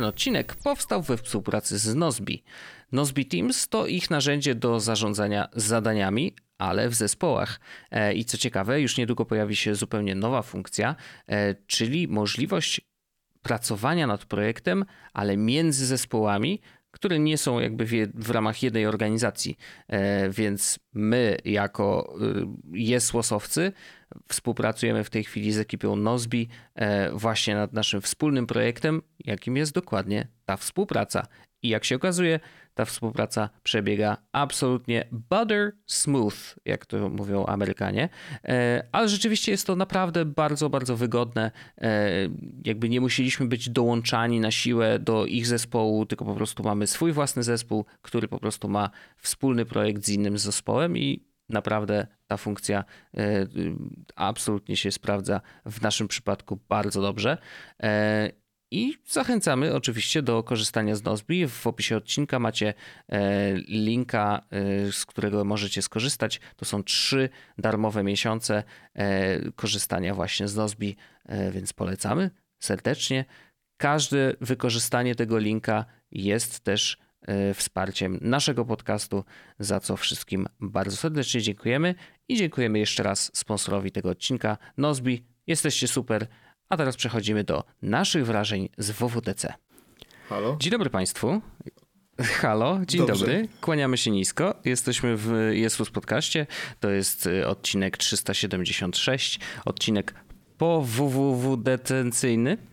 ten odcinek powstał we współpracy z Nozbi. Nozbi Teams to ich narzędzie do zarządzania zadaniami, ale w zespołach. E, I co ciekawe, już niedługo pojawi się zupełnie nowa funkcja, e, czyli możliwość pracowania nad projektem, ale między zespołami, które nie są jakby w, w ramach jednej organizacji. E, więc my, jako jesłosowcy, współpracujemy w tej chwili z ekipą Nozbi właśnie nad naszym wspólnym projektem, jakim jest dokładnie ta współpraca. I jak się okazuje, ta współpraca przebiega absolutnie butter smooth, jak to mówią Amerykanie. E, ale rzeczywiście jest to naprawdę bardzo, bardzo wygodne. E, jakby nie musieliśmy być dołączani na siłę do ich zespołu, tylko po prostu mamy swój własny zespół, który po prostu ma wspólny projekt z innym zespołem i naprawdę ta funkcja e, absolutnie się sprawdza w naszym przypadku bardzo dobrze. I zachęcamy oczywiście do korzystania z Nozbi. W opisie odcinka macie e, linka, e, z którego możecie skorzystać. To są trzy darmowe miesiące e, korzystania właśnie z Nozbi, więc polecamy serdecznie. Każde wykorzystanie tego linka jest też wsparciem naszego podcastu, za co wszystkim bardzo serdecznie dziękujemy i dziękujemy jeszcze raz sponsorowi tego odcinka, Nozbi. Jesteście super. A teraz przechodzimy do naszych wrażeń z WWDC. Halo? Dzień dobry Państwu. Halo, dzień Dobrze. dobry. Kłaniamy się nisko. Jesteśmy w Jesus Podcaście. To jest y, odcinek 376, odcinek po WWW-detencyjny. E,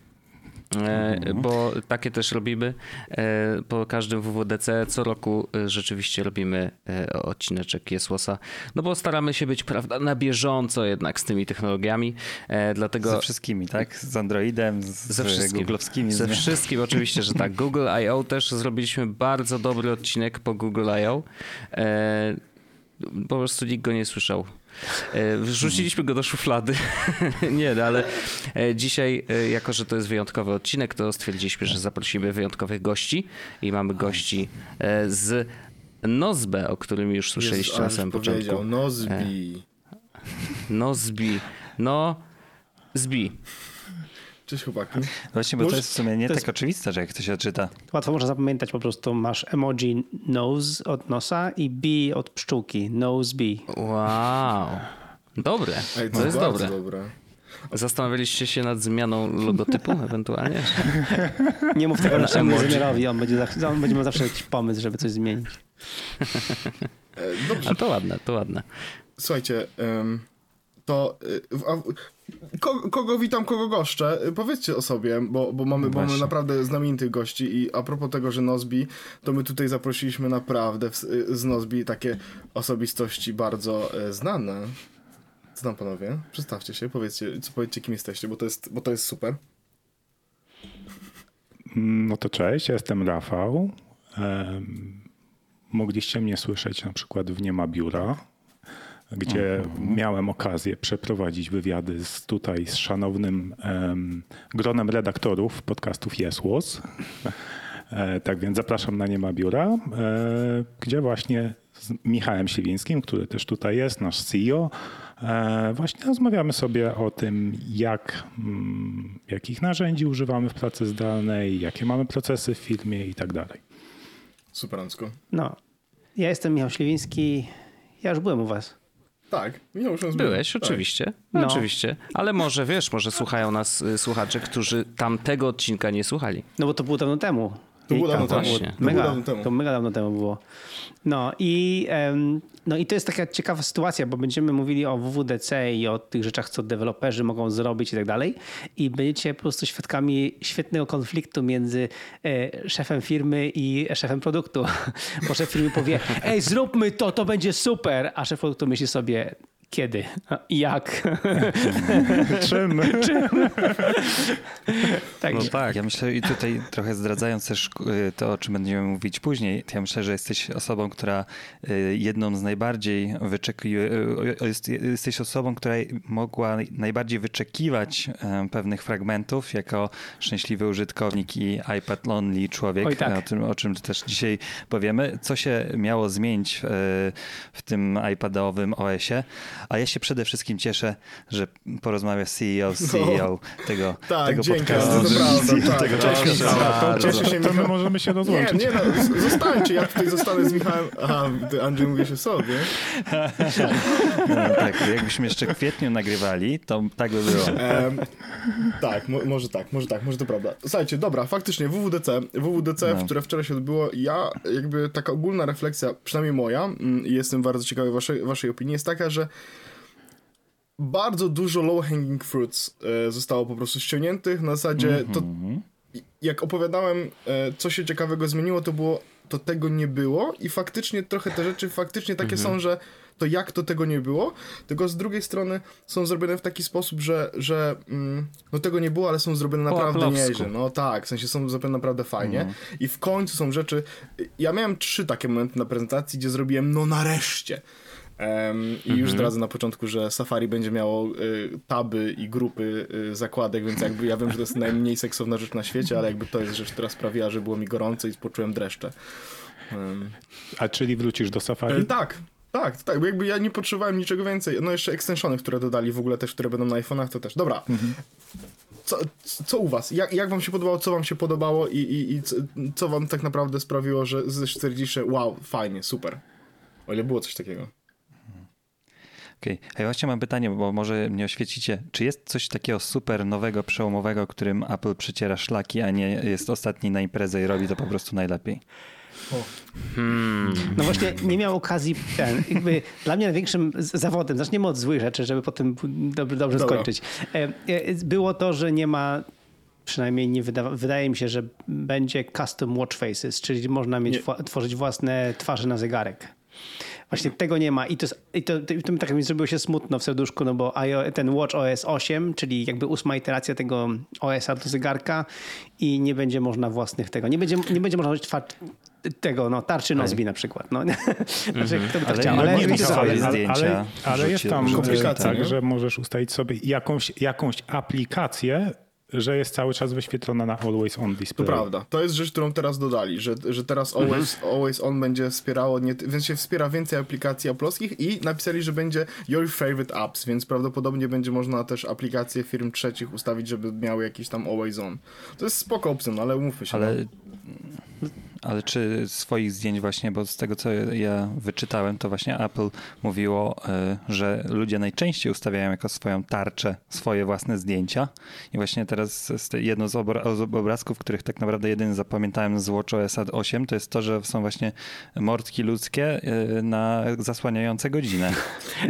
mhm. bo takie też robimy e, po każdym WWDC. Co roku e, rzeczywiście robimy odcineczek Jesłosa, no bo staramy się być prawda, na bieżąco jednak z tymi technologiami, dlatego... Ze wszystkimi, tak? Z Androidem, z Ze wszystkim. googlowskimi. Ze wszystkim, oczywiście, że tak. Google I.O. też zrobiliśmy bardzo dobry odcinek po Google I.O. Po prostu nikt go nie słyszał. E, wrzuciliśmy go do szuflady. nie, no ale e, dzisiaj, e, jako że to jest wyjątkowy odcinek, to stwierdziliśmy, że zaprosimy wyjątkowych gości i mamy gości z Nozbe, o którym już słyszeliście na samym początku. Nozbi. Nozbi. No, zbi. Cześć chłopaki. Właśnie, bo Może, to jest w sumie nie tak jest... oczywiste, że jak to się czyta. Łatwo można zapamiętać po prostu. Masz emoji nose od nosa i bee od pszczółki. Nose bee. Wow. Dobre. Ej, to, to jest dobre. dobre. Zastanawialiście się nad zmianą logotypu ewentualnie? Nie mów tego naszemu inżynierowi, on będzie, on będzie miał zawsze jakiś pomysł, żeby coś zmienić. E, dobrze. A to ładne, to ładne. Słuchajcie, to y, Kogo, witam, kogo goszczę? Powiedzcie o sobie, bo, bo, mamy, bo mamy naprawdę znamienitych gości i a propos tego, że Nozbi, to my tutaj zaprosiliśmy naprawdę w, z Nozbi takie osobistości bardzo e, znane. Tam panowie? Przedstawcie się, powiedzcie, co, powiedzcie kim jesteście, bo to jest, bo to jest super. No to cześć, ja jestem Rafał. mogliście mnie słyszeć na przykład w Nie ma biura gdzie mhm. miałem okazję przeprowadzić wywiady z, tutaj z szanownym um, gronem redaktorów podcastów Jesłos. E, tak więc zapraszam na Nie ma biura, e, gdzie właśnie z Michałem Siwińskim, który też tutaj jest, nasz CEO, e, właśnie rozmawiamy sobie o tym, jak, mm, jakich narzędzi używamy w pracy zdalnej, jakie mamy procesy w firmie i tak dalej. Superancko. No, ja jestem Michał Śliwiński. Ja już byłem u was. Tak, Michał już Byłeś, tak. oczywiście. No. Oczywiście. Ale może wiesz, może słuchają nas y, słuchacze, którzy tamtego odcinka nie słuchali. No bo to było dawno temu. To było dawno temu. Mega, dawno temu. To mega dawno temu było. No i, no i to jest taka ciekawa sytuacja, bo będziemy mówili o WWDC i o tych rzeczach, co deweloperzy mogą zrobić i tak dalej. I będziecie po prostu świadkami świetnego konfliktu między e, szefem firmy i szefem produktu. Bo szef firmy powie, ej zróbmy to, to będzie super, a szef produktu myśli sobie, kiedy? Jak? Czym? Czym? tak, no tak. Ja myślę i tutaj trochę zdradzając też y, to, o czym będziemy mówić później, ja myślę, że jesteś osobą, która y, jedną z najbardziej wyczekuje, y, jesteś osobą, która mogła najbardziej wyczekiwać pewnych fragmentów jako szczęśliwy użytkownik i iPad Lonely człowiek, Oj, tak. o, tym, o czym też dzisiaj powiemy. Co się miało zmienić w tym iPadowym OS-ie? A ja się przede wszystkim cieszę, że porozmawia z CEO, CEO no. tego, tak, tego dzięki, podcastu. To prawda, tak, tego cieszę się, to, cieszę się, to my możemy się rozłączyć. Nie, nie no, zostańcie, ja tutaj zostanę z Michałem. Aha, Andrzej mówi się sobie. No, tak, jakbyśmy jeszcze w kwietniu nagrywali, to tak by było. Um, tak, mo może tak, może tak, może to prawda. Słuchajcie, dobra, faktycznie WWDC, WWDC, no. które wczoraj się odbyło, ja jakby taka ogólna refleksja, przynajmniej moja, mm, i jestem bardzo ciekawy waszej, waszej opinii, jest taka, że bardzo dużo low-hanging fruits e, zostało po prostu ściągniętych. Na zasadzie mm -hmm. to, mhm. jak opowiadałem, e, co się ciekawego zmieniło, to było, to tego nie było i faktycznie trochę te rzeczy faktycznie takie mm -hmm. są, że to jak to tego nie było, tylko z drugiej strony są zrobione w taki sposób, że, że mm, no tego nie było, ale są zrobione naprawdę nieźle. No tak, w sensie są zrobione naprawdę fajnie mm. i w końcu są rzeczy, ja miałem trzy takie momenty na prezentacji, gdzie zrobiłem no nareszcie. Um, I już mhm. zdradzę na początku, że Safari będzie miało y, taby i grupy y, zakładek, więc jakby ja wiem, że to jest najmniej seksowna rzecz na świecie, ale jakby to jest rzecz, która sprawiła, że było mi gorąco i poczułem dreszcze. Um. A czyli wrócisz do Safari? Y, tak, tak, tak, bo jakby ja nie potrzebowałem niczego więcej. No jeszcze extensiony, które dodali w ogóle też, które będą na iPhone'ach, to też. Dobra. Mhm. Co, co u was? Jak, jak wam się podobało, co wam się podobało i, i, i co, co wam tak naprawdę sprawiło, że stwierdziliście, wow, fajnie, super. O ile było coś takiego. Okej, okay. ja właśnie mam pytanie, bo może mnie oświecicie. Czy jest coś takiego super nowego, przełomowego, którym Apple przeciera szlaki, a nie jest ostatni na imprezę i robi to po prostu najlepiej? Hmm. No właśnie nie miał okazji, ten, jakby dla mnie największym zawodem, zaczniemy od złych rzeczy, żeby potem dobrze, dobrze skończyć. E, e, było to, że nie ma przynajmniej nie wyda, wydaje mi się, że będzie custom watch faces, czyli można mieć, tworzyć własne twarze na zegarek. Właśnie tego nie ma i to, i to, to, to tak mi zrobiło się smutno w serduszku, no bo ten Watch OS 8, czyli jakby ósma iteracja tego OS-a do zegarka i nie będzie można własnych tego, nie będzie, nie będzie można użyć tego, no, tarczy Nozbi na przykład. No. znaczy, kto by to ale, chciał, ale, nie, nie ale, zdjęcia. Ale, ale jest tam komplikacja, tak, że możesz ustalić sobie jakąś, jakąś aplikację, że jest cały czas wyświetlona na Always On Display. To prawda. To jest rzecz, którą teraz dodali, że, że teraz mhm. Always, mhm. Always On będzie wspierało, nie, więc się wspiera więcej aplikacji aploskich i napisali, że będzie Your Favorite Apps, więc prawdopodobnie będzie można też aplikacje firm trzecich ustawić, żeby miały jakiś tam Always On. To jest spoko opcją, no ale umówmy się. Ale no. Ale czy swoich zdjęć właśnie, bo z tego co ja wyczytałem, to właśnie Apple mówiło, e, że ludzie najczęściej ustawiają jako swoją tarczę swoje własne zdjęcia. I właśnie teraz jedno z, obrazków, których tak naprawdę jedyny zapamiętałem z WatchOS 8, to jest to, że są właśnie mordki ludzkie e, na zasłaniające godzinę.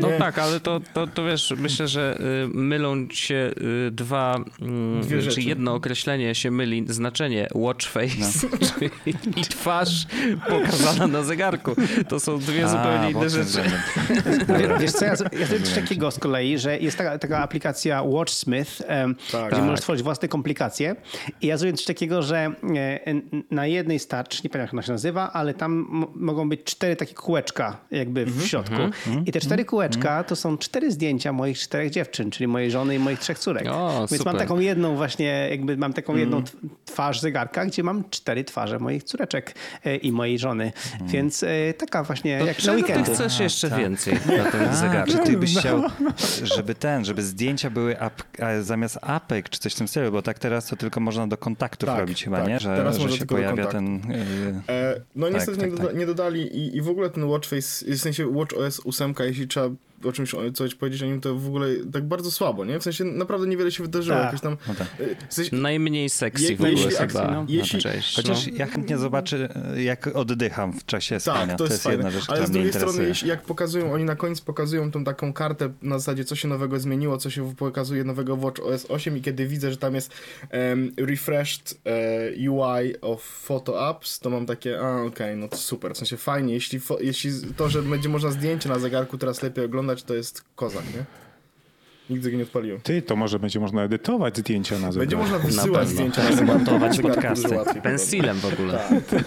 No tak, ale to, to, to wiesz, myślę, że y, mylą się y, dwa, mm, Dwie czy jedno określenie się myli, znaczenie watch face, no. czyli i twarz pokazana na zegarku. To są dwie A, zupełnie inne rzeczy. Wiesz co, ja, ja coś takiego z kolei, że jest taka, taka aplikacja WatchSmith, um, tak, gdzie tak. możesz tworzyć własne komplikacje i ja zrobiłem coś takiego, że e, na jednej starcz, nie pamiętam jak ona się nazywa, ale tam mogą być cztery takie kółeczka jakby w mhm, środku mm i te cztery mhm, kółeczka mhm. to są cztery zdjęcia moich czterech dziewczyn, czyli mojej żony i moich trzech córek. O, Więc super. mam taką jedną właśnie, jakby mam taką jedną twarz zegarka, gdzie mam cztery twarze moich córeczek. E, i mojej żony. Hmm. Więc e, taka właśnie to jak na weekendy. Ty chcesz jeszcze tak. więcej na ten zegarek. Czy ty byś no. chciał, żeby ten, żeby zdjęcia były ap, zamiast apek czy coś w tym stylu, bo tak teraz to tylko można do kontaktów tak, robić chyba, tak. nie? Że, teraz że się pojawia ten... E, e, no tak, niestety nie, tak, doda nie, dodali i, i w ogóle ten Watchface, w sensie WatchOS 8, jeśli trzeba o czymś coś powiedzieć o nim, to w ogóle tak bardzo słabo, nie? W sensie naprawdę niewiele się wydarzyło. Tak. Jakieś tam, no tak. w sensie, Najmniej sexy w ogóle jeśli, chyba. No, jeśli, Chociaż no. ja chętnie zobaczę, jak oddycham w czasie tak, spania. Tak, to, to jest, jedna rzecz, Ale z drugiej strony, jeśli, jak pokazują, oni na koniec pokazują tą taką kartę na zasadzie, co się nowego zmieniło, co się pokazuje nowego Watch OS 8 i kiedy widzę, że tam jest um, refreshed uh, e, UI of photo apps, to mam takie, a okej, okay, no to super, w sensie fajnie, jeśli, jeśli to, że będzie można zdjęcie na zegarku teraz lepiej oglądać, to jest kozak, nie? Nigdy go nie odpaliłem. Ty, to może będzie można edytować zdjęcia na zegarku. Będzie można wysyłać na zdjęcia na zegarku. Montować podcasty. Pensilem w ogóle. Tak.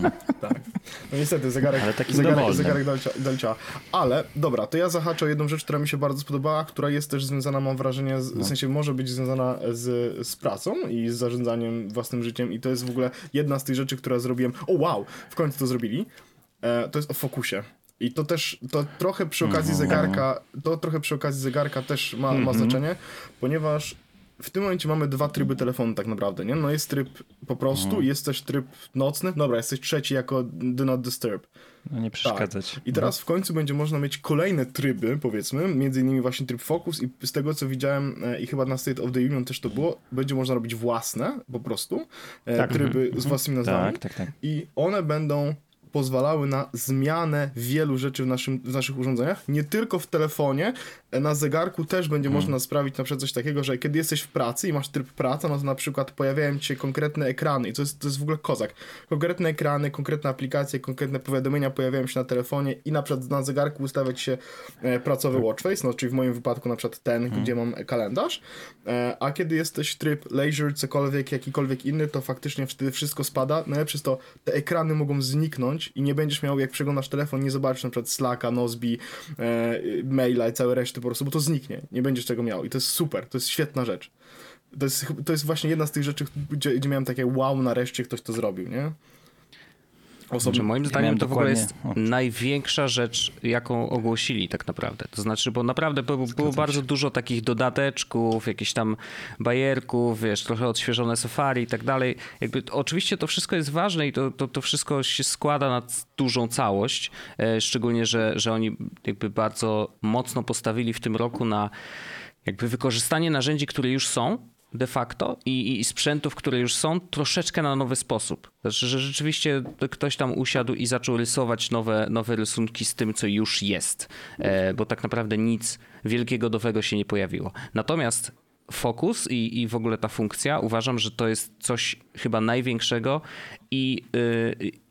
tak. No niestety, zegarek, Ale taki zegarek, zegarek dolcia, Ale dobra, to ja zahaczę o jedną rzecz, która mi się bardzo spodobała, która jest też związana, mam wrażenie, z, no. w sensie może być związana z, z pracą i z zarządzaniem własnym życiem i to jest w ogóle jedna z tych rzeczy, która zrobiłem. O wow, w końcu to zrobili. E, to jest o fokusie. I to też, to trochę przy okazji mhm. zegarka, to trochę przy okazji zegarka też ma, ma mhm. znaczenie, ponieważ w tym momencie mamy dwa tryby telefonu tak naprawdę, nie? No jest tryb po prostu, mhm. jest też tryb nocny. Dobra, jesteś trzeci jako do not disturb. No nie przeszkadzać. Tak. I teraz w końcu będzie można mieć kolejne tryby, powiedzmy, między innymi właśnie tryb Focus i z tego co widziałem i chyba na State of the Union też to było, będzie można robić własne po prostu tak. tryby z mhm. własnymi nazwami. Tak, tak, tak. I one będą pozwalały na zmianę wielu rzeczy w, naszym, w naszych urządzeniach, nie tylko w telefonie, na zegarku też będzie hmm. można sprawić na przykład coś takiego, że kiedy jesteś w pracy i masz tryb praca, no to na przykład pojawiają ci się konkretne ekrany i to jest, to jest w ogóle kozak. Konkretne ekrany, konkretne aplikacje, konkretne powiadomienia pojawiają się na telefonie i na przykład na zegarku ustawiać się e, pracowy tak. watchface, no czyli w moim wypadku na przykład ten, hmm. gdzie mam kalendarz, e, a kiedy jesteś tryb leisure, cokolwiek, jakikolwiek inny, to faktycznie wtedy wszystko spada. Najlepsze jest to, te ekrany mogą zniknąć i nie będziesz miał, jak przeglądasz telefon, nie zobaczysz na przykład Slacka, Nozbi, e, maila i całe reszty po prostu, bo to zniknie. Nie będziesz tego miał i to jest super, to jest świetna rzecz. To jest, to jest właśnie jedna z tych rzeczy, gdzie, gdzie miałem takie wow, nareszcie ktoś to zrobił, nie? Osobno. Moim zdaniem to w ogóle jest największa rzecz, jaką ogłosili tak naprawdę. To znaczy, bo naprawdę było, było bardzo dużo takich dodateczków, jakichś tam bajerków, wiesz, trochę odświeżone Safari i tak dalej. Jakby oczywiście to wszystko jest ważne i to, to, to wszystko się składa na dużą całość, e, szczególnie, że, że oni jakby bardzo mocno postawili w tym roku na jakby wykorzystanie narzędzi, które już są, de facto i, i, sprzętów, które już są, troszeczkę na nowy sposób. Znaczy, że rzeczywiście ktoś tam usiadł i zaczął rysować nowe, nowe rysunki z tym, co już jest, e, bo tak naprawdę nic wielkiego nowego się nie pojawiło. Natomiast Focus i, i w ogóle ta funkcja, uważam, że to jest coś chyba największego i,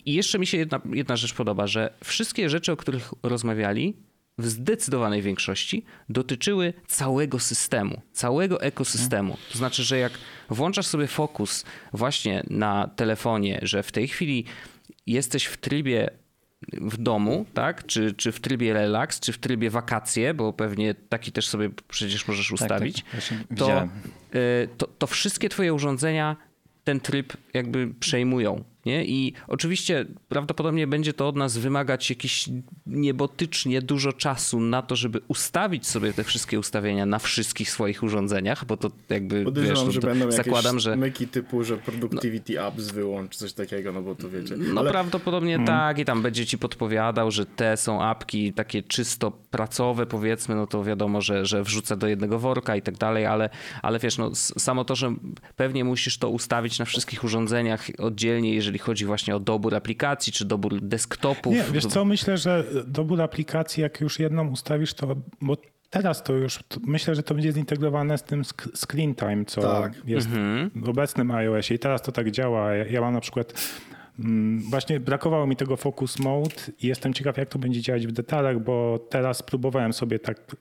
i jeszcze mi się jedna, jedna rzecz podoba, że wszystkie rzeczy, o których rozmawiali, w zdecydowanej większości dotyczyły całego systemu, całego ekosystemu. To znaczy, że jak włączasz sobie fokus właśnie na telefonie, że w tej chwili jesteś w trybie w domu, tak? Czy, czy w trybie relaks, czy w trybie wakacje, bo pewnie taki też sobie przecież możesz ustawić, tak, tak. To, y, to, to wszystkie twoje urządzenia ten tryb jakby przejmują. Nie? I oczywiście prawdopodobnie będzie to od nas wymagać jakiś niebotycznie dużo czasu na to, żeby ustawić sobie te wszystkie ustawienia na wszystkich swoich urządzeniach, bo to jakby Podejrzewam, wiesz, że to będą zakładam, jakieś że myki typu, że productivity no, apps wyłącz, coś takiego, no bo to wiecie. No Ale... prawdopodobnie hmm. tak i tam będzie ci podpowiadał, że te są apki takie czysto pracowe powiedzmy, no to wiadomo, że, że wrzuca do jednego worka i tak dalej, ale, ale wiesz, no samo to, że pewnie musisz to ustawić na wszystkich urządzeniach oddzielnie, jeżeli chodzi właśnie o dobór aplikacji, czy dobór desktopów. Nie, wiesz co, myślę, że dobór aplikacji, jak już jedną ustawisz, to bo teraz to już myślę, że to będzie zintegrowane z tym screen time, co tak. jest mhm. w obecnym iOSie i teraz to tak działa. Ja, ja mam na przykład mm, Właśnie brakowało mi tego focus mode i jestem ciekaw, jak to będzie działać w detalach, bo teraz próbowałem sobie tak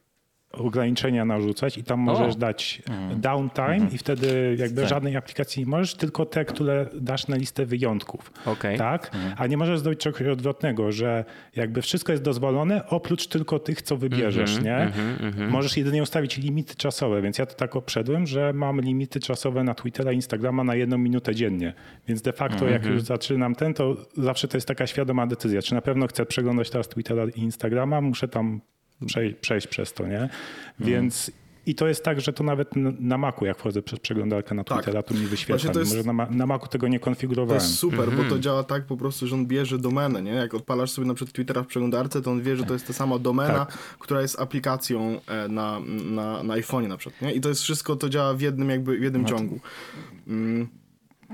ograniczenia narzucać i tam możesz o. dać mm. downtime mm. i wtedy jakby tak. żadnej aplikacji nie możesz, tylko te, które dasz na listę wyjątków. Okay. Tak? Mm. A nie możesz zrobić czegoś odwrotnego, że jakby wszystko jest dozwolone, oprócz tylko tych, co wybierzesz, mm-hmm, nie? Możesz jedynie ustawić limity czasowe, więc ja to tak obszedłem, że mam limity czasowe na Twittera i Instagrama na jedną minutę dziennie. Więc de facto jak już zaczynam ten, to zawsze to jest taka świadoma decyzja, czy na pewno chcę przeglądać teraz Twittera i Instagrama, muszę tam przejść, przejść przez to, nie? Więc i to jest tak, że to nawet na Macu, jak wchodzę przez przeglądarkę na tak. Twittera, tak. to mi wyświetla. To jest, Może na, na Macu tego nie konfigurowałem. To jest super, mm -hmm. bo to mhm. działa tak po prostu, że on bierze domenę, nie? Jak odpalasz sobie na przykład Twittera w przeglądarce, to on wie, że to jest ta sama domena, tak. która jest aplikacją e, na, na, na iPhone'ie na przykład, nie? I to jest wszystko, to działa w jednym jakby, w jednym no ciągu. Mm.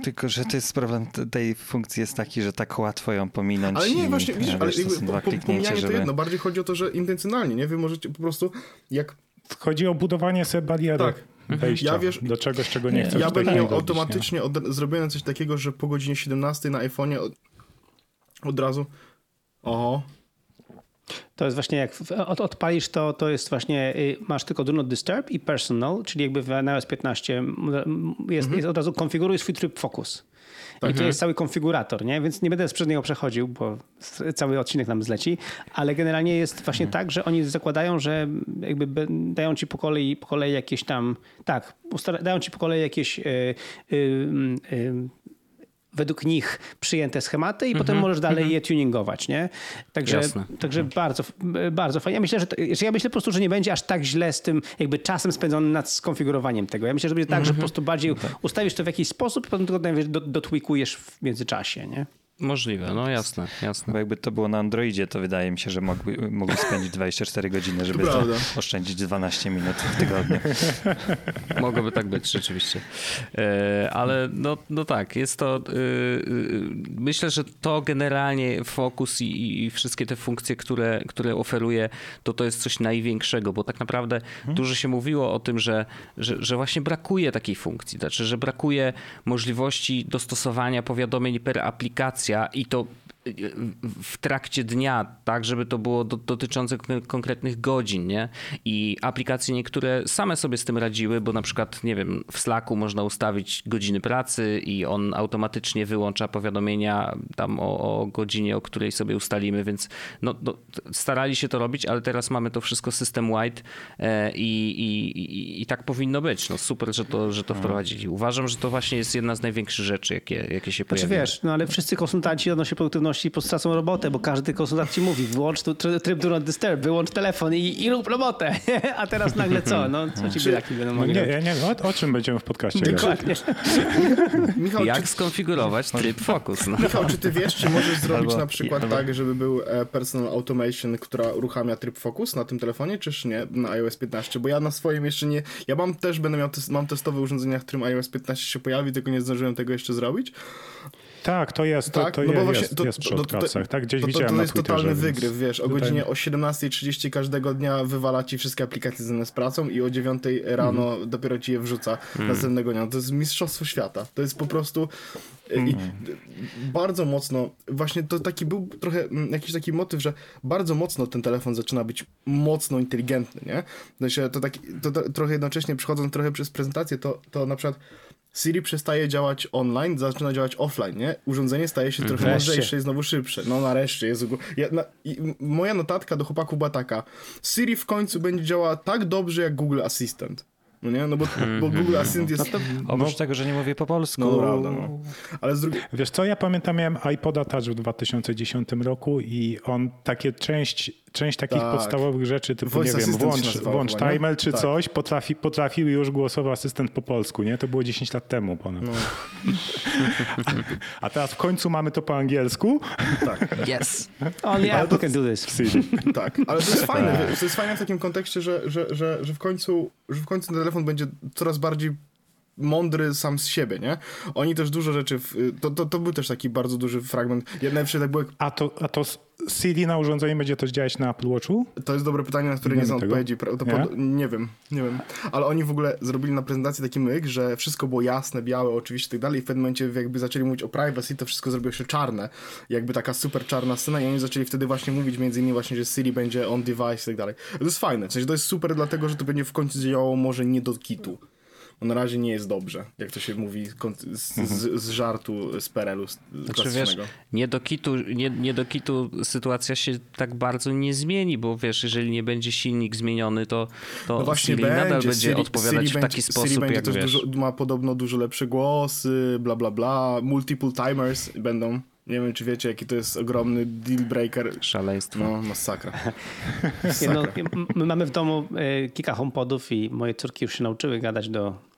Tylko, że to jest problem tej funkcji jest taki, że tak łatwo ją pominąć. Ale nie, właśnie, widzisz, ale jakby, po, po, pomijanie żeby... to jedno, bardziej chodzi o to, że intencjonalnie, nie? Wy możecie po prostu, jak... Chodzi o budowanie sobie bariery. Tak. Wejścia ja wiesz, do czegoś, czego nie, nie chcesz. Ja bym miał automatycznie od, zrobione coś takiego, że po godzinie 17 na iPhone'ie od, od razu oho, to jest właśnie jak od, odpalisz to, to jest właśnie, y, masz tylko do not disturb i personal, czyli jakby w iOS 15 jest, mhm. jest od razu konfiguruj swój tryb focus. I mhm. to jest cały konfigurator, nie? Więc nie będę przez niego przechodził, bo cały odcinek nam zleci, ale generalnie jest właśnie mhm. tak, że oni zakładają, że jakby dają ci po kolei, po kolei jakieś tam, tak, dają ci po kolei jakieś y, y, według nich przyjęte schematy i potem możesz dalej je tuningować, nie? Także, także bardzo, bardzo fajnie. Ja myślę, że to, ja myślę po prostu, że nie będzie aż tak źle z tym jakby czasem spędzonym nad skonfigurowaniem tego. Ja myślę, że będzie tak, że po prostu bardziej ustawisz to w jakiś sposób i potem tylko dotwikujesz w międzyczasie, nie? Możliwe, no jasne, jasne. Bo jakby to było na Androidzie, to wydaje mi się, że mogli, mogli spędzić 24 godziny, żeby oszczędzić 12 minut w tygodniu. Mogłoby tak być, rzeczywiście. E, ale no, no tak, jest to. E, e, myślę, że to generalnie fokus i, i wszystkie te funkcje, które, które oferuje, to to jest coś największego, bo tak naprawdę hmm. dużo się mówiło o tym, że, że, że właśnie brakuje takiej funkcji, znaczy, że brakuje możliwości dostosowania powiadomień per aplikacja i to w trakcie dnia, tak, żeby to było do, dotyczące konkretnych godzin, nie? I aplikacje niektóre same sobie z tym radziły, bo na przykład, nie wiem, w Slacku można ustawić godziny pracy i on automatycznie wyłącza powiadomienia tam o, o godzinie, o której sobie ustalimy, więc no, no, starali się to robić, ale teraz mamy to wszystko system-wide e, i, i, i, i, tak powinno być. No super, że to, że to mhm. wprowadzili. Uważam, że to właśnie jest jedna z największych rzeczy, jakie, jakie się pojawiły. Znaczy wiesz, no ale wszyscy konsultanci odnośnie produktywności pewności stracą robotę, bo każdy konsultant ci mówi, wyłącz tu, tryb do not disturb, wyłącz telefon i, i rób robotę. A teraz nagle co? No, co ci bylaki będą mogli Nie, nie, o, o czym będziemy w podcaście Dokładnie. Michał, Jak czy... skonfigurować tryb focus? No. Michał, czy ty wiesz, czy możesz zrobić albo, na przykład albo... tak, żeby był e, personal automation, która uruchamia tryb focus na tym telefonie, czyż nie, na iOS 15? Bo ja na swoim jeszcze nie... Ja mam też, będę miał, test, mam testowe urządzenia, w którym iOS 15 się pojawi, tylko nie zdążyłem tego jeszcze zrobić. Tak, to jest, to, tak? to, no jest, właśnie, to, jest przy to, to, tak? Gdzieś to, widziałem to, to jest totalny wygryw, wiesz, o godzinie o 17.30 każdego dnia wywala ci wszystkie aplikacje związane z pracą i o 9 rano mm. dopiero ci je wrzuca mm. następnego dnia. To jest mistrzostwo świata. To jest po prostu mm. i bardzo mocno, właśnie to taki był trochę mm, jakiś taki motyw, że bardzo mocno ten telefon zaczyna być mocno inteligentny, nie? Znaczy, to, taki, to, trochę jednocześnie przechodząc trochę przez prezentację, to, to na przykład Siri przestaje działać online, zaczyna działać offline, nie? Urządzenie staje się trochę mądrzejsze i znowu szybsze. No nareszcie, jest. Ja, na, moja notatka do chłopaku była taka. Siri w końcu będzie działała tak dobrze jak Google Assistant. No nie? No bo, bo Google mhm. Assistant jest... No to, oprócz no, tego, że nie mówię po polsku. No prawda, no. Ale z drugiej... Wiesz co, ja pamiętam, miałem iPoda Touch w 2010 roku i on takie część część takich tak. podstawowych rzeczy, typu Voice nie wiem, włącz, włącz timer czy tak. coś, potrafi, potrafił już głosowy asystent po polsku, nie? To było 10 lat temu ponad. No. A teraz w końcu mamy to po angielsku. Tak. Yes. Only yeah, Apple can do this. Tak, ale to jest fajne. To jest fajne w takim kontekście, że, że, że, że, w końcu, że w końcu ten telefon będzie coraz bardziej mądry sam z siebie, nie? Oni też dużo rzeczy, w, to, to, to był też taki bardzo duży fragment. Najpierw tak było... A to, a to CD na urządzeniu będzie też działać na Apple Watchu? To jest dobre pytanie, na które nie, nie znam odpowiedzi. To nie? Pod... nie wiem, nie wiem. Ale oni w ogóle zrobili na prezentacji taki myk, że wszystko było jasne, białe oczywiście i tak dalej i w pewnym momencie jakby zaczęli mówić o privacy, to wszystko zrobiło się czarne. Jakby taka super czarna scena i oni zaczęli wtedy właśnie mówić między innymi właśnie, że Siri będzie on device i tak dalej. To jest fajne, w sensie to jest super dlatego, że to będzie w końcu działało może nie do kitu na razie nie jest dobrze, jak to się mówi z, z, z żartu z Perelu znaczy, wiesz, nie do, kitu, nie, nie do kitu sytuacja się tak bardzo nie zmieni, bo wiesz, jeżeli nie będzie silnik zmieniony, to, to no właśnie Siri będzie. nadal będzie Siri, odpowiadać Siri w taki będzie, sposób, Siri będzie jak też wiesz. Dużo, ma podobno dużo lepsze głosy, bla bla bla, multiple timers będą. Nie wiem, czy wiecie, jaki to jest ogromny deal breaker. Szaleństwo. No, masakra. masakra. No, my mamy w domu e, kilka homepodów i moje córki już się nauczyły gadać do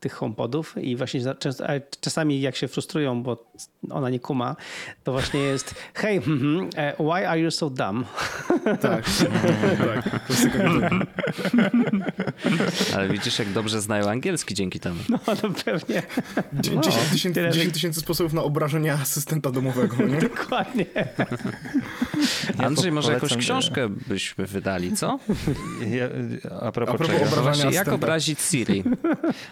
tych HomePodów i właśnie czasami jak się frustrują, bo ona nie kuma, to właśnie jest hey, mm, why are you so dumb? Tak, tak. Ale widzisz, jak dobrze znają angielski dzięki temu. No, no pewnie. 10 no, tysięcy sposobów na obrażenie asystenta domowego, nie? Dokładnie. Andrzej, może jakąś książkę byśmy wydali, co? Ja, a propos, a propos obrażania Jak obrazić Siri?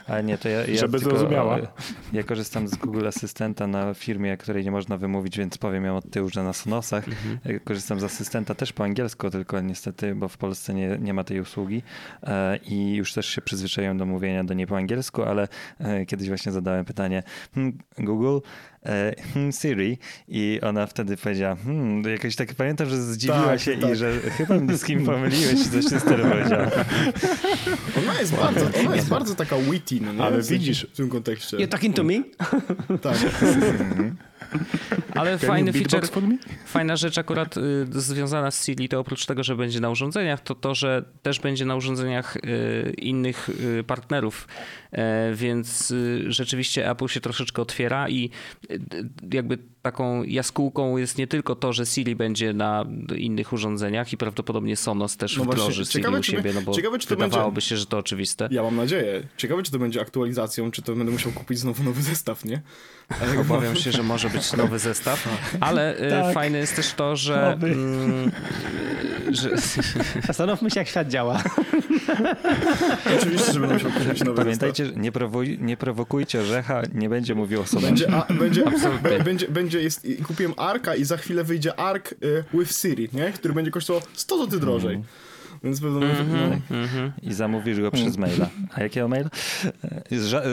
Ale nie, to ja, ja Żeby tylko, zrozumiała. Ja korzystam z Google Asystenta na firmie, której nie można wymówić, więc powiem ją od tyłu, że na Sonosach. Mhm. Korzystam z asystenta też po angielsku, tylko niestety, bo w Polsce nie, nie ma tej usługi e, i już też się przyzwyczaiłem do mówienia do niej po angielsku, ale e, kiedyś właśnie zadałem pytanie hmm, Google, e, hmm, Siri i ona wtedy powiedziała, hmm, jakoś tak pamiętam, że zdziwiła tak, się tak. i że chyba mnie z kim pomyliłeś, coś się powiedziała. Ona jest bardzo, ona jest bardzo taka witty, no nie? Ale widzisz w tym kontekście. You're talking to me? tak. Ale fajny feature, fajna rzecz akurat y, związana z Siri, to oprócz tego, że będzie na urządzeniach, to to, że też będzie na urządzeniach y, innych y, partnerów, e, więc y, rzeczywiście Apple się troszeczkę otwiera i y, jakby taką jaskółką jest nie tylko to, że Siri będzie na innych urządzeniach i prawdopodobnie Sonos też no wdroży Siri ciekawe, u siebie, no bo ciekawe, czy to wydawałoby będzie... się, że to oczywiste. Ja mam nadzieję. Ciekawe, czy to będzie aktualizacją, czy to będę musiał kupić znowu nowy zestaw, nie? Ale Obawiam się, że może być nowy zestaw, ale y, tak. fajne jest też to, że... Mm, że... Zastanówmy się, jak świat działa. Oczywiście, że będę musiał kupić nowy Pamiętajcie, zestaw. nie, prowuj, nie prowokujcie orzecha, nie będzie mówił o sobie. Będzie, a, będzie, będzie, będzie jest, kupiłem Arka i za chwilę wyjdzie Ark y, with Siri, nie? który będzie kosztował 100 zł drożej. Mm. Więc pewno mm -hmm, mm -hmm. I zamówisz go przez maila. A jakiego maila?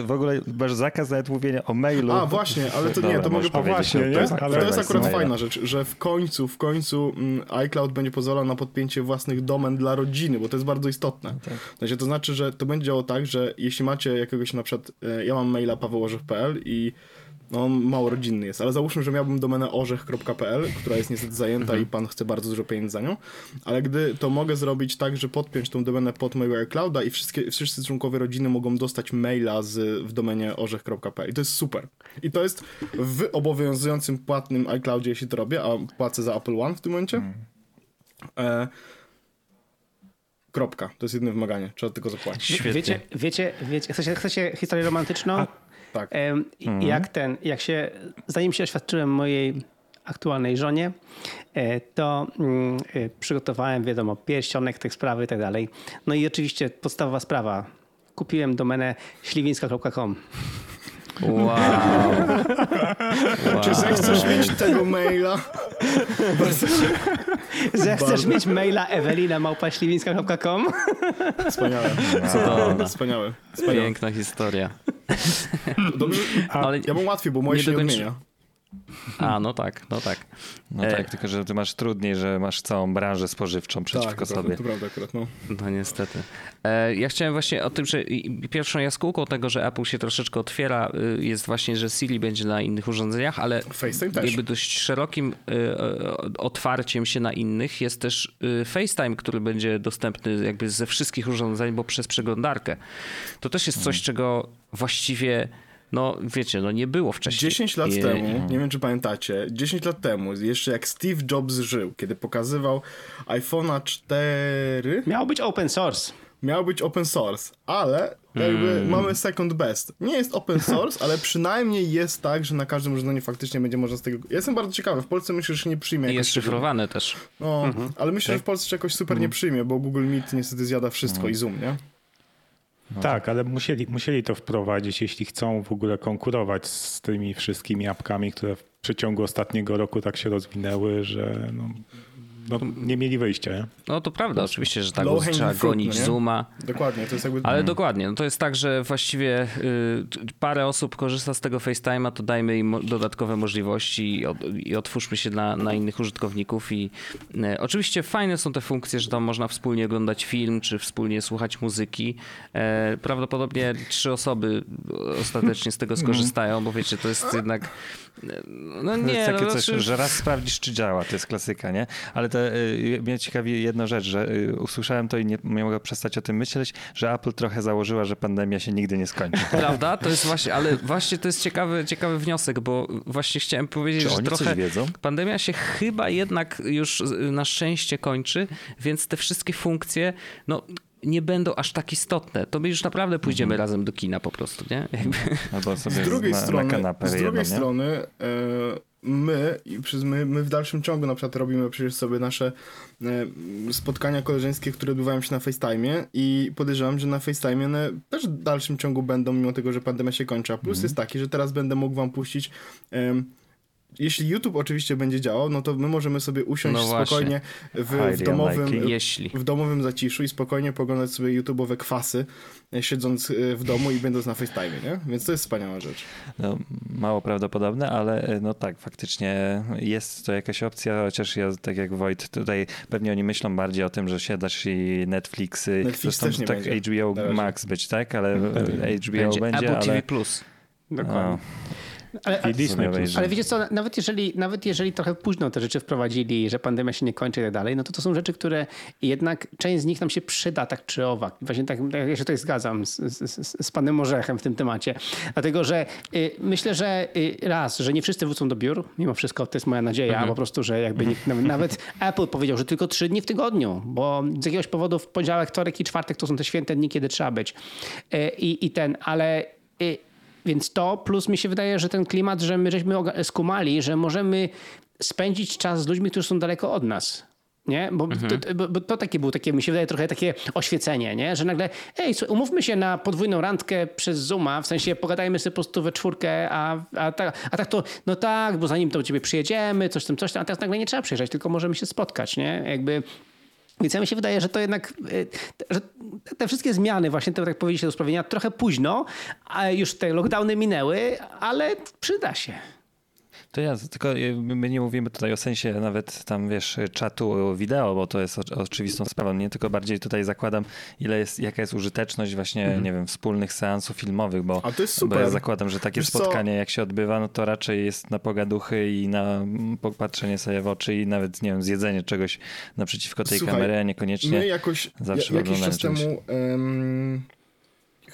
W ogóle masz zakaz nawet mówienia o mailu. A właśnie, ale to nie, to mogę powiedzieć. To jest, ale to jest akurat fajna rzecz, że w końcu, w końcu mm, iCloud będzie pozwalał na podpięcie własnych domen dla rodziny, bo to jest bardzo istotne. No tak. to znaczy, że to będzie działało tak, że jeśli macie jakiegoś na przykład, e, ja mam maila pawełorzech.pl i no, mało rodzinny jest, ale załóżmy, że miałbym domenę orzech.pl, która jest niestety zajęta mhm. i pan chce bardzo dużo pieniędzy za nią, ale gdy to mogę zrobić tak, że podpiąć tą domenę pod mojego iClouda i wszystkie, wszyscy członkowie rodziny mogą dostać maila z, w domenie orzech.pl i to jest super. I to jest w obowiązującym płatnym iCloudzie, jeśli to robię, a płacę za Apple One w tym momencie. Mhm. E, Kropka. To jest jedyne wymaganie. Trzeba tylko zapłacić. Świetnie. Wiecie, wiecie, wiecie chcecie, chcecie historię romantyczną? A, tak. Mhm. Jak ten, jak się, zanim się oświadczyłem mojej aktualnej żonie, e, to mm, e, przygotowałem, wiadomo, pierścionek, tych sprawy i tak dalej. No i oczywiście podstawowa sprawa. Kupiłem domenę śliwińska.com. Wow. wow. Czy zechcesz mieć tego maila? Zechcesz mieć maila ewelina małpaśliwińska.com? Wspaniałe. Wow. Wspaniałe. Wspaniałe. Piękna historia. Dobrze, ale ja mam łatwiej, bo moje nie się dokończy... nie odmienia. A, no tak, no tak. No e... tak, tylko że ty masz trudniej, że masz całą branżę spożywczą przeciwko tak, sobie. To prawda akurat, no. No niestety. E, ja chciałem właśnie o tym, że pierwszą jaskółką tego, że Apple się troszeczkę otwiera y, jest właśnie, że Siri będzie na innych urządzeniach, ale FaceTime też. jakby dość szerokim y, otwarciem się na innych jest też y, FaceTime, który będzie dostępny jakby ze wszystkich urządzeń, bo przez przeglądarkę. To też jest coś, hmm. czego właściwie no wiecie, no nie było wcześniej. 10 lat I... temu, nie wiem czy pamiętacie, 10 lat temu, jeszcze jak Steve Jobs żył, kiedy pokazywał iPhone'a 4... Miał być open source. Miał być open source, ale jakby hmm. mamy second best. Nie jest open source, ale przynajmniej jest tak, że na każdym urządzeniu faktycznie będzie można z tego... Ja jestem bardzo ciekawy, w Polsce myślę, że się nie przyjmie. I jest szyfrowane też. No, mhm. ale myślę, tak? że w Polsce się jakoś super nie mhm. przyjmie, bo Google Meet niestety zjada wszystko mhm. i Zoom, nie? No. Tak, ale musieli, musieli to wprowadzić, jeśli chcą w ogóle konkurować z tymi wszystkimi apkami, które w przeciągu ostatniego roku tak się rozwinęły, że no, no, nie mieli wyjścia. Nie? No to prawda, oczywiście, że tak, trzeba gonić no Zooma. Dokładnie, to jest jakby... Ale hmm. dokładnie, no to jest tak, że właściwie y, parę osób korzysta z tego FaceTime'a, to dajmy im dodatkowe możliwości i, od, i otwórzmy się na, na innych użytkowników i y, oczywiście fajne są te funkcje, że tam można wspólnie oglądać film, czy wspólnie słuchać muzyki. E, prawdopodobnie trzy osoby ostatecznie z tego mhm. skorzystają, bo wiecie, to jest jednak no nie, to jest takie no, coś, znaczy... że raz sprawdzisz, czy działa, to jest klasyka, nie? Ale to y, mnie ciekawi jedna rzecz, że y, usłyszałem to i nie, nie mogę przestać o tym myśleć, że Apple trochę założyła, że pandemia się nigdy nie skończy. Prawda? To jest właśnie, ale właśnie to jest ciekawy, ciekawy wniosek, bo właśnie chciałem powiedzieć, czy że trochę wiedzą? pandemia się chyba jednak już na szczęście kończy, więc te wszystkie funkcje, no nie będą aż tak istotne. To my już naprawdę pójdziemy mhm. razem do kina po prostu, nie? Albo sobie z drugiej na, strony, na kanapę z drugiej jedno, strony e, my, i przez my, my w dalszym ciągu na przykład robimy przecież sobie nasze e, spotkania koleżeńskie, które odbywają się na FaceTime i podejrzewam, że na FaceTime one też w dalszym ciągu będą, mimo tego, że pandemia się kończy. A plus mhm. jest taki, że teraz będę mógł wam puścić jeśli YouTube oczywiście będzie działał, no to my możemy sobie usiąść no spokojnie w, w, domowym, w domowym zaciszu i spokojnie poglądać sobie YouTube'owe kwasy, e, siedząc e, w domu i będąc na FaceTime, nie? Więc to jest wspaniała rzecz. No, mało prawdopodobne, ale e, no tak, faktycznie jest to jakaś opcja, chociaż ja, tak jak Wojt, tutaj pewnie oni myślą bardziej o tym, że siadasz i Netflixy, Netflix też nie tak będzie. HBO Max być, tak? Ale HBO będzie, będzie Apple ale... TV+. Plus. Dokładnie. Ale, ale wiecie co, nawet jeżeli, nawet jeżeli trochę późno te rzeczy wprowadzili, że pandemia się nie kończy i tak dalej, no to to są rzeczy, które jednak część z nich nam się przyda tak czy owak. Właśnie tak, ja się tutaj zgadzam z, z, z panem Orzechem w tym temacie. Dlatego, że y, myślę, że y, raz, że nie wszyscy wrócą do biur, mimo wszystko to jest moja nadzieja, mhm. po prostu, że jakby nikt, nawet Apple powiedział, że tylko trzy dni w tygodniu, bo z jakiegoś powodu w poniedziałek, wtorek i czwartek to są te święte dni, kiedy trzeba być. Y, I, i ten, ale y, więc to plus mi się wydaje, że ten klimat, że my żeśmy skumali, że możemy spędzić czas z ludźmi, którzy są daleko od nas. Nie? Bo, mhm. to, bo, bo, to takie było takie, mi się wydaje, trochę takie oświecenie, nie? że nagle, ej, umówmy się na podwójną randkę przez Zooma, w sensie pogadajmy sobie po prostu we czwórkę, a, a, tak, a tak to, no tak, bo zanim to u ciebie przyjedziemy, coś tam, coś tam, a teraz nagle nie trzeba przyjeżdżać, tylko możemy się spotkać, nie? Jakby więc ja mi się wydaje, że to jednak, y, że te wszystkie zmiany, właśnie tak powiedzieliście do usprawienia, trochę późno, a już te lockdowny minęły, ale przyda się. To ja, tylko y, my nie mówimy tutaj o sensie nawet tam, wiesz, czatu wideo, bo to jest oczywistą sprawą. Nie tylko bardziej tutaj zakładam, ile jest, jaka jest użyteczność właśnie, mm. nie wiem, wspólnych seansów filmowych, bo, A to jest super. bo ja zakładam, że takie wiesz spotkanie, co? jak się odbywa, no to raczej jest na pogaduchy i na popatrzenie sobie w oczy i nawet, nie wiem, zjedzenie czegoś naprzeciwko tej Słuchaj, kamery, a niekoniecznie my jakoś, zawsze ja, jakiś czas temu... Um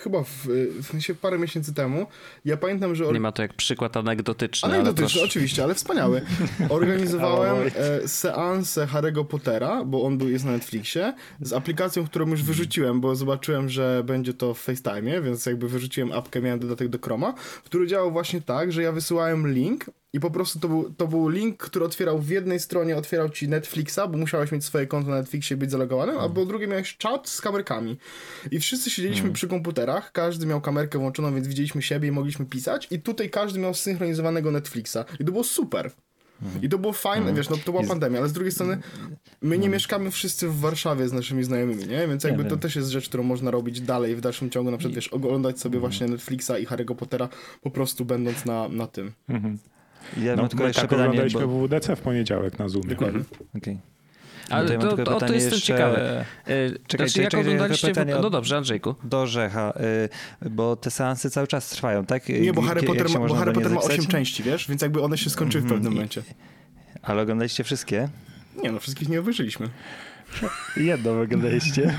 chyba w, w sensie parę miesięcy temu, ja pamiętam, że... Nie ma to jak przykład anegdotyczny. Anegdotyczny, oczywiście, ale wspaniały. Organizowałem e, seansę Harry'ego Pottera, bo on był, jest na Netflixie, z aplikacją, którą już wyrzuciłem, bo zobaczyłem, że będzie to w FaceTime, więc jakby wyrzuciłem apkę, miałem dodatek do Chroma, który działał właśnie tak, że ja wysyłałem link i po prostu to był, to był link, który otwierał w jednej stronie, otwierał ci Netflixa, bo musiałeś mieć swoje konto na Netflixie być zalogowanym, mhm. a po drugie miałeś czat z kamerkami. I wszyscy siedzieliśmy mhm. przy komputerach, każdy miał kamerkę włączoną, więc widzieliśmy siebie i mogliśmy pisać i tutaj każdy miał synchronizowanego Netflixa. I to było super. Mhm. I to było fajne, mhm. wiesz, no to była jest... pandemia, ale z drugiej strony my nie mhm. mieszkamy wszyscy w Warszawie z naszymi znajomymi, nie? Więc jakby to też jest rzecz, którą można robić dalej w dalszym ciągu, na przykład, wiesz, oglądać sobie właśnie Netflixa i Harry'ego Pottera po prostu będąc na, na tym. Mhm. Ja no, tylko my jeszcze tak pytanie, oglądaliśmy bo... WWDC w poniedziałek na Zoomie. Dokładnie. Okay. Ale to, to, to jestem jeszcze... ciekawy. Czekaj, znaczy, jak czekaj, oglądaliście... Pytanie no dobrze, Andrzejku. Do Rzecha, y, bo te seansy cały czas trwają, tak? Nie, bo Harry Potter, ma, bo Harry Potter ma 8 części, wiesz? Więc jakby one się skończyły w pewnym momencie. Ale oglądaliście wszystkie? Nie, no wszystkich nie obejrzeliśmy. Jedno oglądaliście.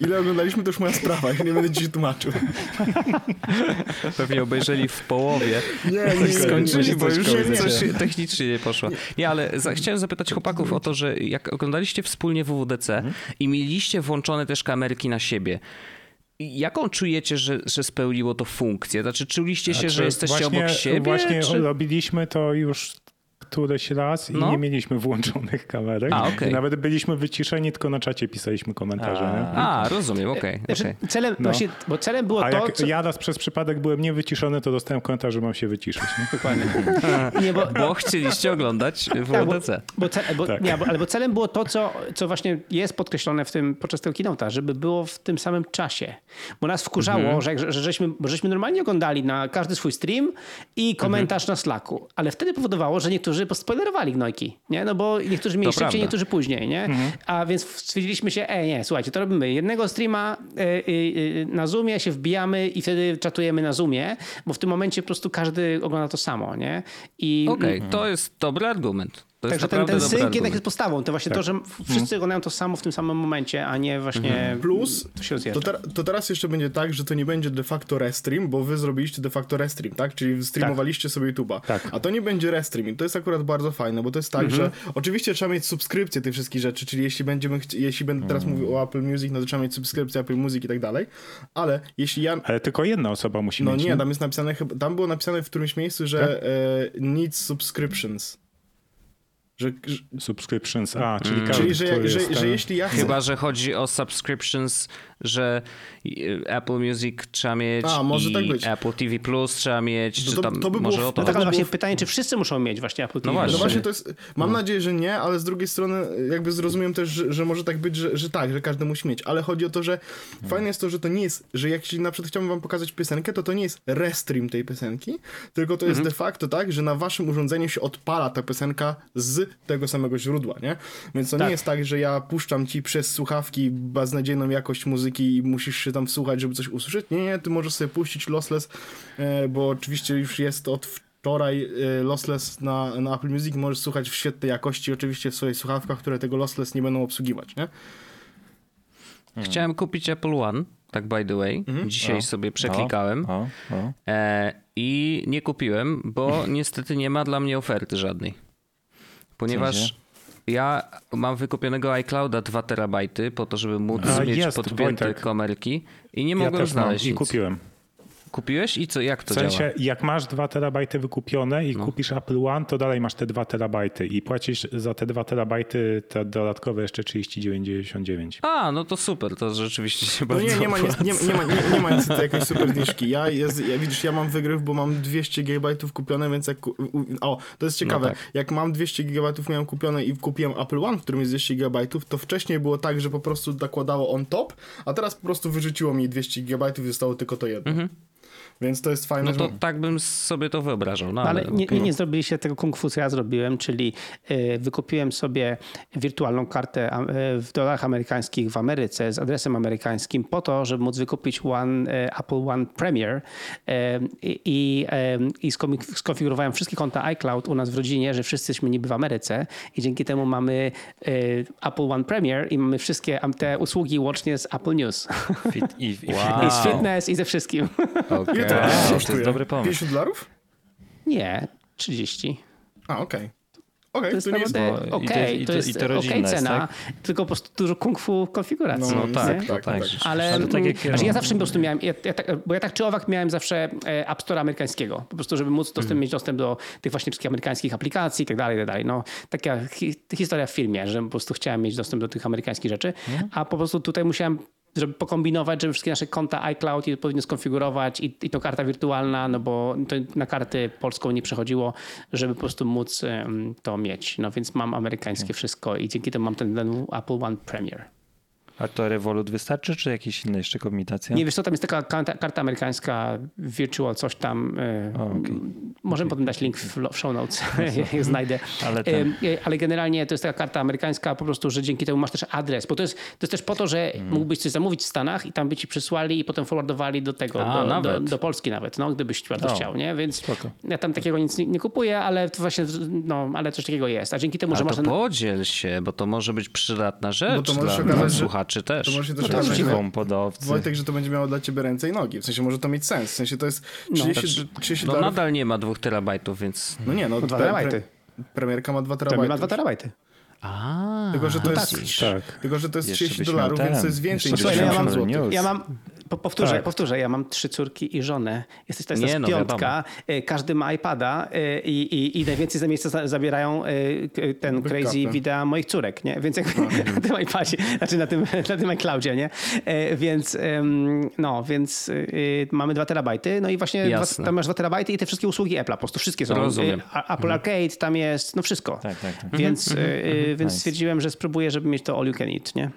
Ile oglądaliśmy, to już moja sprawa. Ja nie będę ci tłumaczył. Pewnie obejrzeli w połowie. Nie, nie, skończyli, nie, bo już coś technicznie nie poszło. Nie, ale za, chciałem zapytać chłopaków o to, że jak oglądaliście wspólnie WWDC mhm. i mieliście włączone też kamerki na siebie, Jaką czujecie, że, że spełniło to funkcję? Znaczy, czuliście się, znaczy, że jesteście właśnie, obok siebie? Właśnie czy... robiliśmy to już któryś raz i no. nie mieliśmy włączonych kamerek. A, okay. Nawet byliśmy wyciszeni, tylko na czacie pisaliśmy komentarze. A, a rozumiem, okej. Okay, okay. celem, no. właśnie, bo celem było a to... jak co... ja raz przez przypadek byłem niewyciszony, to dostałem komentarz, że mam się wyciszyć. Nie? Dokładnie. nie, bo... bo chcieliście oglądać w tak, bo, bo, bo, tak. nie, bo, ale bo celem było to, co, co właśnie jest podkreślone w tym, podczas tego kinota, żeby było w tym samym czasie. Bo nas wkurzało, mhm. że, że, że, żeśmy, bo żeśmy normalnie oglądali na każdy swój stream i komentarz mhm. na Slacku. Ale wtedy powodowało, że niektórzy niektórzy pospoilerowali gnojki, nie? No bo niektórzy mieli to szybciej, prawda. niektórzy później, nie? Mhm. A więc stwierdziliśmy się, ej, nie, słuchajcie, to robimy jednego streama y, y, na Zoomie, się wbijamy i wtedy czatujemy na Zoomie, bo w tym momencie po prostu każdy ogląda to samo, nie? Okej, okay, mhm. to jest dobry argument. To Także ten, ten sync jednak jest podstawą. To właśnie tak. to, że wszyscy hmm. oglądają to samo w tym samym momencie, a nie właśnie hmm. Plus, to, się to, ter to, teraz jeszcze będzie tak, że to nie będzie de facto restream, bo wy zrobiliście de facto restream, tak? Czyli streamowaliście tak. sobie YouTube'a. Tak. A to nie będzie restream i to jest akurat bardzo fajne, bo to jest tak, mhm. że oczywiście trzeba mieć subskrypcję tych wszystkich rzeczy, czyli jeśli będziemy, jeśli będę teraz mhm. mówił o Apple Music, no to trzeba mieć subskrypcję Apple Music i tak dalej, ale jeśli ja... Ale tylko jedna osoba musi no mieć. No nie, tam jest napisane, tam było napisane w którymś miejscu, że tak? e, needs subscriptions. Że, że, Subscriptions, a, czyli mm. Czyli, że, że, że, jeśli ja chcę... Chyba, że chodzi o subscriptions, że Apple Music trzeba mieć a, może tak być. Apple TV Plus trzeba mieć, to, czy tam to by może było, o to no tak, właśnie było... pytanie, czy wszyscy muszą mieć właśnie Apple TV? No właśnie, no właśnie to jest, mam no. nadzieję, że nie, ale z drugiej strony jakby zrozumiem też, że, że może tak być, że, że tak, że każdy musi mieć, ale chodzi o to, że hmm. fajne jest to, że to nie jest, że jak na przykład chciałbym wam pokazać piosenkę, to to nie jest restream tej piosenki, tylko to jest mhm. de facto tak, że na waszym urządzeniu się odpala ta piosenka z tego samego źródła, nie? Więc to tak. nie jest tak, że ja puszczam ci przez słuchawki beznadziejną jakość muzyki i musisz się tam wsłuchać, żeby coś usłyszeć. Nie, nie, ty możesz sobie puścić lossless, e, bo oczywiście już jest od wczoraj e, lossless na, na Apple Music możesz słuchać w świetnej jakości, oczywiście w swoich słuchawkach, które tego lossless nie będą obsługiwać, nie? Chciałem kupić Apple One, tak by the way. Mhm. Dzisiaj o, sobie przeklikałem o, o, e, i nie kupiłem, bo niestety nie ma dla mnie oferty żadnej. Ponieważ ja mam wykupionego iClouda 2 terabajty po to, żeby móc A, mieć jest, podpięte Wojtek. kamerki i nie mogłem ja znaleźć mam, I kupiłem. Kupiłeś i co, jak to w sensie, działa? jak masz 2 terabajty wykupione i no. kupisz Apple One, to dalej masz te 2 terabajty i płacisz za te 2 terabajty te dodatkowe jeszcze 39,99. A, no to super, to rzeczywiście się no bardzo nie, nie, ma, nie, nie, nie, ma, nie, nie ma niestety jakiejś super zniżki. Ja, jest, ja, widzisz, ja mam wygryw, bo mam 200 GB kupione, więc jak... O, to jest ciekawe. No tak. Jak mam 200 GB miałem kupione i kupiłem Apple One, w którym jest 200 GB, to wcześniej było tak, że po prostu nakładało on top, a teraz po prostu wyrzuciło mi 200 GB i zostało tylko to jedno. Mhm. Więc to jest fajne. No to że... tak bym sobie to wyobrażał. No, ale, ale nie, nie, nie zrobiliście tego kung fu, co ja zrobiłem, czyli y, wykupiłem sobie wirtualną kartę y, w dolarach amerykańskich w Ameryce z adresem amerykańskim po to, żeby móc wykupić One, y, Apple One Premier i, i skonfigurowałem wszystkie konta iCloud u nas w rodzinie, że wszyscy jesteśmy niby w Ameryce i dzięki temu mamy Apple One Premier i mamy wszystkie te usługi łącznie z Apple News. Fit, i, i, wow. I z fitness i ze wszystkim. Okay to, to jest dobry pomysł. 50 dolarów? Nie, 30. A, okej. Okay. Okay, to jest naprawdę okej, okay, to, jest okay cena, tak? tylko po prostu dużo kung fu konfiguracji. No, no tak, tak, tak, tak, Ale, ale tak jak znaczy ja zawsze po prostu miałem, ja, ja tak, bo ja tak czy owak miałem zawsze e, App Store amerykańskiego, po prostu żeby móc dostęp, mm. mieć dostęp do tych właśnie wszystkich amerykańskich aplikacji i tak dalej, tak dalej. No, taka hi, historia w filmie, że po prostu chciałem mieć dostęp do tych amerykańskich rzeczy, mm. a po prostu tutaj musiałem żeby pokombinować, żeby wszystkie nasze konta iCloud i powinno skonfigurować i, i to karta wirtualna, no bo to na kartę polską nie przechodziło, żeby po prostu móc to mieć. No więc mam amerykańskie wszystko i dzięki temu mam ten, ten Apple One Premier. A to Revolut wystarczy, czy jakieś inne jeszcze kombinacje? Nie, wiesz co, tam jest taka karta, karta amerykańska, virtual coś tam. E, o, okay. Możemy okay. potem dać link w, show notes, jak znajdę. Ale, ten... E, ale, generalnie to jest taka karta amerykańska po prostu, że dzięki temu masz też adres, bo to jest, to jest też po to, że hmm. mógłbyś coś zamówić w Stanach i tam by ci przysłali i potem forwardowali do tego, A, do, do, do, Polski nawet, no, gdybyś bardzo chciał, nie? Więc Spoko. ja tam takiego nic nie, nie, kupuję, ale to właśnie, no, ale coś takiego jest. A dzięki temu, A że masz... to podziel się, bo to może być przydatna rzecz bo to dla, dla słuchaczy słuchaczy też. To może się też no podawcy. Wojtek, że to będzie miało dla ciebie ręce i nogi. W sensie może to mieć sens. W sensie to jest 30, no, 30 no, no nadal nie ma dwóch terabajtów, więc... No nie, no 2 terabajty. Premierka ma 2 terabajty. ma 2 terabajty. A, tylko, że to jest, tak. tylko, że to jest 30 dolarów, więc to jest więcej niż 80 ja mam, ja mam powtórzę, tak. powtórzę, ja mam trzy córki i żonę. Jesteś to jest Nie, no, piątka, wiadomo. każdy ma iPada y, i, i, i najwięcej za miejsca zabierają y, ten crazy wideo moich córek, nie? Więc jak na tym iPadzie, znaczy na tym, na tym iCloudzie, nie? Więc no, więc mamy dwa terabajty, no i właśnie dwa, tam masz dwa terabajty i te wszystkie usługi Apple'a, po prostu wszystkie są. Rozumiem. Apple mhm. Arcade tam jest, no wszystko. Tak, tak, tak. Więc, mhm. więc nice. stwierdziłem, że spróbuję, żeby mieć to all you can eat, nie?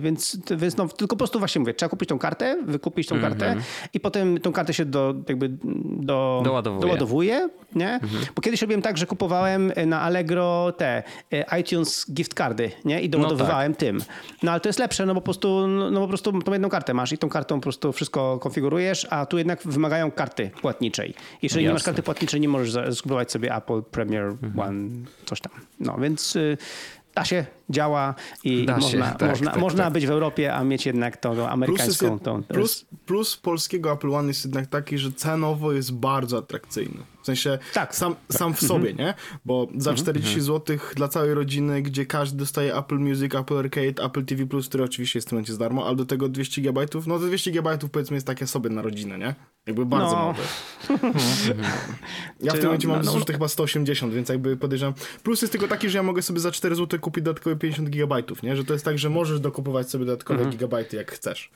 Więc, więc no, tylko po prostu właśnie mówię, trzeba kupić tą kartę, wykupić tą kartę -hmm. i potem tą kartę się do, jakby do, doładowuje. doładowuje nie? Mm -hmm. Bo kiedyś robiłem tak, że kupowałem na Allegro te e, iTunes gift cardy nie? i doładowywałem no tak. tym. No ale to jest lepsze, no bo po prostu, no po prostu tą jedną kartę masz i tą kartą po prostu wszystko konfigurujesz, a tu jednak wymagają karty płatniczej. Jeżeli Jasne. nie masz karty płatniczej, nie możesz skupować sobie Apple Premier -hmm. One, coś tam. No więc y, da się, działa i da można, się, tak, można, tak, można tak. być w Europie, a mieć jednak tą amerykańską. Plus, tą, plus, plus polskiego Apple One jest jednak taki, że cenowo jest bardzo atrakcyjny. W sensie tak. sam, sam w sobie, mhm. nie? Bo za 40 mhm. zł dla całej rodziny, gdzie każdy dostaje Apple Music, Apple Arcade, Apple TV+, który oczywiście jest w tym momencie za darmo, ale do tego 200 GB, no to 200 GB powiedzmy jest takie sobie na rodzinę, nie? Jakby bardzo no. mało. ja w tym momencie mam no, zużyte no, chyba 180, więc jakby podejrzewam. Plus jest tylko taki, że ja mogę sobie za 4 zł kupić dodatkowe 50 GB, nie? Że to jest tak, że możesz dokupować sobie dodatkowe mhm. gigabajty jak chcesz.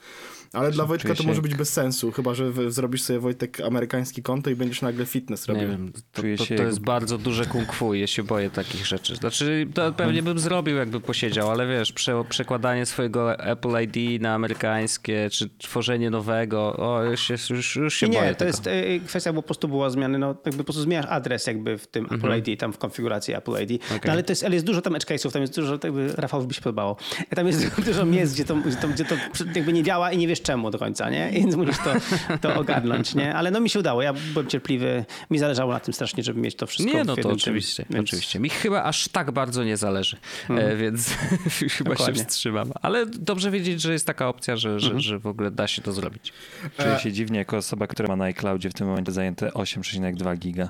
Ale dla Wojtka to może być bez sensu, chyba że zrobisz sobie Wojtek amerykański konto i będziesz nagle fitness robił. Nie wiem, to, to, to, to jest bardzo duże kung fu, ja się boję takich rzeczy. Znaczy, to pewnie bym zrobił, jakby posiedział, ale wiesz, prze, przekładanie swojego Apple ID na amerykańskie, czy tworzenie nowego, o, już się, już, już się nie, boję. Nie, to tego. jest y, kwestia, bo po prostu była zmiany, no jakby po prostu zmieniasz adres jakby w tym mhm. Apple ID, tam w konfiguracji Apple ID. Okay. No ale to jest, ale jest dużo tam edge case'ów, tam jest dużo, jakby Rafał by się podobało. Tam jest dużo miejsc, gdzie to, gdzie to, gdzie to jakby nie działa i nie wiesz czemu do końca, nie? Więc musisz to, to ogarnąć, nie? Ale no mi się udało, ja byłem cierpliwy, mi zależało na tym strasznie, żeby mieć to wszystko Nie, no to oczywiście, więc... oczywiście. Mi chyba aż tak bardzo nie zależy, hmm. więc chyba Dokładnie. się wstrzymam. Ale dobrze wiedzieć, że jest taka opcja, że, że, mhm. że w ogóle da się to zrobić. Czuję się dziwnie jako osoba, która ma na iCloudzie w tym momencie zajęte 8,2 giga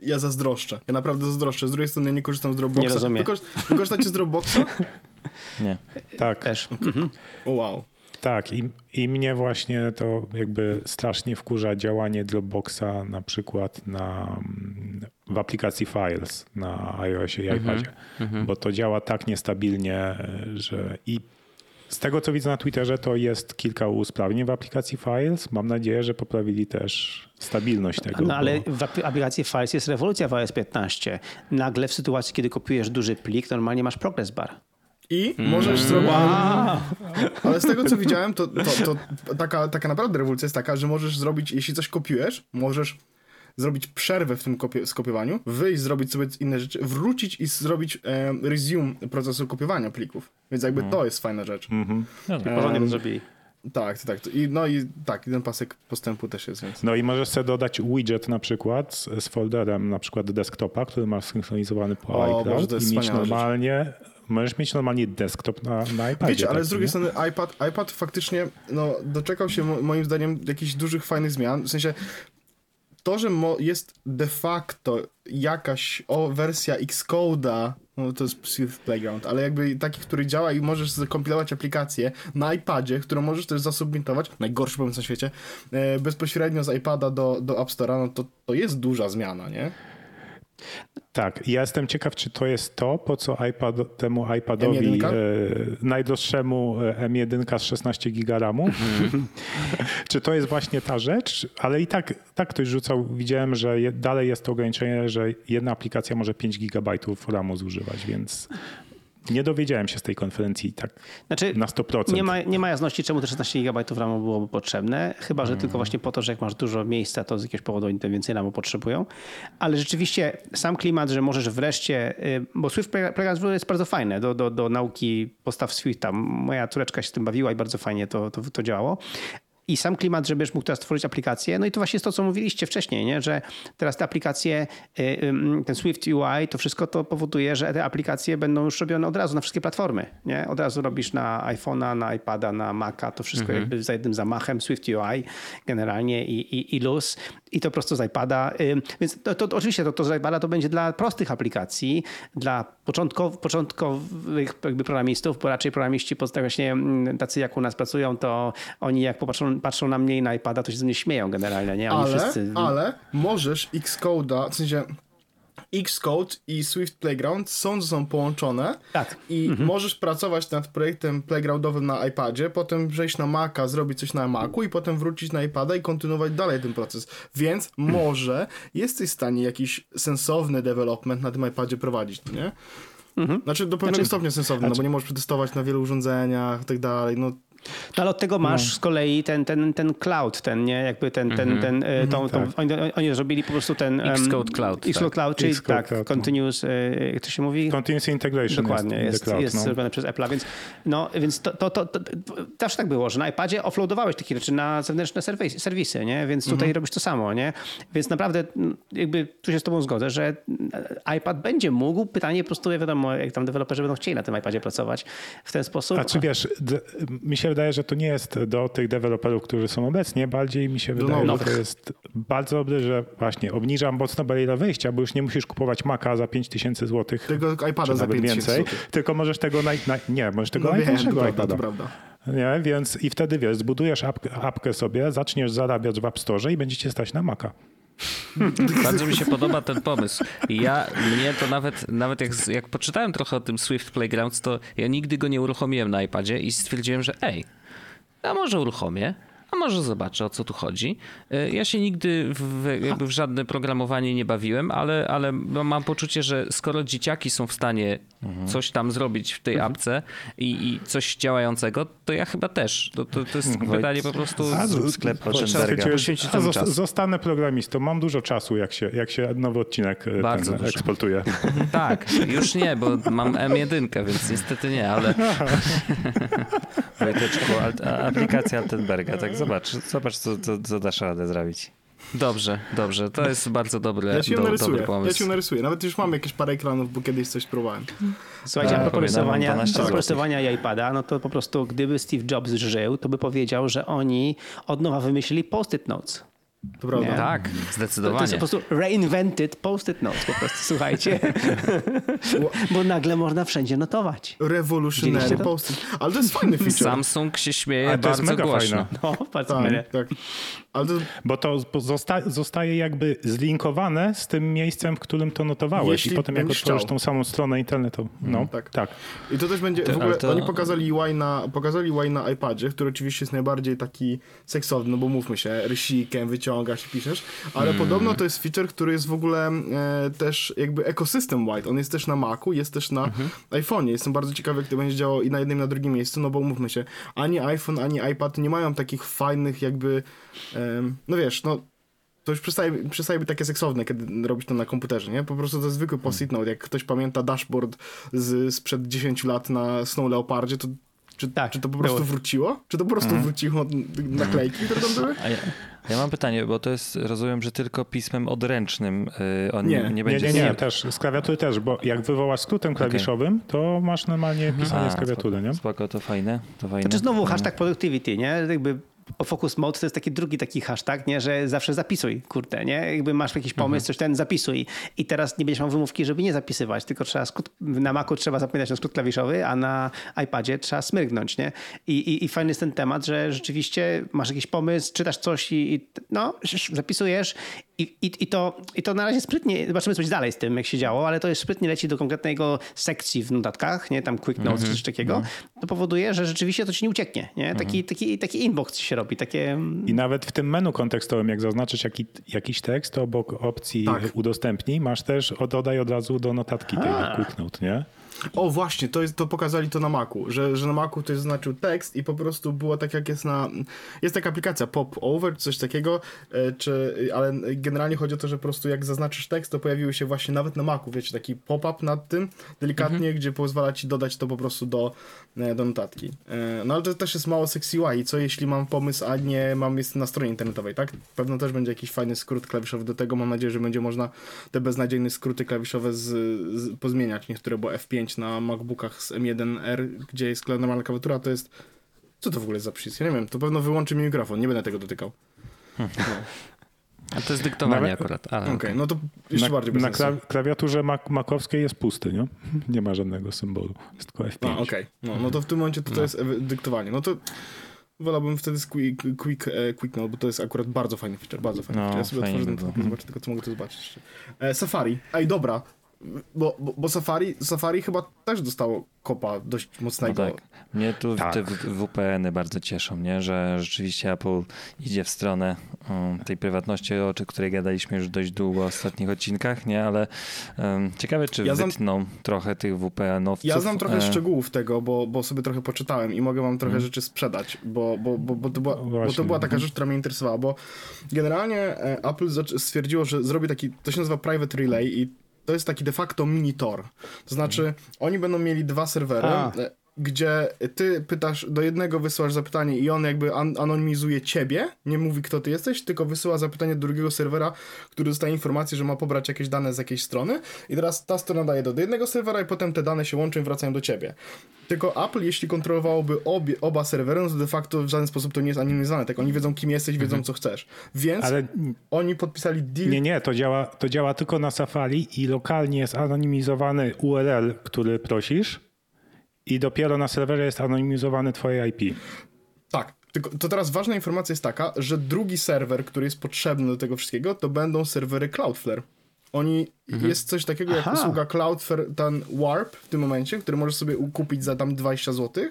ja zazdroszczę. Ja naprawdę zazdroszczę. Z drugiej strony ja nie korzystam z Dropboxa. Nie rozumiem. Wy korzystacie z Dropboxa? Nie. Tak. Też. Mhm. Wow. Tak, i, i mnie właśnie to jakby strasznie wkurza działanie Dropboxa na przykład na, w aplikacji Files na iOSie i mhm, iPadzie, -hmm. bo to działa tak niestabilnie, że i z tego co widzę na Twitterze, to jest kilka usprawnień w aplikacji Files. Mam nadzieję, że poprawili też stabilność tego. No ale bo... w aplikacji Files jest rewolucja w iOS 15. Nagle w sytuacji, kiedy kopiujesz duży plik, normalnie masz progress bar. I mm. możesz zrobić. Wow. Ale z tego co widziałem, to, to, to, taka, taka naprawdę rewolucja jest taka, że możesz zrobić, jeśli coś kopiujesz, możesz zrobić przerwę w tym kopie, skopiowaniu, wyjść, zrobić sobie inne rzeczy, wrócić i zrobić e, resume procesu kopiowania plików. Więc jakby mm. to jest fajna rzecz. Mm -hmm. No, porządnie um, zrobili. Tak, tak. I, no i tak, ten pasek postępu też jest. Więc... No i możesz sobie dodać widget na przykład z, z folderem na przykład desktopa, który masz synchronizowany po o, iCloud Boże, i mieć normalnie rzecz możesz mieć normalnie desktop na, na iPadzie. Wiecie, ale tak, z drugiej nie? strony iPad, iPad faktycznie no, doczekał się moim zdaniem jakichś dużych, fajnych zmian. W sensie to, że jest de facto jakaś o, wersja Xcode'a, no to jest Swift Playground, ale jakby taki, który działa i możesz zakompilować aplikację na iPadzie, którą możesz też zasubmitować, najgorszy pomysł na świecie, e, bezpośrednio z iPada do, do App Store'a, no to, to jest duża zmiana, nie? Tak, ja jestem ciekaw, czy to jest to, po co iPad, temu iPadowi e, najdroższemu e, M1 z 16 giga RAMu. Mhm. czy to jest właśnie ta rzecz? Ale i tak, tak ktoś rzucał, widziałem, że je, dalej jest to ograniczenie, że jedna aplikacja może 5 gigabajtów RAMu zużywać, więc nie dowiedziałem się z tej konferencji tak znaczy, na 100%. Nie ma, nie ma jasności, czemu te 16 GB RAMu byłoby potrzebne, chyba że hmm. tylko właśnie po to, że jak masz dużo miejsca, to z jakiegoś powodu oni tym więcej RAMu potrzebują. Ale rzeczywiście sam klimat, że możesz wreszcie, y, bo Swift Playground jest bardzo fajne do, do, do nauki postaw Swifta. Moja córeczka się z tym bawiła i bardzo fajnie to, to, to działało i sam klimat, żebyś mógł teraz stworzyć aplikację. No i to właśnie jest to, co mówiliście wcześniej, nie? że teraz te aplikacje, y, ten Swift UI, to wszystko to powoduje, że te aplikacje będą już robione od razu na wszystkie platformy. Nie? Od razu robisz na iPhone'a, na iPada, na Maca, to wszystko mhm. jakby za jednym zamachem, Swift UI generalnie i, i, i luz i to prosto z iPada. Więc to, to oczywiście to, to z iPada to będzie dla prostych aplikacji, dla początkow, początkowych jakby programistów, bo raczej programiści właśnie tacy jak u nas pracują, to oni jak popatrzą patrzą na mnie i na iPada, to się ze mnie śmieją generalnie, nie? Oni ale, wszyscy... ale możesz Xcode'a, w sensie Xcode i Swift Playground są ze sobą połączone tak. i mhm. możesz pracować nad projektem playgroundowym na iPadzie, potem przejść na Maca, zrobić coś na Macu i potem wrócić na iPada i kontynuować dalej ten proces. Więc może jesteś w stanie jakiś sensowny development na tym iPadzie prowadzić, nie? Mhm. Znaczy do pewnego znaczy, stopnia sensowny, znaczy, no bo nie możesz przetestować na wielu urządzeniach i tak dalej, no No ale od tego masz no. z kolei ten, ten, ten cloud, ten, nie? Jakby ten, ten, mm -hmm. ten, -hmm, tą, tą, tak. oni, oni zrobili po prostu ten... Xcode Cloud. Xcode tak. Cloud, czyli tak, Cloud, no. continuous, no. jak to się mówi? Continuous Integration Dokładnie, jest, jest, cloud, jest no. zrobione przez Apple'a, więc, no, więc to, to, to, to, też tak było, że na iPadzie offloadowałeś takie rzeczy na zewnętrzne serwisy, serwisy nie? Więc tutaj mm -hmm. robisz to samo, nie? Więc naprawdę jakby tu się z tobą zgodzę, że iPad będzie mógł, pytanie po prostu, wiadomo, jak tam deweloperzy będą chcieli na tym iPadzie pracować w ten sposób. A czy wiesz, mi się wydaje, że to nie jest do tych deweloperów, którzy są obecnie, bardziej mi się wydaje, no, że to jest bardzo dobre, że właśnie obniżam mocno barierę wejścia, bo już nie musisz kupować Maca za 5000 zł. Tego iPada za 5000 więcej, tylko możesz tego, na, na, nie, możesz tego no najtańszego iPada. To prawda. Nie, więc i wtedy wiesz, zbudujesz apkę, apkę sobie, zaczniesz zarabiać w App Store i będziecie stać na Maca. Bardzo mi się podoba ten pomysł. Ja, mnie to nawet, nawet jak, jak poczytałem trochę o tym Swift Playgrounds, to ja nigdy go nie uruchomiłem na iPadzie i stwierdziłem, że ej, a może uruchomię, a może zobaczę o co tu chodzi. E, ja się nigdy w, jakby w żadne programowanie nie bawiłem, ale, ale mam poczucie, że skoro dzieciaki są w stanie mhm. coś tam zrobić w tej mhm. apce i, i, coś działającego, to ja chyba też. To, to, to jest mhm. pytanie po prostu a, z, sklep czas. Zostanę programistą, mam dużo czasu, jak się, jak się nowy odcinek e, Bardzo ten eksportuje. tak, już nie, bo mam M1, więc niestety nie, ale... Wojteczku, aplikacja Altenberga, tak Zobacz, zobacz co, co, co dasz radę zrobić. Dobrze, dobrze. To jest bardzo dobre, ja ci do, dobry pomysł. Ja ci narysuję. Nawet już mam jakieś parę ekranów, bo kiedyś coś próbowałem. Słuchajcie, a propos rysowania, rysowania iPada, no to po prostu gdyby Steve Jobs żył, to by powiedział, że oni od nowa wymyślili post-it notes. To prawda. Tak, zdecydowanie. To, to, jest po prostu reinvented post-it notes, po prostu, słuchajcie. Bo nagle można wszędzie notować. Revolutionary post-it. Ale to jest fajny feature. Samsung się śmieje bardzo jest mega głośno. Fajne. No, patrzmy. Tak, tak. To... Bo to zosta zostaje jakby zlinkowane z tym miejscem, w którym to notowałeś Jeśli i potem jak otworzysz tą samą stronę internetu. No, mm, tak. tak. I to też będzie, w ogóle to... oni pokazali UI, na, pokazali UI na iPadzie, który oczywiście jest najbardziej taki seksowny, no bo mówmy się, rysikiem wyciągasz i piszesz, ale mm. podobno to jest feature, który jest w ogóle e, też jakby ekosystem white. On jest też na Macu, jest też na mm -hmm. iPhone'ie. Jestem bardzo ciekawy, jak to będzie działało i na jednym, i na drugim miejscu, no bo mówmy się, ani iPhone, ani iPad nie mają takich fajnych jakby no wiesz, no to już przestaje, przestaje być takie seksowne, kiedy robisz to na komputerze, nie? Po prostu to jest zwykły post-it note. Jak ktoś pamięta dashboard z, sprzed 10 lat na Snow Leopardzie, to czy, tak, czy to po prostu było. wróciło? Czy to po prostu mm. wróciło naklejki, które tam były? Ja, ja, mam pytanie, bo to jest, rozumiem, że tylko pismem odręcznym yy, on nie, nie będzie... Nie, nie, nie, też, z klawiatury też, bo jak wywołasz skrótem klawiszowym, okay. to masz normalnie pisanie A, z klawiatury, spoko, nie? Spoko, to fajne, to fajne. To czy znowu hashtag productivity, nie? Jakby focus mode to jest taki drugi taki hashtag, nie? że zawsze zapisuj, kurde, nie? Jakby masz jakiś pomysł, mhm. coś ten, zapisuj. I teraz nie będziesz miał wymówki, żeby nie zapisywać, tylko trzeba skrót, na Macu trzeba zapamiętać na skrót klawiszowy, a na iPadzie trzeba smyrgnąć, nie? I, i, i fajny jest ten temat, że rzeczywiście masz jakiś pomysł, czytasz coś i, i no, zapisujesz i, i, i, to, I to na razie sprytnie, zobaczymy coś dalej z tym, jak się działo, ale to jest sprytnie leci do konkretnego sekcji w notatkach, nie, tam quick notes mm -hmm. czy coś takiego, mm -hmm. to powoduje, że rzeczywiście to ci nie ucieknie, nie? Taki, mm -hmm. taki, taki inbox się robi, takie... I nawet w tym menu kontekstowym, jak zaznaczysz jaki, jakiś tekst, to obok opcji tak. udostępnij, masz też dodaj od razu do notatki tej quick note, nie? O właśnie, to, jest, to pokazali to na Macu, że, że na Macu to jest znaczył tekst i po prostu było tak jak jest na... Jest taka aplikacja Pop Over, coś takiego, e, czy, ale generalnie chodzi o to, że po prostu jak zaznaczysz tekst, to pojawiły się właśnie nawet na Macu, wiecie, taki pop-up nad tym, delikatnie, mhm. gdzie pozwala ci dodać to po prostu do, e, do notatki. E, no ale to też jest mało sexy UI. Co jeśli mam pomysł, a nie mam jest na stronie internetowej, tak? Pewno też będzie jakiś fajny skrót klawiszowy do tego. Mam nadzieję, że będzie można te beznadziejne skróty klawiszowe z, z pozmieniać. Niektóre, bo F5 na MacBookach z M1R, gdzie jest normalna klawiatura, to jest... Co to w ogóle jest za przycisk? Ja nie wiem, to pewno wyłączy mi mikrofon, nie będę tego dotykał. No. A to jest dyktowanie Nawet, akurat. Okej, okay, no to jeszcze na, bardziej bez Na klawiaturze Mac, makowskiej jest pusty, nie? Nie ma żadnego symbolu. Jest tylko F5. Okej, okay. no, no to w tym momencie to, to no. jest dyktowanie. No to wolałbym wtedy z quick, quick, e, quick no, bo to jest akurat bardzo fajny feature, bardzo fajny no, feature. Ja sobie otworzę ten, zobaczę tylko, co mogę tu zobaczyć jeszcze. E, Safari. Ej, dobra, bo, bo, bo, Safari, Safari chyba też dostało kopa dość mocnego. No tak. Mnie tu tak. te VPN-y bardzo cieszą, nie? że rzeczywiście Apple idzie w stronę um, tej prywatności, o której gadaliśmy już dość długo w ostatnich odcinkach, nie? ale um, ciekawe, czy ja wytną znam, trochę tych VPN-owców. Ja znam trochę e... szczegółów tego, bo, bo sobie trochę poczytałem i mogę wam trochę hmm. rzeczy sprzedać, bo, bo, bo, bo, to była, bo to była taka mhm. rzecz, która mnie interesowała, bo generalnie e, Apple stwierdziło, że zrobi taki, to się nazywa Private Relay i to jest taki de facto mini Tor. To znaczy, oni będą mieli dwa serwery, A. Gdzie ty pytasz, do jednego wysyłasz zapytanie i on jakby an anonimizuje ciebie, nie mówi kto ty jesteś, tylko wysyła zapytanie do drugiego serwera, który dostaje informację, że ma pobrać jakieś dane z jakiejś strony i teraz ta strona daje do jednego serwera i potem te dane się łączą i wracają do ciebie. Tylko Apple, jeśli kontrolowałoby obie, oba serwery, no to de facto w żaden sposób to nie jest anonimizowane. Tak, oni wiedzą kim jesteś, wiedzą mhm. co chcesz. Więc Ale... oni podpisali deal... Nie, nie, to działa, to działa tylko na Safari i lokalnie jest anonimizowany URL, który prosisz i dopiero na serwerze jest anonimizowany twoje IP. Tak, tylko to teraz ważna informacja jest taka, że drugi serwer, który jest potrzebny do tego wszystkiego, to będą serwery Cloudflare. Oni, mhm. jest coś takiego jak Aha. usługa Cloudflare, ten Warp w tym momencie, który możesz sobie kupić za tam 20 zł.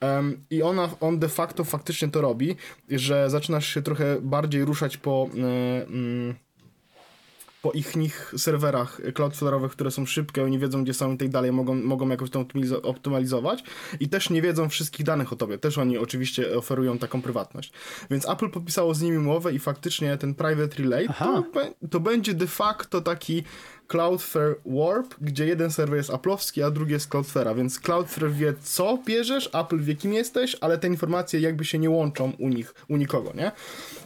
Um, I ona, on de facto faktycznie to robi, że zaczynasz się trochę bardziej ruszać po, y, po ich nich serwerach Cloudflare'owych, które są szybkie, oni wiedzą gdzie są i tak dalej, mogą, mogą jakoś to optymalizować i też nie wiedzą wszystkich danych o tobie. Też oni oczywiście oferują taką prywatność. Więc Apple podpisało z nimi umowę i faktycznie ten private relay to, to będzie de facto taki Cloudflare Warp, gdzie jeden serwer jest Apple'owski, a drugi jest Cloudflare'a, więc Cloudflare wie co bierzesz, Apple wie kim jesteś, ale te informacje jakby się nie łączą u nich, u nikogo, nie?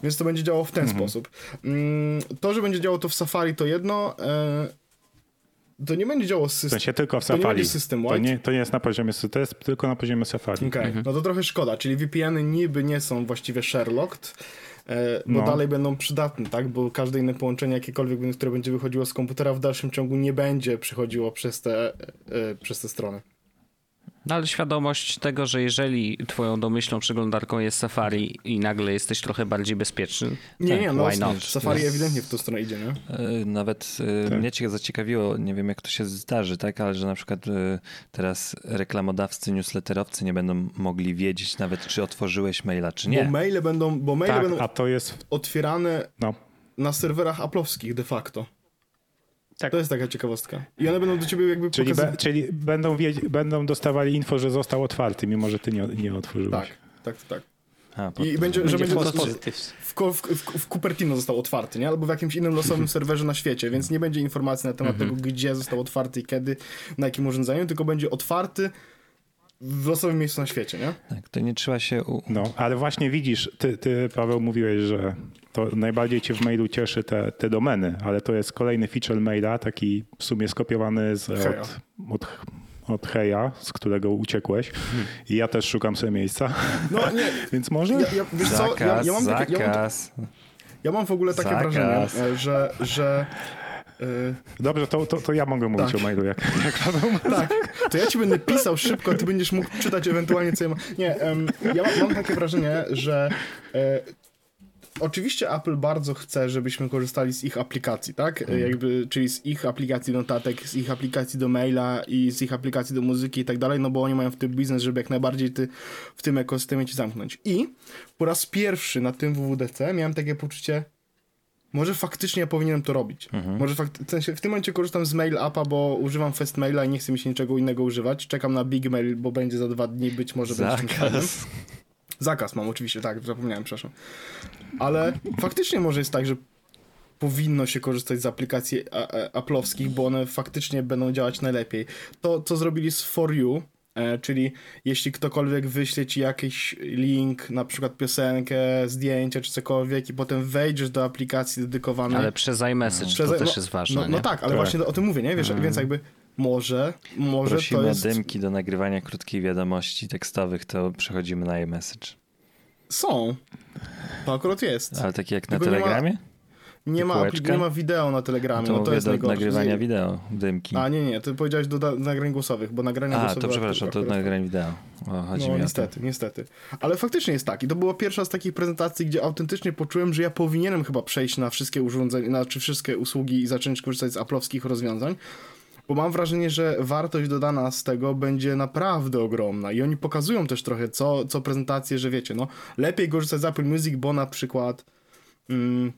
Więc to będzie działało w ten mhm. sposób. Mm, to, że będzie działało to w Safari to jedno, e, to nie będzie działało system. To się tylko w Safari. To nie, system to, nie, to nie jest na poziomie, to jest tylko na poziomie Safari. Okej, okay. mhm. no to trochę szkoda, czyli VPN-y niby nie są właściwie Sherlocked, bo no. dalej będą przydatne, tak? Bo każde inne połączenie, jakiekolwiek, które będzie wychodziło z komputera w dalszym ciągu nie będzie przychodziło przez te, e, przez te strony. No ale świadomość tego, że jeżeli twoją domyślną przeglądarką jest Safari i nagle jesteś trochę bardziej bezpieczny, nie, tak, nie, no, why not? Safari ewidentnie w tą stronę idzie, nie? E, nawet e, tak. mnie cię zaciekawiło, nie wiem jak to się zdarzy, tak, ale że na przykład e, teraz reklamodawcy, newsletterowcy nie będą mogli wiedzieć nawet, czy otworzyłeś maila, czy nie. Bo maile będą, bo maile tak, będą a to jest... otwierane no. na serwerach aplowskich de facto. Tak. To jest taka ciekawostka. I one będą do ciebie jakby Czyli, be, czyli będą, będą dostawali info, że został otwarty, mimo że ty nie, nie otworzyłeś. Tak, tak, tak. A, I będzie, będzie że będzie w, w, w, w, Cupertino został otwarty, nie? Albo w jakimś innym losowym serwerze na świecie, więc nie będzie informacji na temat mhm. tego, gdzie został otwarty i kiedy, na jakim urządzeniu, tylko będzie otwarty w losowym miejscu na świecie, nie? Tak, to nie trzeba się... U... No, ale właśnie widzisz, ty, ty Paweł mówiłeś, że to najbardziej cię w mailu cieszy te, te domeny, ale to jest kolejny feature maila, taki w sumie skopiowany z, od, od, od Heja, z którego uciekłeś i ja też szukam sobie miejsca, no, nie. więc może? Ja, ja, wiesz zakaz, co? Ja, ja mam takie, zakaz. Ja mam, ja mam w ogóle takie zakaz. wrażenie, że, że Y, Dobrze, to, to, to ja mogę mówić tak. o mailu, jak, jak Paweł Tak, to ja ci będę pisał szybko, ty będziesz mógł czytać ewentualnie, co ja mam. Nie, um, ja mam, mam, takie wrażenie, że e, oczywiście Apple bardzo chce, żebyśmy korzystali z ich aplikacji, tak? Mm. Jakby, czyli z ich aplikacji do notatek, z ich aplikacji do maila i z ich aplikacji do muzyki i tak dalej, no bo oni mają w tym biznes, żeby jak najbardziej ty w tym ekosystemie ci zamknąć. I po raz pierwszy na tym WWDC miałem takie poczucie, może faktycznie ja powinienem to robić. Mhm. Może fakt, w, sensie w tym momencie korzystam z mail appa, bo używam fest maila i nie chcę mi się niczego innego używać. Czekam na big mail, bo będzie za dwa dni, być może Zakaz. będzie Zakaz mam oczywiście, tak, zapomniałem, przepraszam. Ale faktycznie może jest tak, że powinno się korzystać z aplikacji Apple'owskich, bo one faktycznie będą działać najlepiej. To, co zrobili z For You, czyli jeśli ktokolwiek wyśle ci jakiś link, na przykład piosenkę, zdjęcie czy cokolwiek i potem wejdziesz do aplikacji dedykowanej. Ale przez iMessage przez, to też jest ważne. No, no tak, ale tak. właśnie o tym mówię, nie? Wiesz, mm. więc jakby może, może Prosimy to jest... o dymki do nagrywania krótkich wiadomości tekstowych, to przechodzimy na iMessage. Są. To akurat jest. Ale takie jak na Telegramie? Nie ma, nie ma wideo na Telegramie. To, no to jest najgorsze. nagrywania wideo, dymki. A nie, nie, ty powiedziałeś do, do nagrań głosowych, bo nagrania A, głosowe... A, to przepraszam, to nagrań wideo. O, chodzi no mi niestety, niestety. Ale faktycznie jest tak i to była pierwsza z takich prezentacji, gdzie autentycznie poczułem, że ja powinienem chyba przejść na wszystkie urządzenia, na, czy wszystkie usługi i zacząć korzystać z aplowskich rozwiązań, bo mam wrażenie, że wartość dodana z tego będzie naprawdę ogromna i oni pokazują też trochę co, co prezentacje, że wiecie, no lepiej korzystać z Apple Music, bo na przykład mm,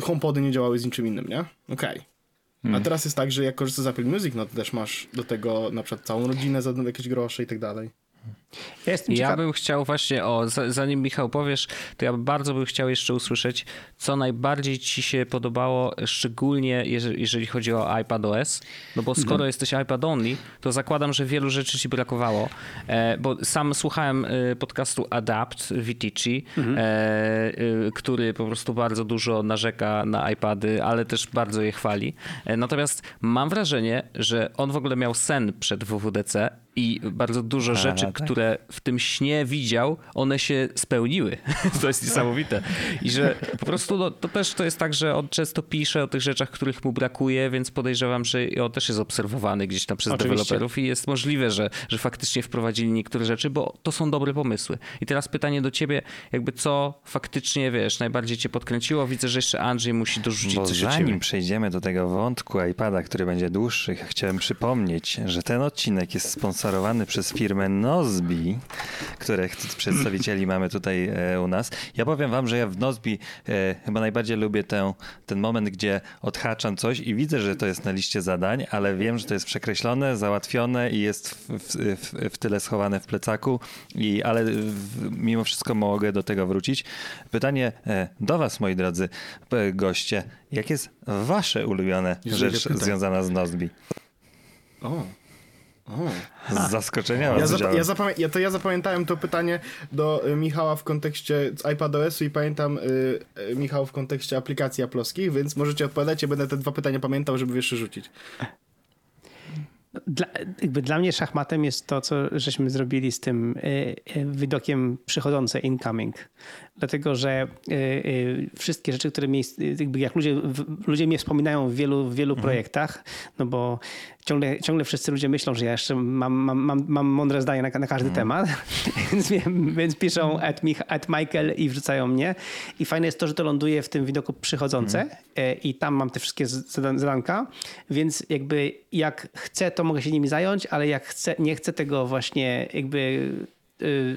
HomePody nie działały z niczym innym, nie? Okej. Okay. A hmm. teraz jest tak, że jak korzystasz z Apple Music, no to też masz do tego na przykład całą rodzinę za jakieś grosze i tak dalej. Ja, ja bym chciał właśnie, o, zanim Michał powiesz, to ja bardzo bym chciał jeszcze usłyszeć, co najbardziej ci się podobało, szczególnie jeżeli, jeżeli chodzi o iPadOS, no bo skoro mhm. jesteś iPad only, to zakładam, że wielu rzeczy ci brakowało, e, bo sam słuchałem e, podcastu Adapt Vitici, mhm. e, który po prostu bardzo dużo narzeka na iPady, ale też bardzo je chwali. Natomiast mam wrażenie, że on w ogóle miał sen przed WWDC i bardzo dużo A, rzeczy, tak? które w tym śnie widział, one się spełniły. to jest niesamowite. I że po prostu no, to też to jest tak, że on często pisze o tych rzeczach, których mu brakuje, więc podejrzewam, że on też jest obserwowany gdzieś tam przez Oczywiście. deweloperów i jest możliwe, że, że faktycznie wprowadzili niektóre rzeczy, bo to są dobre pomysły. I teraz pytanie do ciebie, jakby co faktycznie, wiesz, najbardziej cię podkręciło? Widzę, że jeszcze Andrzej musi dorzucić bo coś zanim przejdziemy do tego wątku iPada, który będzie dłuższy, chciałem przypomnieć, że ten odcinek jest sponsorowany przez firmę Nozbi, których przedstawicieli mamy tutaj e, u nas. Ja powiem wam, że ja w Nozbi e, chyba najbardziej lubię tę, ten moment, gdzie odhaczam coś i widzę, że to jest na liście zadań, ale wiem, że to jest przekreślone, załatwione i jest w, w, w tyle schowane w plecaku, i, ale w, mimo wszystko mogę do tego wrócić. Pytanie e, do was, moi drodzy goście. Jak jest wasze ulubione rzecz związana z Nozbi? O. Z zaskoczenia ja, zap ja, zapamię ja, to ja zapamiętałem to pytanie do y, Michała w kontekście iPadOS-u i pamiętam y, y, Michał w kontekście aplikacji aploskich, więc możecie odpowiadać, ja będę te dwa pytania pamiętał, żeby jeszcze rzucić. Dla, jakby dla mnie szachmatem jest to, co żeśmy zrobili z tym y, y, widokiem przychodzące incoming. Dlatego, że y, wszystkie rzeczy, które mi, jakby jak ludzie, ludzie mnie wspominają w wielu, w wielu mhm. projektach, no bo ciągle, ciągle wszyscy ludzie myślą, że ja jeszcze mam, mam, mam, mam mądre zdanie na, na każdy mhm. temat, więc, więc piszą at, Mich, at Michael i wrzucają mnie. I fajne jest to, że to ląduje w tym widoku przychodzące mhm. E, i tam mam te wszystkie zadanka, więc jakby jak chcę, to mogę się nimi zająć, ale jak chcę, nie chcę tego właśnie jakby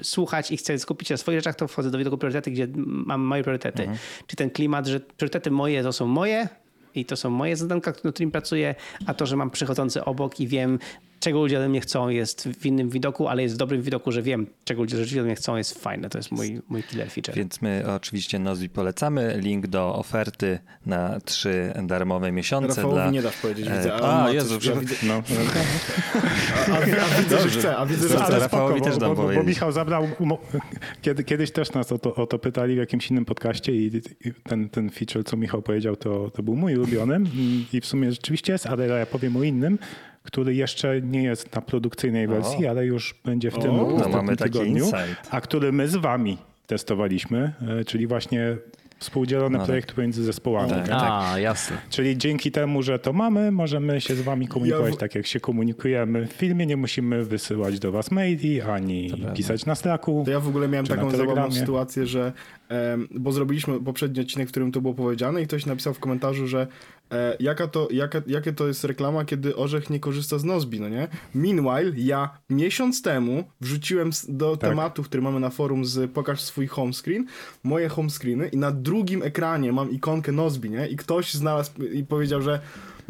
słuchać i chcę skupić się na swoich rzeczach, to wchodzę do widoku priorytety, gdzie mam moje priorytety. Mhm. Czy ten klimat, że priorytety moje to są moje, i to są moje zadanka, nad którymi pracuję, a to, że mam przychodzący obok i wiem, czego ludzie ode mnie chcą, jest w innym widoku, ale jest w dobrym widoku, że wiem, czego ludzie rzeczywiście ode mnie chcą, jest fajne. To jest mój, mój killer feature. Więc my oczywiście Nozbi polecamy. Link do oferty na trzy darmowe miesiące. Rafałowi dla... nie dasz powiedzieć, e, widzę. A, a Jezu, ja widzę... no. a, a, a widzę, że chce, a widzę, że chce. Rafałowi też dam bo, bo, bo Michał zabrał, kiedy, kiedyś też nas o to, o to pytali w jakimś innym podcaście i ten, ten feature, co Michał powiedział, to, to był mój ulubiony i w sumie rzeczywiście jest, ale ja powiem o innym, który jeszcze nie jest na produkcyjnej wersji, o. ale już będzie w tym o, no mamy tygodniu, a który my z wami testowaliśmy, e, czyli właśnie współdzielone no projekty tak. pomiędzy zespołami. Tak, tak? A, jasne. Czyli dzięki temu, że to mamy, możemy się z wami komunikować ja w... tak, jak się komunikujemy w filmie. Nie musimy wysyłać do was maili, ani pisać na Slacku. To ja w ogóle miałem taką zabawną sytuację, że bo zrobiliśmy poprzedni odcinek, w którym to było powiedziane i ktoś napisał w komentarzu, że e, jaka to, jaka, jakie to jest reklama, kiedy Orzech nie korzysta z Nozbi, no nie? Meanwhile, ja miesiąc temu wrzuciłem do tak. tematu, który mamy na forum z pokaż swój home screen, moje home screeny i na drugim ekranie mam ikonkę Nozbi, nie? I ktoś znalazł i powiedział, że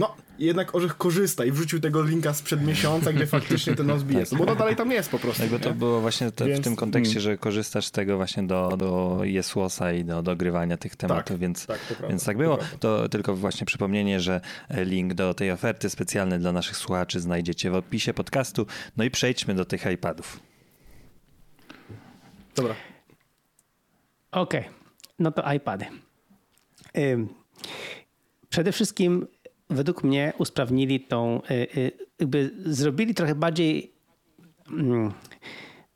no, jednak Orzech korzysta i wrzucił tego linka sprzed miesiąca, gdzie faktycznie ten Nozbi jest, bo to dalej tam jest po prostu. Jakby to było właśnie te, więc, w tym kontekście, mm. że korzystasz z tego właśnie do, do Jesłosa i do dogrywania tych tematów, tak, więc, tak, to więc tak było. To, to, tylko właśnie przypomnienie, że link do tej oferty specjalnej dla naszych słuchaczy znajdziecie w opisie podcastu. No i przejdźmy do tych iPadów. Dobra. Okej, okay. no to iPady. Przede wszystkim według mnie usprawnili tą, y, y, jakby zrobili trochę bardziej mm,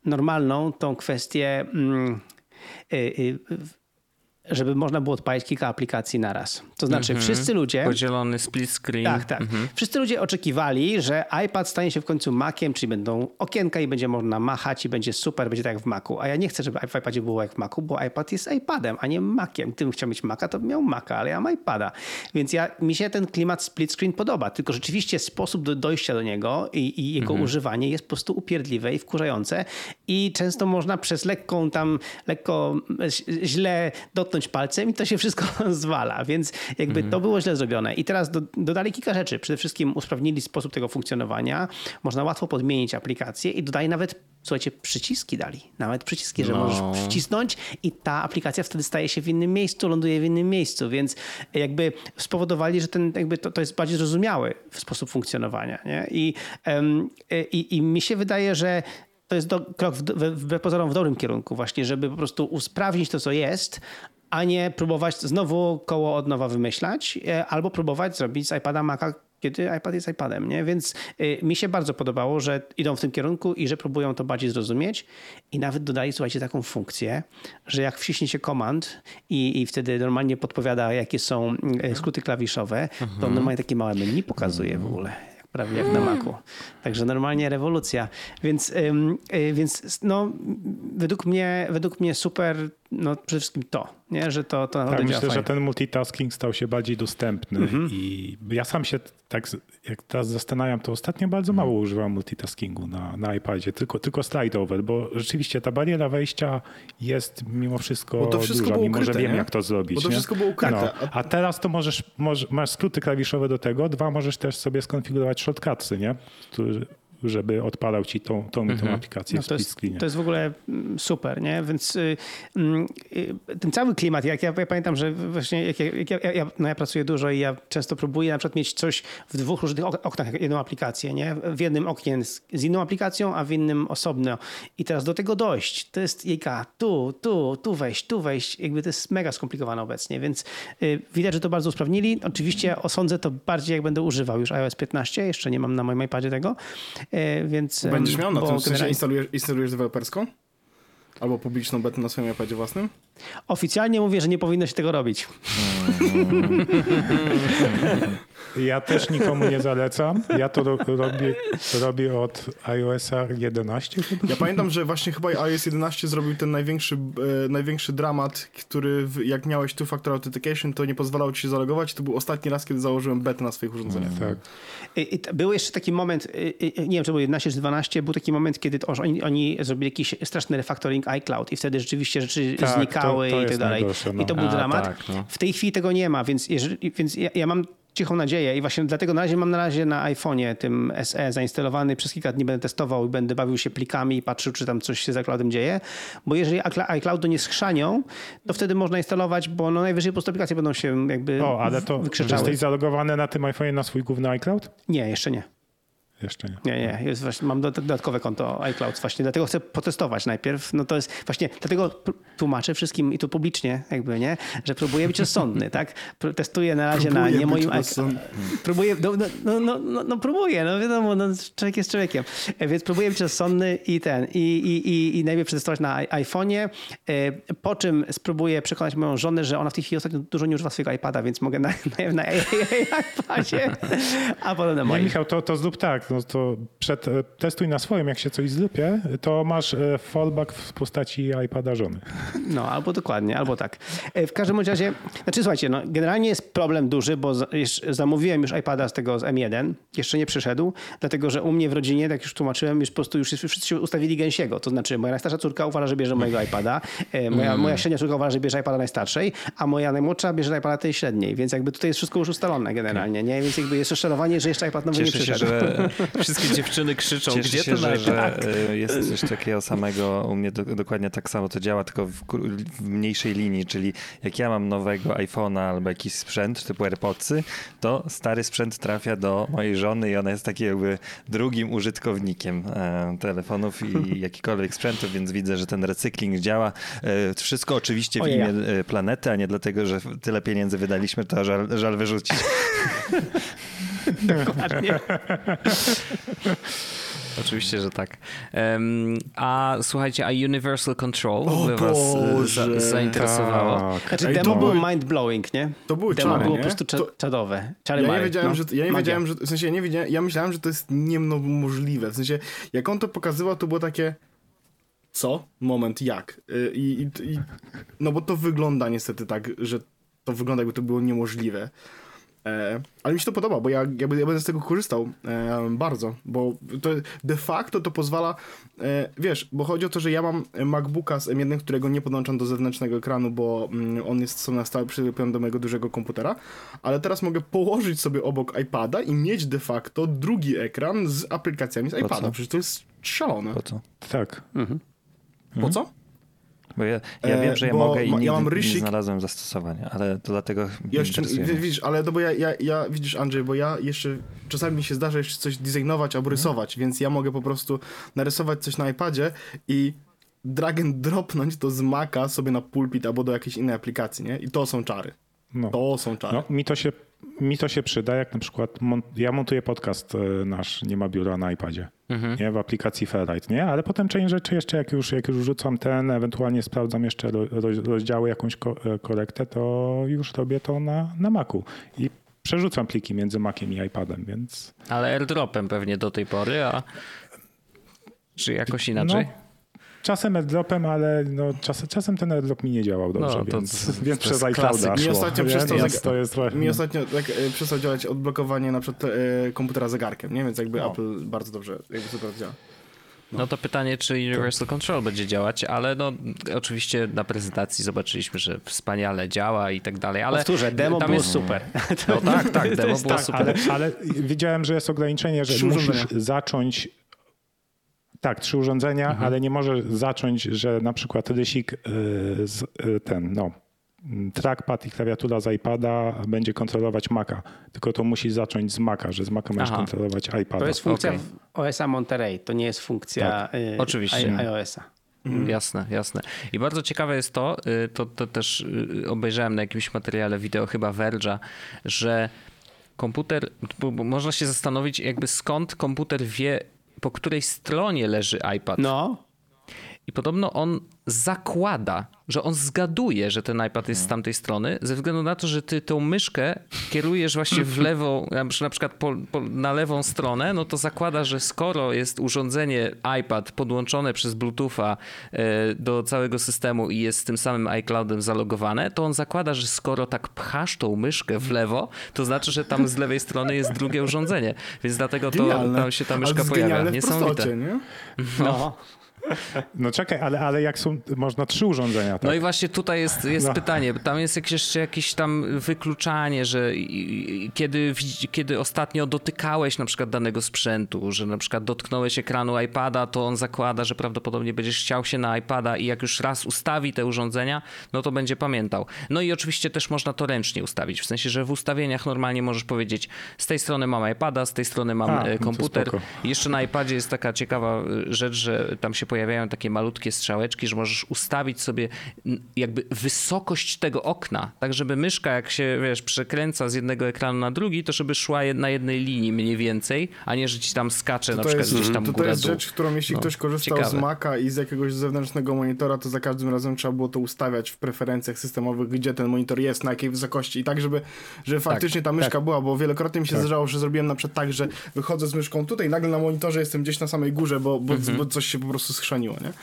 normalną tą kwestię mm, y, żeby można było odpalić kilka aplikacji naraz. To znaczy mm -hmm. wszyscy ludzie... Podzielony split screen. Tak, tak. Mm -hmm. Wszyscy ludzie oczekiwali, że iPad stanie się w końcu Maciem, czyli będą okienka i będzie można machać i będzie super, będzie tak jak w Macu. A ja nie chcę, żeby w iPadzie było jak w Macu, bo iPad jest iPadem, a nie Maciem. Gdybym chciał mieć Maca, to bym miał Maca, ale ja mam iPada. Więc ja, mi się ten klimat split screen podoba, tylko rzeczywiście sposób do dojścia do niego i, i jego mm -hmm. używanie jest po prostu upierdliwe i wkurzające i często można przez lekką tam, lekko źle dotknąć palcem i to się wszystko zwala, więc jakby mhm. to było źle zrobione. I teraz do, dodali kilka rzeczy. Przede wszystkim usprawnili sposób tego funkcjonowania. Można łatwo podmienić aplikację i dodali nawet, słuchajcie, przyciski dali. Nawet przyciski, że no. możesz przycisnąć i ta aplikacja wtedy staje się w innym miejscu, ląduje w innym miejscu, więc jakby spowodowali, że ten, jakby to, to jest bardziej zrozumiały sposób funkcjonowania. Nie? I, um, i, I mi się wydaje, że to jest do, krok wbrew pozorom w dobrym kierunku właśnie, żeby po prostu usprawnić to, co jest, a nie próbować znowu koło od nowa wymyślać, e, albo próbować zrobić z iPada Maca, kiedy iPad jest iPadem, nie? Więc y, mi się bardzo podobało, że idą w tym kierunku i że próbują to bardziej zrozumieć i nawet dodali, słuchajcie, taką funkcję, że jak wciśniecie komand i, i wtedy normalnie podpowiada, jakie są y, skróty klawiszowe, to mhm. normalnie takie małe menu pokazuje w ogóle prawie jak na Macu. Także normalnie rewolucja. Więc, y, więc no, według mnie, według mnie super no przede wszystkim to, nie? że to, to naprawdę Tak, myślę, fajnie. że ten multitasking stał się bardziej dostępny mhm. i ja sam się tak, jak teraz zastanawiam, to ostatnio bardzo mało mhm. używam multitaskingu na, na iPadzie, tylko, tylko slide over, bo rzeczywiście ta bariera wejścia jest mimo wszystko, to wszystko duża, mimo ukryte, że wiem nie? jak to zrobić. Bo to nie? wszystko było ukryte. No, a teraz to możesz, możesz, masz skróty klawiszowe do tego, dwa możesz też sobie skonfigurować shortcutsy, nie? Który, żeby odpalał ci tą, tą, mhm. tą aplikację no to, jest, to jest w ogóle mm, super, nie? Więc y, y, ten cały klimat, jak ja, ja pamiętam, że właśnie jak, jak, jak ja, no ja pracuję dużo i ja często próbuję na przykład mieć coś w dwóch różnych oknach, jedną aplikację, nie? W jednym oknie z, z inną aplikacją, a w innym osobno. I teraz do tego dojść, to jest jejka, tu, tu, tu wejść, tu wejść, jakby to jest mega skomplikowane obecnie, więc y, widać, że to bardzo usprawnili. Oczywiście osądzę to bardziej, jak będę używał już iOS 15, jeszcze nie mam na moim iPadzie tego, E, więc... Będziesz miał na tym, w sensie instalujesz, instalujesz deweloperską? Albo publiczną betę na swoim iPadzie własnym? Oficjalnie mówię, że nie powinno się tego robić. Ja też nikomu nie zalecam. Ja to robię, robię od iOS 11 chyba. Ja pamiętam, że właśnie chyba iOS 11 zrobił ten największy, e, największy dramat, który w, jak miałeś two-factor authentication, to nie pozwalało ci się zalogować. To był ostatni raz, kiedy założyłem betę na swoich urządzeniach. tak. I, i był jeszcze taki moment, nie wiem, czy był 11 czy 12, był taki moment, kiedy to, oni, oni zrobili jakiś straszny refactoring iCloud i wtedy rzeczywiście rzeczy tak, znikały to, to i tak dalej. No. I to był A, dramat. Tak, no. W tej chwili tego nie ma, więc, jeżeli, więc ja, ja mam cichą nadzieję i właśnie dlatego na razie mam na razie na iPhone'ie tym SE zainstalowany, przez kilka dni będę testował i będę bawił się plikami i patrzył, czy tam coś się z iCloudem dzieje, bo jeżeli iCloudu nie schrzanią, to wtedy można instalować, bo no najwyżej po prostu aplikacje będą się jakby O, ale to jesteś zalogowany na tym iPhone'ie na swój główny iCloud? Nie, jeszcze nie. Jeszcze nie. Nie, nie. Jest właśnie, mam dodatkowe konto iCloud. Właśnie dlatego chcę potestować najpierw. No to jest właśnie, dlatego tłumaczę wszystkim i tu publicznie jakby, nie? Że próbuję być rozsądny, tak? Testuję na razie próbuję na nie moim iCloud. Próbuję, no, no, no, no, no, próbuję, no wiadomo, no, człowiek jest człowiekiem. E, więc próbuję być rozsądny i ten, i, i, i, i najpierw przetestować na iPhone'ie, e, po czym spróbuję przekonać moją żonę, że ona w tej chwili ostatnio dużo nie używa swojego iPada, więc mogę na, na, na iPadzie, a potem na moim. Michał, to, to zrób tak, no to przed, e, testuj na swoim, jak się coś zlepie, to masz e, fallback w postaci iPada żony. No, albo dokładnie, albo tak. E, w każdym razie, znaczy słuchajcie, no, generalnie jest problem duży, bo zamówiłem już iPada z tego z M1, jeszcze nie przyszedł, dlatego że u mnie w rodzinie, tak już tłumaczyłem, już po prostu już wszyscy ustawili gęsiego, to znaczy moja najstarsza córka uważa, że bierze mojego iPada, moja, mm. moja średnia córka uważa, że bierze iPada najstarszej, a moja najmłodsza bierze iPada tej średniej, więc jakby tutaj jest wszystko już ustalone generalnie, nie? Więc jakby jest rozczarowanie, że jeszcze iPad nowy Cieszę nie przyszedł. Się, że Wszystkie dziewczyny krzyczą, Cieszę gdzie się, że, że e, jest coś takiego samego, u mnie do, dokładnie tak samo to działa, tylko w, w, mniejszej linii, czyli jak ja mam nowego iPhone'a albo jakiś sprzęt typu AirPodsy, to stary sprzęt trafia do mojej żony i ona jest takim jakby drugim użytkownikiem e, telefonów i jakikolwiek sprzętów, więc widzę, że ten recykling działa. E, wszystko oczywiście w imię e, planety, a nie dlatego, że tyle pieniędzy wydaliśmy, to żal, żal wyrzucić. Dokładnie. Oczywiście, że tak. Um, a słuchajcie, a Universal Control w ogóle was e, za, zainteresowało? Tak. Znaczy, demo było mind-blowing, nie? To były demo czary, było nie? po prostu to... czadowe. Czary ja nie wiedziałem, no. że, ja nie Magia. wiedziałem, że, w sensie ja nie wiedziałem, ja myślałem, że to jest niemożliwe. W sensie, jak on to pokazywał, to było takie co? Moment, jak? Y, I, i, i, no bo to wygląda niestety tak, że to wygląda jakby to było niemożliwe. E, ale mi się to podoba, bo ja, ja, ja będę z tego korzystał e, bardzo, bo to de facto to pozwala, e, wiesz, bo chodzi o to, że ja mam MacBooka z M1, którego nie podłączam do zewnętrznego ekranu, bo mm, on jest na stałe przyklepiony do mojego dużego komputera, ale teraz mogę położyć sobie obok iPada i mieć de facto drugi ekran z aplikacjami z iPada. Przecież to jest szalone. Po co? Tak. Mhm. Po co? Bo ja, ja wiem, że ja mogę i nigdy ja mam rysik... nie znalazłem zastosowania, ale to dlatego jeszcze, Widzisz, ale no bo ja, ja, ja, widzisz Andrzej, bo ja jeszcze, czasami mi się zdarza jeszcze coś designować albo rysować, więc ja mogę po prostu narysować coś na iPadzie i drag and dropnąć to z Maca sobie na pulpit albo do jakiejś innej aplikacji, nie? I to są czary. No. To są czary. No, mi to się mi to się przyda, jak na przykład ja montuję podcast e, nasz, nie ma biura na iPadzie, mhm. nie, w aplikacji Fairlight, nie? Ale potem część rzeczy jeszcze, jak już, jak już rzucam ten, ewentualnie sprawdzam jeszcze rozdziały, jakąś e, korektę, to już robię to na, na Macu. I przerzucam pliki między Maciem i iPadem, więc... Ale airdropem pewnie do tej pory, a czy jakoś inaczej? No. Czasem airdropem, ale no, czas, czasem ten airdrop mi nie działał dobrze, no, to, więc, to, więc to przez iClouda Mi ostatnio, przestał, jest, to jest mi ostatnio tak, e, przestał działać odblokowanie na przykład e, komputera zegarkiem, nie? więc jakby no. Apple bardzo dobrze, jakby super działa. No. no. to pytanie, czy Universal Control będzie działać, ale no oczywiście na prezentacji zobaczyliśmy, że wspaniale działa i tak dalej, ale... Powtórzę, demo tam było jest... super. No tak, tak, demo było tak, super. Ale, ale widziałem, że jest ograniczenie, że musisz zacząć tak, trzy urządzenia, mhm. ale nie może zacząć, że na przykład rysik y, z, y, ten, no, trackpad i klawiatura z iPada będzie kontrolować Maca, tylko to musi zacząć z Maca, że z Maca możesz kontrolować iPada. To jest funkcja okay. OS-a Monterey, to nie jest funkcja tak. y, Oczywiście. iOS-a. Mhm. Jasne, jasne. I bardzo ciekawe jest to, to, to też obejrzałem na jakimś materiale wideo chyba Verge'a, że komputer, można się zastanowić jakby skąd komputer wie po której stronie leży iPad. No. I podobno on zakłada, że on zgaduje, że ten iPad jest z tamtej strony, ze względu na to, że ty tą myszkę kierujesz właśnie w lewą, na przykład po, po, na lewą stronę, no to zakłada, że skoro jest urządzenie iPad podłączone przez Bluetootha e, do całego systemu i jest z tym samym iCloudem zalogowane, to on zakłada, że skoro tak pchasz tą myszkę w lewo, to znaczy, że tam z lewej strony jest drugie urządzenie. Więc dlatego to, tam się ta myszka pojawia. Niesamowite. Prostocie, nie? No. no. No czekaj, ale, ale jak są, można trzy urządzenia, tak? No i właśnie tutaj jest, jest no. pytanie, tam jest jeszcze jakieś tam wykluczanie, że kiedy, kiedy ostatnio dotykałeś na przykład danego sprzętu, że na przykład dotknąłeś ekranu iPada, to on zakłada, że prawdopodobnie będziesz chciał się na iPada i jak już raz ustawi te urządzenia, no to będzie pamiętał. No i oczywiście też można to ręcznie ustawić, w sensie, że w ustawieniach normalnie możesz powiedzieć, z tej strony mam iPada, z tej strony mam A, e, no komputer. No jeszcze na iPadzie jest taka ciekawa e, rzecz, że tam się pojawiają takie malutkie strzałeczki, że możesz ustawić sobie jakby wysokość tego okna, tak żeby myszka jak się, wiesz, przekręca z jednego ekranu na drugi, to żeby szła na jednej linii mniej więcej, a nie, że ci tam skacze to na to przykład jest, gdzieś tam To, to jest dół. rzecz, którą jeśli no, ktoś korzystał ciekawe. z Maca i z jakiegoś zewnętrznego monitora, to za każdym razem trzeba było to ustawiać w preferencjach systemowych, gdzie ten monitor jest, na jakiej wysokości i tak, żeby, żeby tak, faktycznie ta myszka tak. była, bo wielokrotnie mi się tak. zdarzało, że zrobiłem na przykład tak, że wychodzę z myszką tutaj, nagle na monitorze jestem gdzieś na samej górze, bo, bo, mhm. bo coś się po prostu schrzaniło, nie?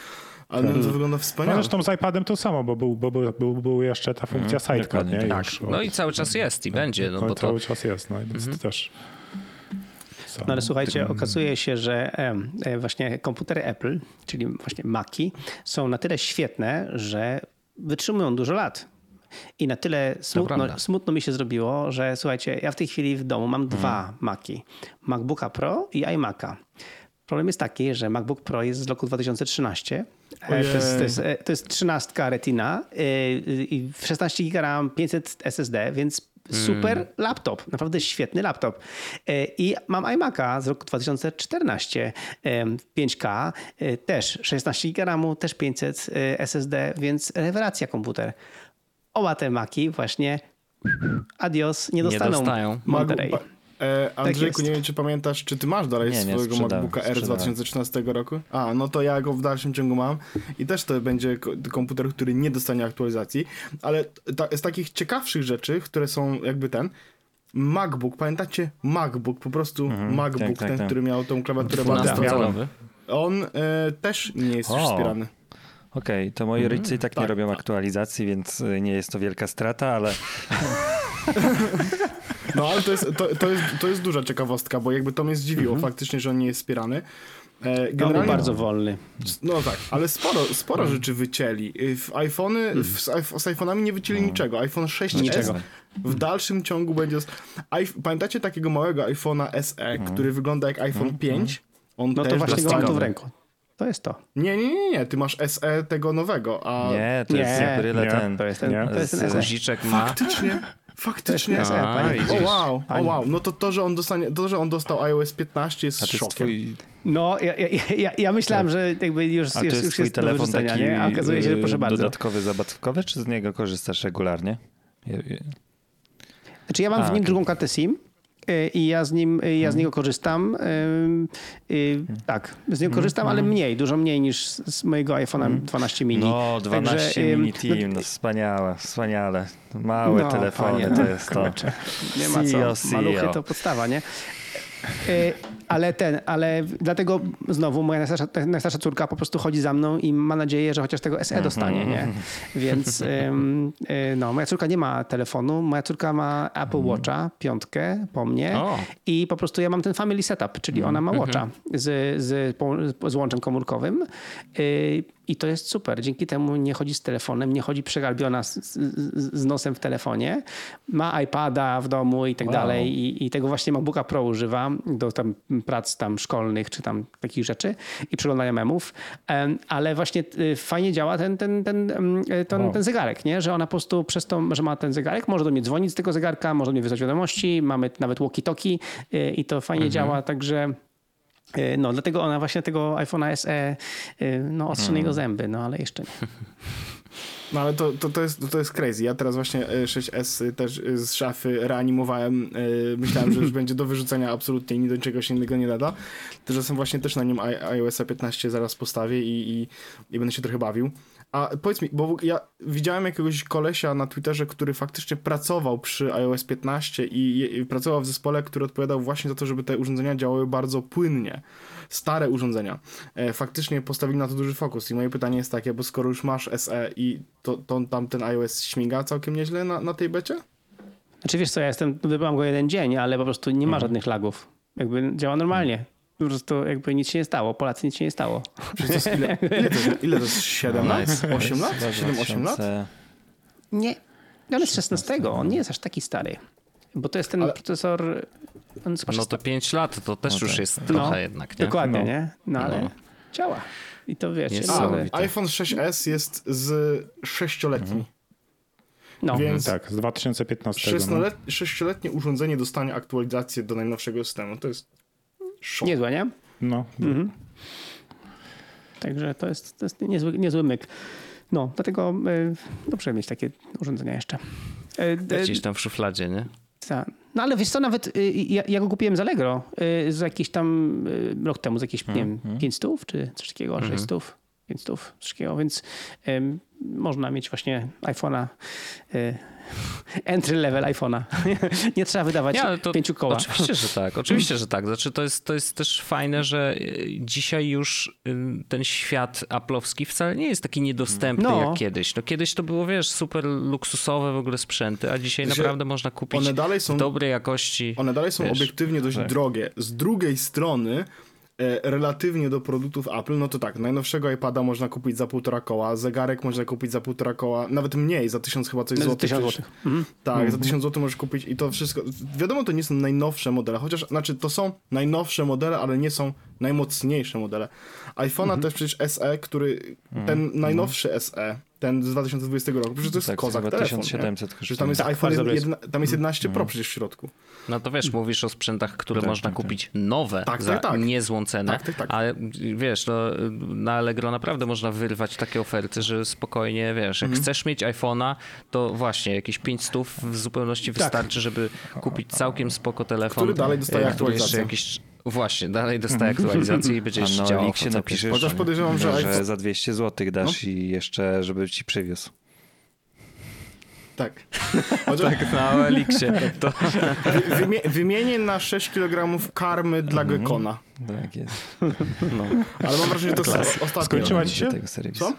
Ale hmm. to wygląda wspaniale. No zresztą z iPadem to samo, bo był, bo był, był, był jeszcze ta funkcja hmm, sidecar, nie? Tak. no i cały czas jest i tak, będzie. No, bo cały to... czas jest, no więc hmm. to też... No ale słuchajcie, okazuje się, że e, właśnie komputery Apple, czyli właśnie Maci, są na tyle świetne, że wytrzymują dużo lat. I na tyle smutno, smutno, mi się zrobiło, że słuchajcie, ja w tej chwili w domu mam dwa hmm. Maci. MacBooka Pro i iMac'a. Problem jest taki, że MacBook Pro jest z roku 2013. E, to jest, to, jest, e, to jest 13 Retina e, i 16 GB RAM, 500 SSD, więc super mm. laptop, naprawdę świetny laptop. I mam iMac'a z roku 2014, 5K, też 16 GB RAMu, też 500 SSD, więc rewelacja komputer. Oba te Maki właśnie adios, nie dostaną nie dostają. Monterey. E, Andrzejku, tak nie wiem, czy pamiętasz, czy ty masz dalej nie, swojego nie, MacBooka R z 2013 roku? A, no to ja go w dalszym ciągu mam i też to będzie komputer, który nie dostanie aktualizacji, ale ta, z takich ciekawszych rzeczy, które są jakby ten, MacBook, pamiętacie? MacBook, po prostu mhm, MacBook, tak, tak, ten, tak. który miał tą klawiaturę bardzo On e, też nie jest już wspierany. Okej, okay, to moi mhm. rodzice i tak, tak nie robią tak. aktualizacji, więc e, nie jest to wielka strata, ale... No ale to jest, to, to, jest, to jest duża ciekawostka, bo jakby to mnie zdziwiło mhm. faktycznie, że on nie jest wspierany. E, generalnie bardzo wolny. No tak, ale sporo, sporo mhm. rzeczy wycięli. W iPhony, mhm. w, z iPhone'ami nie wycięli niczego. iPhone 6 Niczego. w dalszym ciągu będzie... Pamiętacie takiego małego iPhone'a SE, który wygląda jak iPhone 5? On no to właśnie go mam tu w ręku. To jest to. Nie, nie, nie, nie. Ty masz SE tego nowego, a... Nie, to jest nie, bryle ten. To jest ten, nie. to jest ten Guziczek ma. Faktycznie. Faktycznie. SE, o wow, o wow. No to to, że on dostanie, to, że on dostał iOS 15 jest szokiem. Twój... No, ja, ja, ja, ja myślałem, tak. że jakby już, A jest, jest już jest telefon taki nie? A okazuje się, że proszę bardzo. Dodatkowy, zabawkowy, czy z niego korzystasz regularnie? Znaczy ja mam A, w nim okay. drugą kartę SIM, Y, i ja z nim, y, ja z hmm. niego korzystam. Y, tak, z niego korzystam, ale mniej, dużo mniej niż z mojego iPhone'a 12 mini. No, 12 Także, mini Team, no, wspaniałe, wspaniale. Małe no, telefony panie, to jest to. Nie ma co, maluchy to podstawa, nie? Ale ten, ale dlatego znowu moja najstarsza, najstarsza córka po prostu chodzi za mną i ma nadzieję, że chociaż tego SE dostanie, nie? Więc no, moja córka nie ma telefonu, moja córka ma Apple mhm. Watcha, piątkę po mnie o. i po prostu ja mam ten family setup, czyli ona ma mhm. Watcha z, z, z łączem komórkowym y, i to jest super. Dzięki temu nie chodzi z telefonem, nie chodzi przegarbiona z, z, z nosem w telefonie. Ma iPada w domu i tak wow. dalej. I, I, tego właśnie MacBooka Pro używa do tam prac tam szkolnych czy tam takich rzeczy i przeglądania memów. Ale właśnie y, fajnie działa ten, ten, ten, ten, wow. ten zegarek, nie? że ona po prostu przez to, że ma ten zegarek, może do mnie dzwonić z tego zegarka, może do mnie wysłać wiadomości, mamy nawet walkie-talkie y, i to fajnie mhm. działa, także E, no, dlatego ona właśnie tego iPhone'a SE e, no, ostrze jego hmm. zęby, no ale jeszcze nie. No ale to, to, to, jest, to jest crazy. Ja teraz właśnie 6S e, też z szafy reanimowałem. Myślałem, że już będzie do wyrzucenia absolutnie i do czegoś innego nie nada. Tymczasem właśnie też na nim iOS 15 zaraz postawię i, i, i będę się trochę bawił. A powiedz mi, bo ja widziałem jakiegoś kolesia na Twitterze, który faktycznie pracował przy iOS 15 i, i, pracował w zespole, który odpowiadał właśnie za to, żeby te urządzenia działały bardzo płynnie. Stare urządzenia. E, faktycznie postawili na to duży fokus i moje pytanie jest takie, bo skoro już masz SE i to, to tam ten iOS śmiga całkiem nieźle na, na tej becie? Znaczy wiesz co, ja jestem, mam go jeden dzień, ale po prostu nie ma mhm. żadnych lagów. Jakby działa normalnie po prostu jakby nic się nie stało. Polacy nic się nie stało. ile, ile, to, ile to jest? 7 lat? 8 lat? 7-8 lat? Nie. On jest 16. On nie jest aż taki stary. Bo to jest ten Ale... procesor... no to 5 lat to też no już tak. jest trochę no, jednak, nie? Dokładnie, no. nie? No ale no. działa. I to wiecie. A, iPhone 6s jest z 6-letni. No. Więc tak, z 2015. 6-letnie urządzenie dostanie aktualizację do najnowszego systemu. To jest Szok. Niezłe, nie? No. Mhm. Także to jest, to jest niezły, niezły myk. No, dlatego y, dobrze mieć takie urządzenia jeszcze. Y, Gdzieś tam w szufladzie, nie? Tak. No ale wiesz co, nawet y, ja, ja, go kupiłem z Allegro y, z jakiś tam y, rok temu, z jakieś, mm, nie wiem, 500 mm. czy coś takiego, mm -hmm. 600, 500, coś takiego, więc można mieć właśnie iPhone'a entry level iPhone'a. nie trzeba wydawać nie, to, pięciu koła. Oczywiście, że tak. Oczywiście, że tak. Znaczy to jest, to jest też fajne, że y, dzisiaj już y, ten świat aplowski wcale nie jest taki niedostępny no. jak kiedyś. No kiedyś to było, wiesz, super luksusowe w ogóle sprzęty, a dzisiaj znaczy, naprawdę można kupić one dalej są, dobrej jakości. One dalej są wiesz, obiektywnie dość tak. drogie. Z drugiej strony E, relatywnie do produktów Apple, no to tak, najnowszego iPada można kupić za półtora koła, zegarek można kupić za półtora koła, nawet mniej, za tysiąc chyba coś złotych. Tysiąc złotych. Mhm. Tak, mhm. za tysiąc złotych możesz kupić i to wszystko, wiadomo, to nie są najnowsze modele, chociaż, znaczy to są najnowsze modele, ale nie są najmocniejsze modele. iPhone'a mhm. też przecież SE, który, mhm. ten mhm. najnowszy SE, ten z 2020 roku, przecież to jest tak, kozak telefon. 1700 Przecież tam jest tak, iPhone, jedna, tam jest 11 Pro przecież w środku. No to wiesz, mówisz o sprzętach, które tak, można tak, tak. kupić nowe tak, za tak, niezłą cenę, ale wiesz, no, na Allegro naprawdę można wyrwać takie oferty, że spokojnie, wiesz, jak mhm. chcesz mieć iPhone'a, to właśnie jakieś 500 w zupełności wystarczy, żeby kupić całkiem spoko telefon. Który dalej dostaje e, aktualizację. Jakieś Właśnie, dalej dostaje aktualizację i będzie jeszcze działał. Na napiszesz, Chociaż podejrzewam, że, że za 200 zł dasz no? i jeszcze, żeby ci przywiózł. Tak. tak, na Elixie. To... Wymie wymienię na 6 kg karmy dla mm. Gekona. Tak jest. No. Ale mam wrażenie, że to jest ostatnio. Skończyła ci się? Co?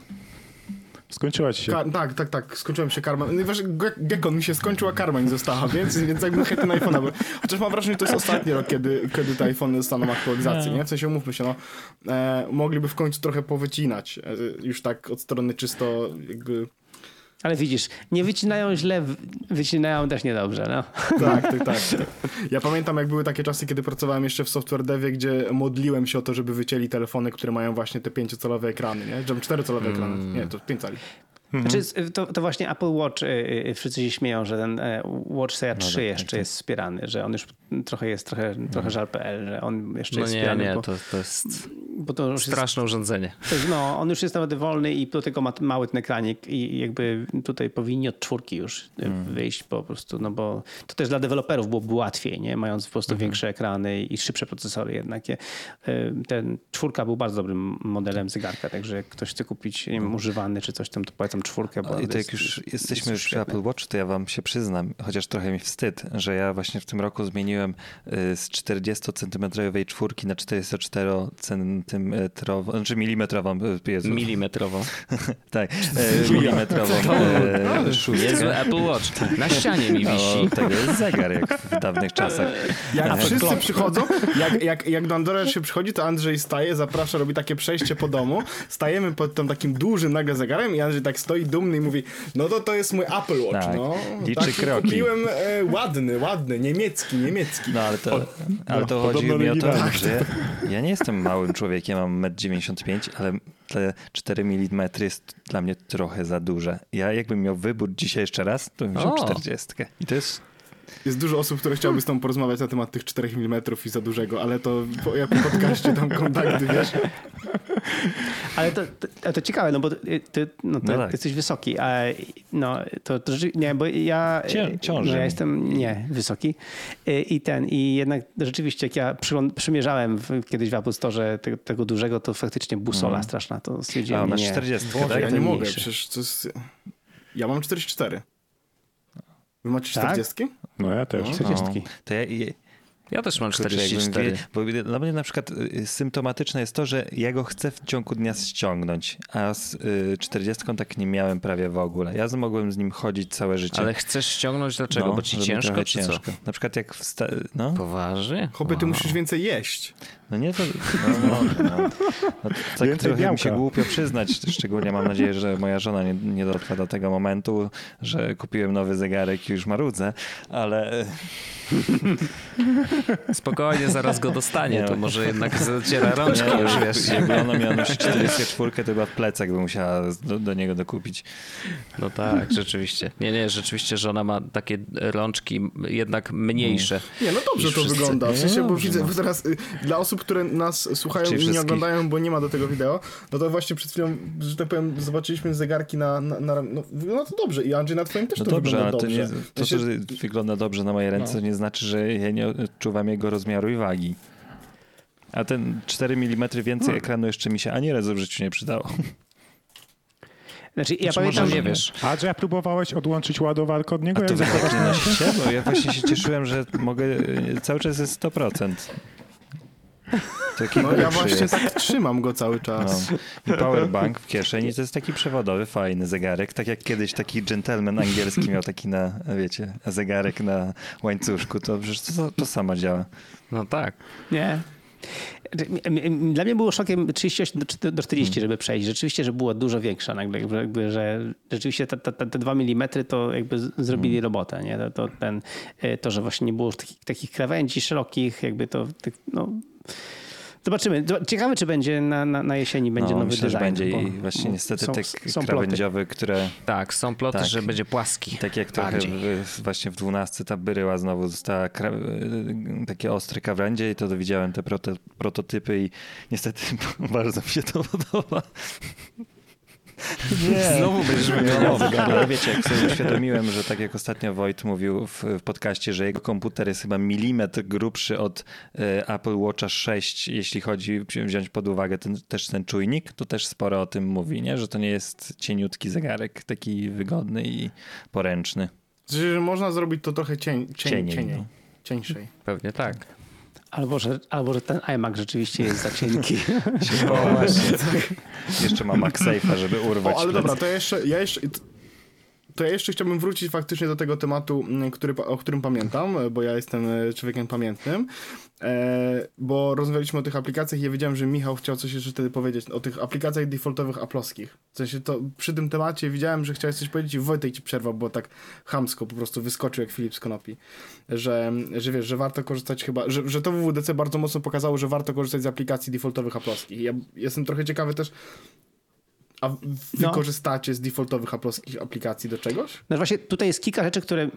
Skończyła ci się. Ka tak, tak, tak, skończyła mi się karma. No Gekon mi się skończyła, karma nie została, więc, więc jakby chętny na iPhone'a. Chociaż mam wrażenie, że to jest ostatni rok, kiedy, kiedy te iPhony dostaną aktualizację, nie? W sensie umówmy się, no, e, mogliby w końcu trochę powycinać, e, już tak od strony czysto jakby ale widzisz, nie wycinają źle, wycinają też niedobrze, no. Tak, tak, tak. Ja pamiętam, jak były takie czasy, kiedy pracowałem jeszcze w software devie, gdzie modliłem się o to, żeby wycięli telefony, które mają właśnie te pięciocalowe ekrany, nie? Żeby czterocelowe mm. ekrany. Nie, to pięć cali. Mhm. Znaczy, to, to, właśnie Apple Watch, y, y, wszyscy się śmieją, że ten Watch Series 3 no tak, jeszcze tak, jest wspierany, że on już trochę jest, trochę, trochę mhm. żal.pl, że on jeszcze no jest nie, wspierany. Nie, bo, to, to jest bo to straszne jest, urządzenie. Jest, no, on już jest nawet wolny i do tego ma mały ten ekranik i jakby tutaj powinni od czwórki już hmm. wyjść po prostu, no bo to też dla deweloperów byłoby łatwiej, nie? Mając po prostu hmm. większe ekrany i szybsze procesory jednak. Y, ten czwórka był bardzo dobrym modelem zegarka, także jak ktoś chce kupić nie wiem, używany czy coś tam, to polecam czwórkę. Bo I to jak już jest, jesteśmy już przy Apple Watch, to ja wam się przyznam, chociaż trochę mi wstyd, że ja właśnie w tym roku zmieniłem y, z 40 centymetrowej czwórki na 44 centymetrową, znaczy milimetrową. Y, Jezu. Milimetrową. tak, e, milimetrową e, szóstkę. Apple Watch. Tak. Na ścianie mi wisi. No, tego jest zegar, jak w dawnych czasach. Jak wszyscy przychodzą, jak, jak, jak do Androida się przychodzi, to Andrzej staje, zaprasza, robi takie przejście po domu, stajemy pod tym takim dużym nagle zegarem i Andrzej tak stoi dumny i mówi, no to to jest mój Apple Watch, tak. no. Liczy tak, kroki. Kupiłem e, ładny, ładny, niemiecki, niemiecki. No ale to, ale to no, chodzi mi o to, tak, że ja nie jestem małym człowiekiem, mam 1,95 m, ale te 4 mm jest dla mnie trochę za duże. Ja jakbym miał wybór dzisiaj jeszcze raz, to bym wziął 40. I to jest jest dużo osób, które chciałyby z tobą porozmawiać na temat tych 4 mm i za dużego, ale to po, ja po podcaście tam kontakty, wiesz. Ale to, to, to ciekawe, no bo ty, no, ty, no tak. jesteś wysoki, a no to, to nie, bo ja, Ciąży. no, ja jestem nie wysoki i ten, i jednak rzeczywiście jak ja przymierzałem w, kiedyś w Apple Store tego, tego dużego, to faktycznie busola mm. straszna, to stwierdziłem, A, masz 40, Boże, tak? Ja nie mogę, przecież to jest... Ja mam 44. Wy macie 40? Tak? No ja też. No. 40. To ja, ja też mam 44. bo dla mnie na przykład y, symptomatyczne jest to, że ja go chcę w ciągu dnia ściągnąć, a z 40 y, tak nie miałem prawie w ogóle. Ja mogłem z nim chodzić całe życie. Ale chcesz ściągnąć dlaczego? No, bo ci ciężko czy ciężko. co? Na przykład jak wsta- no. Poważnie? Chłopie, ty wow. musisz więcej jeść. No nie, to no, no, no. no tak więcej trochę białka. mi się głupio przyznać. Szczególnie mam nadzieję, że moja żona nie, nie dotrwa do tego momentu, że kupiłem nowy zegarek i już marudzę, ale Spokojnie, zaraz go dostanie, nie, to może jednak zaciera rączki nie, już, wiesz. Jakby ona miała nosić 44, to chyba plecak by musiała do, do, niego dokupić. No tak, rzeczywiście. Nie, nie, rzeczywiście żona ma takie rączki jednak mniejsze. Nie, no dobrze to wszyscy. wygląda. W sensie, bo widzę, bo teraz y, dla osób, które nas słuchają Czyli i nie oglądają, bo nie ma do tego wideo, no to właśnie przed chwilą, że tak powiem, zobaczyliśmy zegarki na, na, na no, no to dobrze i Andrzej na twoim też no to dobrze, wygląda dobrze. To, nie, to, że wygląda dobrze na mojej ręce, no. nie znaczy, że ja nie odczuwam jego rozmiaru i wagi. A ten 4 mm więcej hmm. ekranu jeszcze mi się ani razu w życiu nie przydało. Znaczy, ja znaczy, pamiętam, nie wiesz. A że ja próbowałeś odłączyć ładowarkę od niego? A to wy tak nie nosicie? Bo ja właśnie się cieszyłem, że mogę, cały czas jest 100%. Taki no ja właśnie jest. tak trzymam go cały czas. No. I powerbank w kieszeni to jest taki przewodowy, fajny zegarek. Tak jak kiedyś taki gentleman angielski miał taki na, wiecie, zegarek na łańcuszku, to przecież to, to samo działa. No tak. Nie. Dla mnie było szokiem 38 do 40, żeby przejść. Rzeczywiście, że było dużo większa nagle, jakby, że rzeczywiście te, te, te 2 mm to jakby zrobili hmm. robotę. Nie? To, to, ten, to, że właśnie nie było takich, takich krawędzi szerokich, jakby to no, Zobaczymy. Ciekawe, czy będzie na, na, na jesieni będzie no, nowy myślę, design. Że będzie i właśnie niestety są, te są krawędziowe, ploty. które... Tak, są ploty, tak, że będzie płaski. Tak jak trochę w, właśnie w 12 ta byryła znowu została takie ostre krawędzie i to widziałem te proto, prototypy i niestety bardzo mi się to podoba. Nie. Znowu będziesz wymieniał Ale wiecie, jak sobie uświadomiłem, że tak jak ostatnio Wojt mówił w, w podcaście, że jego komputer jest chyba milimetr grubszy od y, Apple Watcha 6, jeśli chodzi wziąć pod uwagę ten, też ten czujnik, to też sporo o tym mówi, nie? że to nie jest cieniutki zegarek, taki wygodny i poręczny. Że można zrobić to trochę cień, cień, cieniej. cieniej. No. Cieńszej. Pewnie tak. Albo że, albo, że ten iMac rzeczywiście jest za cienki. o, właśnie. Jeszcze ma MagSafe'a, żeby urwać. O, ale dobra, to jeszcze, ja jeszcze, to ja jeszcze chciałbym wrócić faktycznie do tego tematu, mm, który, o którym pamiętam, bo ja jestem e, człowiekiem pamiętnym, e, bo rozmawialiśmy o tych aplikacjach i ja wiedziałem, że Michał chciał coś jeszcze wtedy powiedzieć o tych aplikacjach defaultowych aploskich. W sensie to przy tym temacie widziałem, że chciałeś coś powiedzieć i Wojtek ci przerwał, bo tak chamsko po prostu wyskoczył jak Filip z Konopi, że, że wiesz, że warto korzystać chyba, że, że to WWDC bardzo mocno pokazało, że warto korzystać z aplikacji defaultowych aploskich. Ja jestem trochę ciekawy też, a no. wykorzystacie no. z defaultowych aploskich aplikacji do czegoś? No właśnie tutaj jest kilka rzeczy, które y,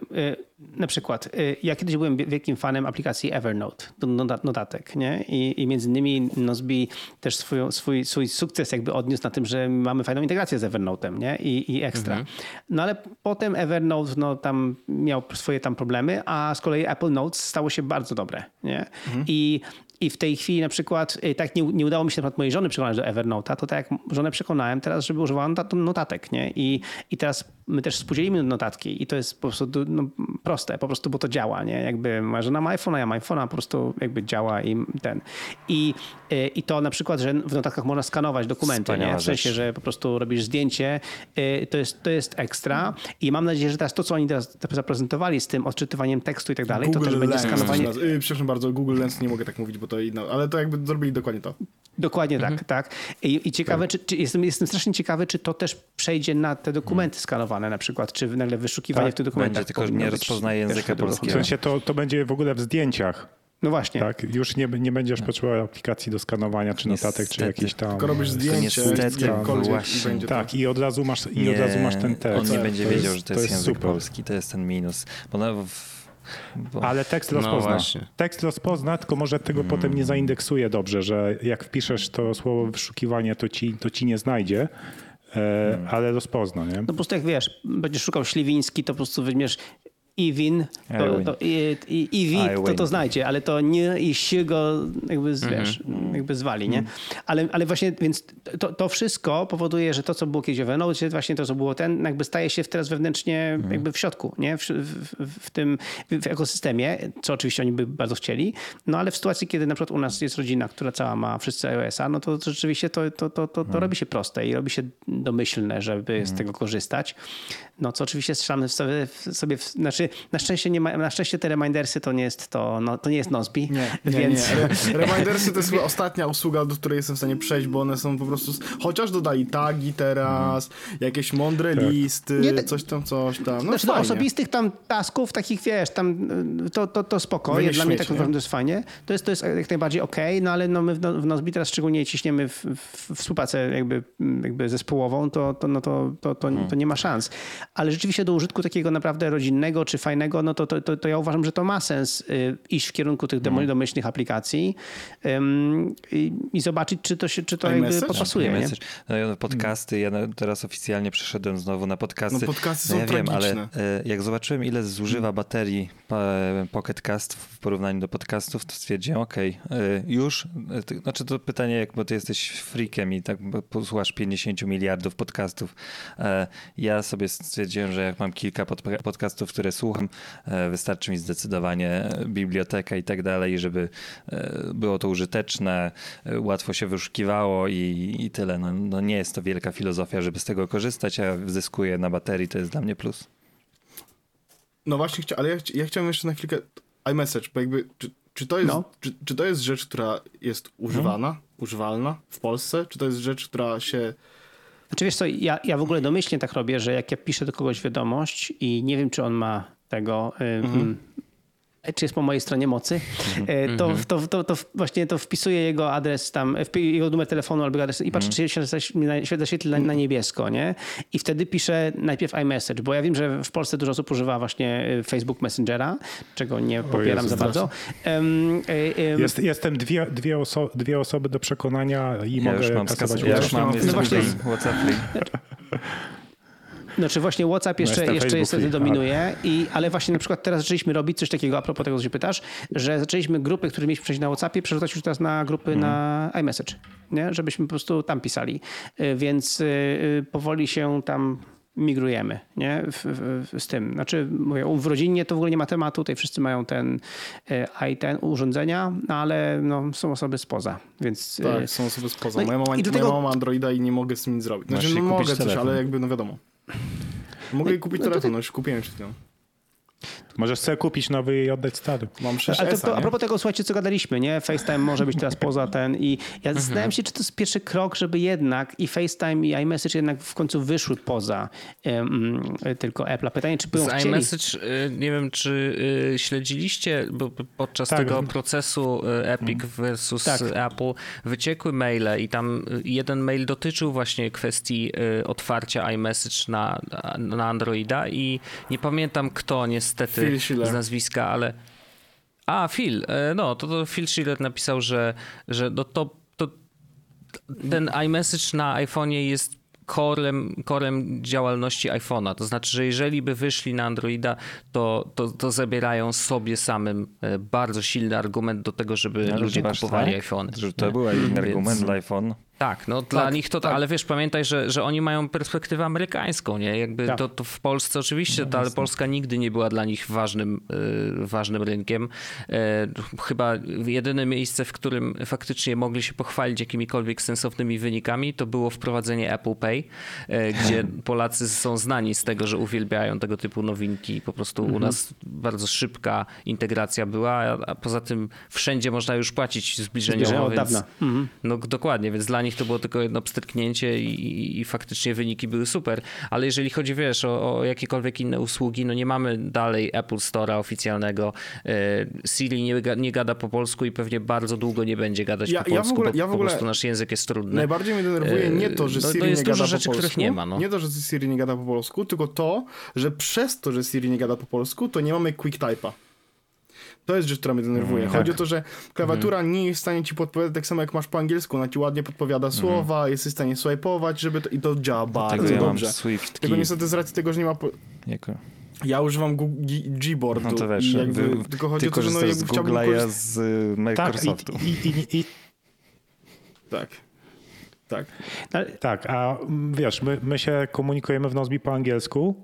na przykład y, ja kiedyś byłem wielkim fanem aplikacji Evernote do notatek, nie? I, i między innymi Nozbi też swój, swój, swój sukces jakby odniósł na tym, że mamy fajną integrację z Evernote'em, nie? I, i ekstra. Mhm. No ale potem Evernote no tam miał swoje tam problemy, a z kolei Apple Notes stało się bardzo dobre, nie? Mhm. I i w tej chwili na przykład, y, tak nie, nie udało mi się na przykład mojej żony przekonać do Evernote'a, to tak jak żonę przekonałem teraz, żeby używała notatek, nie? I, i teraz my też współdzielimy notatki i to jest po prostu no, proste, po prostu, bo to działa, nie? Jakby moja żona ma iPhone'a, ja mam iPhone'a, po prostu jakby działa i ten. I, y, I to na przykład, że w notatkach można skanować dokumenty, nie? W sensie, że po prostu robisz zdjęcie, y, to jest, to jest ekstra i mam nadzieję, że teraz to, co oni teraz zaprezentowali z tym odczytywaniem tekstu i tak dalej, Google to też będzie skanowanie... Yy, przepraszam bardzo, Google Lens nie mogę tak mówić, bo to inno, ale to jakby zrobili dokładnie to. Dokładnie tak, mhm. tak. I, i ciekawe, tak. Czy, czy, jestem, jestem strasznie ciekawy, czy to też przejdzie na te dokumenty hmm. Skanowane na przykład, czy nagle wyszukiwanie tak, w tych dokumentach. Będzie, tylko nie rozpoznaje języka polskiego. W sensie to, to będzie w ogóle w zdjęciach. No właśnie. Tak, już nie, nie będziesz potrzebował aplikacji do skanowania, czy notatek, niestety. czy jakieś tam... Tylko robisz zdjęcie, niestety, właśnie. I tak, i od razu masz, i od razu masz ten tekst. On nie będzie to wiedział, jest, że to jest, to jest język super. polski, to jest ten minus. Bo na, bo... Ale tekst no rozpozna. No tekst rozpozna, tylko może tego mm. potem nie zaindeksuje dobrze, że jak wpiszesz to słowo wyszukiwanie, to ci, to ci nie znajdzie. E, ale rozpozna, nie? No po prostu jak wiesz, będziesz szukał śliwiński, to po prostu weźmiesz Iwin, to, to, i, i, i to to znajdzie, ale to nie i się go jakby, mm -hmm. wiesz, jakby zwali, nie? Mm. Ale, ale właśnie, więc to, to wszystko powoduje, że to, co było kiedyś w Evernote, właśnie to, co było ten, jakby staje się teraz wewnętrznie mm. jakby w środku, nie? W, w, w tym w ekosystemie, co oczywiście oni by bardzo chcieli, no ale w sytuacji, kiedy na przykład u nas jest rodzina, która cała ma wszyscy iOS-a, no to, to rzeczywiście to, to, to, to, to mm. robi się proste i robi się domyślne, żeby z tego korzystać. No co oczywiście strzelamy sobie, sobie znaczy na szczęście, nie ma, na szczęście te remindersy to nie jest to, no, to nie jest Nozbi. Nie, nie, więc... nie. remindersy to jest ostatnia usługa, do której jestem w stanie przejść, bo one są po prostu, chociaż dodali tagi teraz, hmm. jakieś mądre tak. listy, nie, coś tam, coś tam. No znaczy, osobistych tam tasków, takich wiesz, tam to, to, to spoko. Dla mnie tak to jest fajnie. To jest, to jest jak najbardziej okej, okay, no ale no my w, w Nozbi teraz szczególnie ciśniemy w, w, współpracę jakby, jakby zespołową, to, to, no to, to, to, to nie ma szans. Ale rzeczywiście do użytku takiego naprawdę rodzinnego czy fajnego, no to, to, to, to ja uważam, że to ma sens y, iść w kierunku tych mm. domyślnych aplikacji i, i, zobaczyć, czy to, się, czy to jakby podpasuje. Nie? No, podcasty, ja teraz oficjalnie przeszedłem znowu na podcasty. No, podcasty no, ja wiem, ale y, jak zobaczyłem, ile zużywa baterii Pocket Cast w porównaniu do podcastów, to stwierdziłem, okej, okay, już, znaczy to pytanie, jak bo ty jesteś freakiem i tak posłuchasz 50 miliardów podcastów. Ja sobie stwierdziłem, że jak mam kilka podcastów, które słucham, e, wystarczy mi zdecydowanie biblioteka i tak dalej, żeby e, było to użyteczne, e, łatwo się wyszukiwało i, i tyle. No, no nie jest to wielka filozofia, żeby z tego korzystać, a zyskuję na baterii, to jest dla mnie plus. No właśnie, ale ja, ja chciałem jeszcze na chwilkę iMessage, bo jakby, czy, czy, to jest, no. czy, czy, to jest rzecz, która jest używana, hmm. używalna w Polsce? Czy to jest rzecz, która się znaczy wiesz co, ja, ja w ogóle domyślnie tak robię, że jak ja piszę do kogoś wiadomość i nie wiem, czy on ma tego mhm. czy jest po mojej stronie mocy, e, to, to, to, to właśnie to wpisuje jego adres tam, jego numer telefonu albo adres i patrzy, czy się zaświetli na, na niebiesko, nie? I wtedy pisze najpierw iMessage, bo ja wiem, że w Polsce dużo osób używa właśnie Facebook Messengera, czego nie popieram Jezu, za bardzo. Um, um, jest, jestem dwie, dwie, oso dwie osoby do przekonania i ja mogę już mam kasować ja już mam, no właśnie, WhatsApp Znaczy właśnie WhatsApp jeszcze, no jeszcze niestety dominuje, i, ale właśnie na przykład teraz zaczęliśmy robić coś takiego, a propos tego, co się pytasz, że zaczęliśmy grupy, które mieliśmy przejść na WhatsAppie, przerzucać już teraz na grupy mm. na iMessage, nie? żebyśmy po prostu tam pisali. Y, więc y, y, powoli się tam migrujemy nie? W, w, z tym. Znaczy, mówię, w rodzinie to w ogóle nie ma tematu, tutaj wszyscy mają ten i ten urządzenia, no ale no, są osoby spoza, więc... Tak, są osoby spoza. No moja, mama, tego... moja mama Androida i nie mogę z tym nic zrobić. Znaczy, no mogę coś, telefon. ale jakby, no wiadomo. Mogę no, kupić no, telefon, no już kupiłem przed chwilą. Możesz sobie kupić nowy i oddać stary. Mam 6 Ale to, to, a propos tego, słuchajcie, co gadaliśmy, nie? FaceTime może być teraz poza ten i ja mhm. zastanawiam się, czy to jest pierwszy krok, żeby jednak i FaceTime i iMessage jednak w końcu wyszły poza um, tylko Apple'a. Pytanie, czy były Z chcieli... iMessage, y, nie wiem, czy y, śledziliście, bo podczas tak. tego procesu y, Epic mhm. versus tak. Apple wyciekły maile i tam jeden mail dotyczył właśnie kwestii otwarcia iMessage na, na Androida i nie pamiętam kto niestety z nazwiska, ale... A, Phil, e, no, to, to Phil Schiller napisał, że, że no to, to ten iMessage na iPhone'ie jest korem, korem działalności iPhone'a. To znaczy, że jeżeli by wyszli na Androida, to, to, to zabierają sobie samym e, bardzo silny argument do tego, żeby no, ludzie kupowali tak? iPhone. To był argument dla iPhone. Tak, no dla tak, nich to, tak. ale wiesz, pamiętaj, że, że oni mają perspektywę amerykańską, nie? Jakby tak. to, to, w Polsce oczywiście, no, to, ale Polska nigdy nie była dla nich ważnym, y, ważnym rynkiem. Y, chyba jedyne miejsce, w którym faktycznie mogli się pochwalić jakimikolwiek sensownymi wynikami, to było wprowadzenie Apple Pay, y, gdzie Polacy są znani z tego, że uwielbiają tego typu nowinki. Po prostu mhm. u nas bardzo szybka integracja była, a, poza tym wszędzie można już płacić zbliżeniowo, więc, mhm. no dokładnie, więc dla nich to było tylko jedno pstryknięcie i, i faktycznie wyniki były super, ale jeżeli chodzi, wiesz, o, o, jakiekolwiek inne usługi, no nie mamy dalej Apple Store'a oficjalnego, e, Siri nie, nie gada po polsku i pewnie bardzo długo nie będzie gadać ja, po polsku, ja ogóle, bo ja po prostu nasz język jest trudny. Najbardziej mnie denerwuje nie to, że Siri no, nie gada rzeczy, po polsku, nie ma. No. Nie to, że Siri nie gada po polsku, tylko to, że przez to, że Siri nie gada po polsku, to nie mamy quick type'a. To jest rzecz, która mnie denerwuje. Mm, Chodzi tak. o to, że klawiatura mm. nie jest w stanie ci podpowiadać tak samo jak masz po angielsku. Ona ci ładnie podpowiada mm. słowa, jesteś w stanie swipe'ować, żeby to, i to działa bardzo ja dobrze. Tylko niestety z racji tego, że nie ma... Po... Jako. Ja używam Gboardu. No to wiesz, jakby, wy, tylko chodzi o to, że no, jakby z Google'a, ja z y, Microsoftu. Tak, i, i, i, tak. Tak. Tak, a wiesz, my, my się komunikujemy w Nozbi po angielsku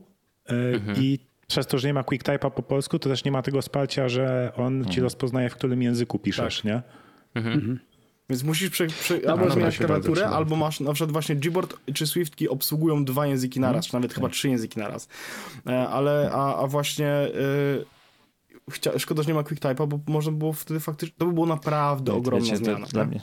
y, mhm. i przez to, że nie ma QuickType'a po polsku, to też nie ma tego wsparcia, że on mhm. ci rozpoznaje, w którym języku piszesz, tak. nie? Mhm. mhm. Więc musisz prze, prze, no, albo no, zmieniać klawiaturę, albo masz na przykład właśnie Gboard czy Swiftki obsługują dwa języki naraz, mhm. czy nawet chyba tak. trzy języki naraz. E, ale, a, a właśnie y, szkoda, że nie ma QuickType'a, bo można było wtedy faktycznie, to by było naprawdę ogromna wiecie, zmiana. Dla mnie.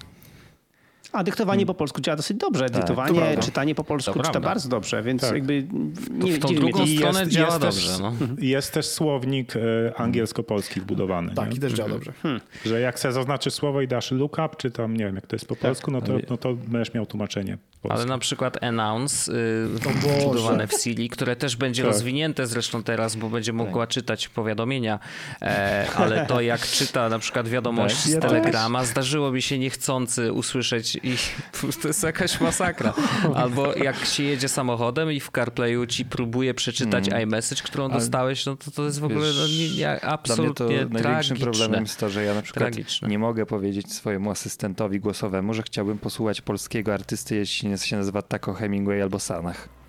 A dyktowanie hmm. po polsku działa dosyć dobrze. Tak, dyktowanie, czytanie po polsku to czyta prawda. bardzo dobrze, więc tak. jakby nie W tą drugą stronę jest, działa jest dobrze. Też, no. Jest też słownik e, angielsko-polski wbudowany. Tak, nie? i też działa dobrze. Hmm. Że jak chcesz zaznaczyć słowo i dasz lookup, czy tam, nie wiem, jak to jest po tak. polsku, no to, no to będziesz miał tłumaczenie. Polskie. Ale na przykład announce y, budowane w Siri, które też będzie tak. rozwinięte zresztą teraz, bo będzie mogła tak. czytać powiadomienia, e, ale to jak czyta na przykład wiadomość tak, z Telegrama, zdarzyło mi się niechcący usłyszeć i to jest jakaś masakra. Albo jak się jedzie samochodem i w CarPlayu ci próbuje przeczytać mm. iMessage, którą Ale dostałeś, no to to jest w ogóle no, nie, nie, absolutnie Dla mnie to największym problemem jest to, że ja na przykład tragiczne. nie mogę powiedzieć swojemu asystentowi głosowemu, że chciałbym posłuchać polskiego artysty, jeśli się nazywa Taco Hemingway albo Sanach.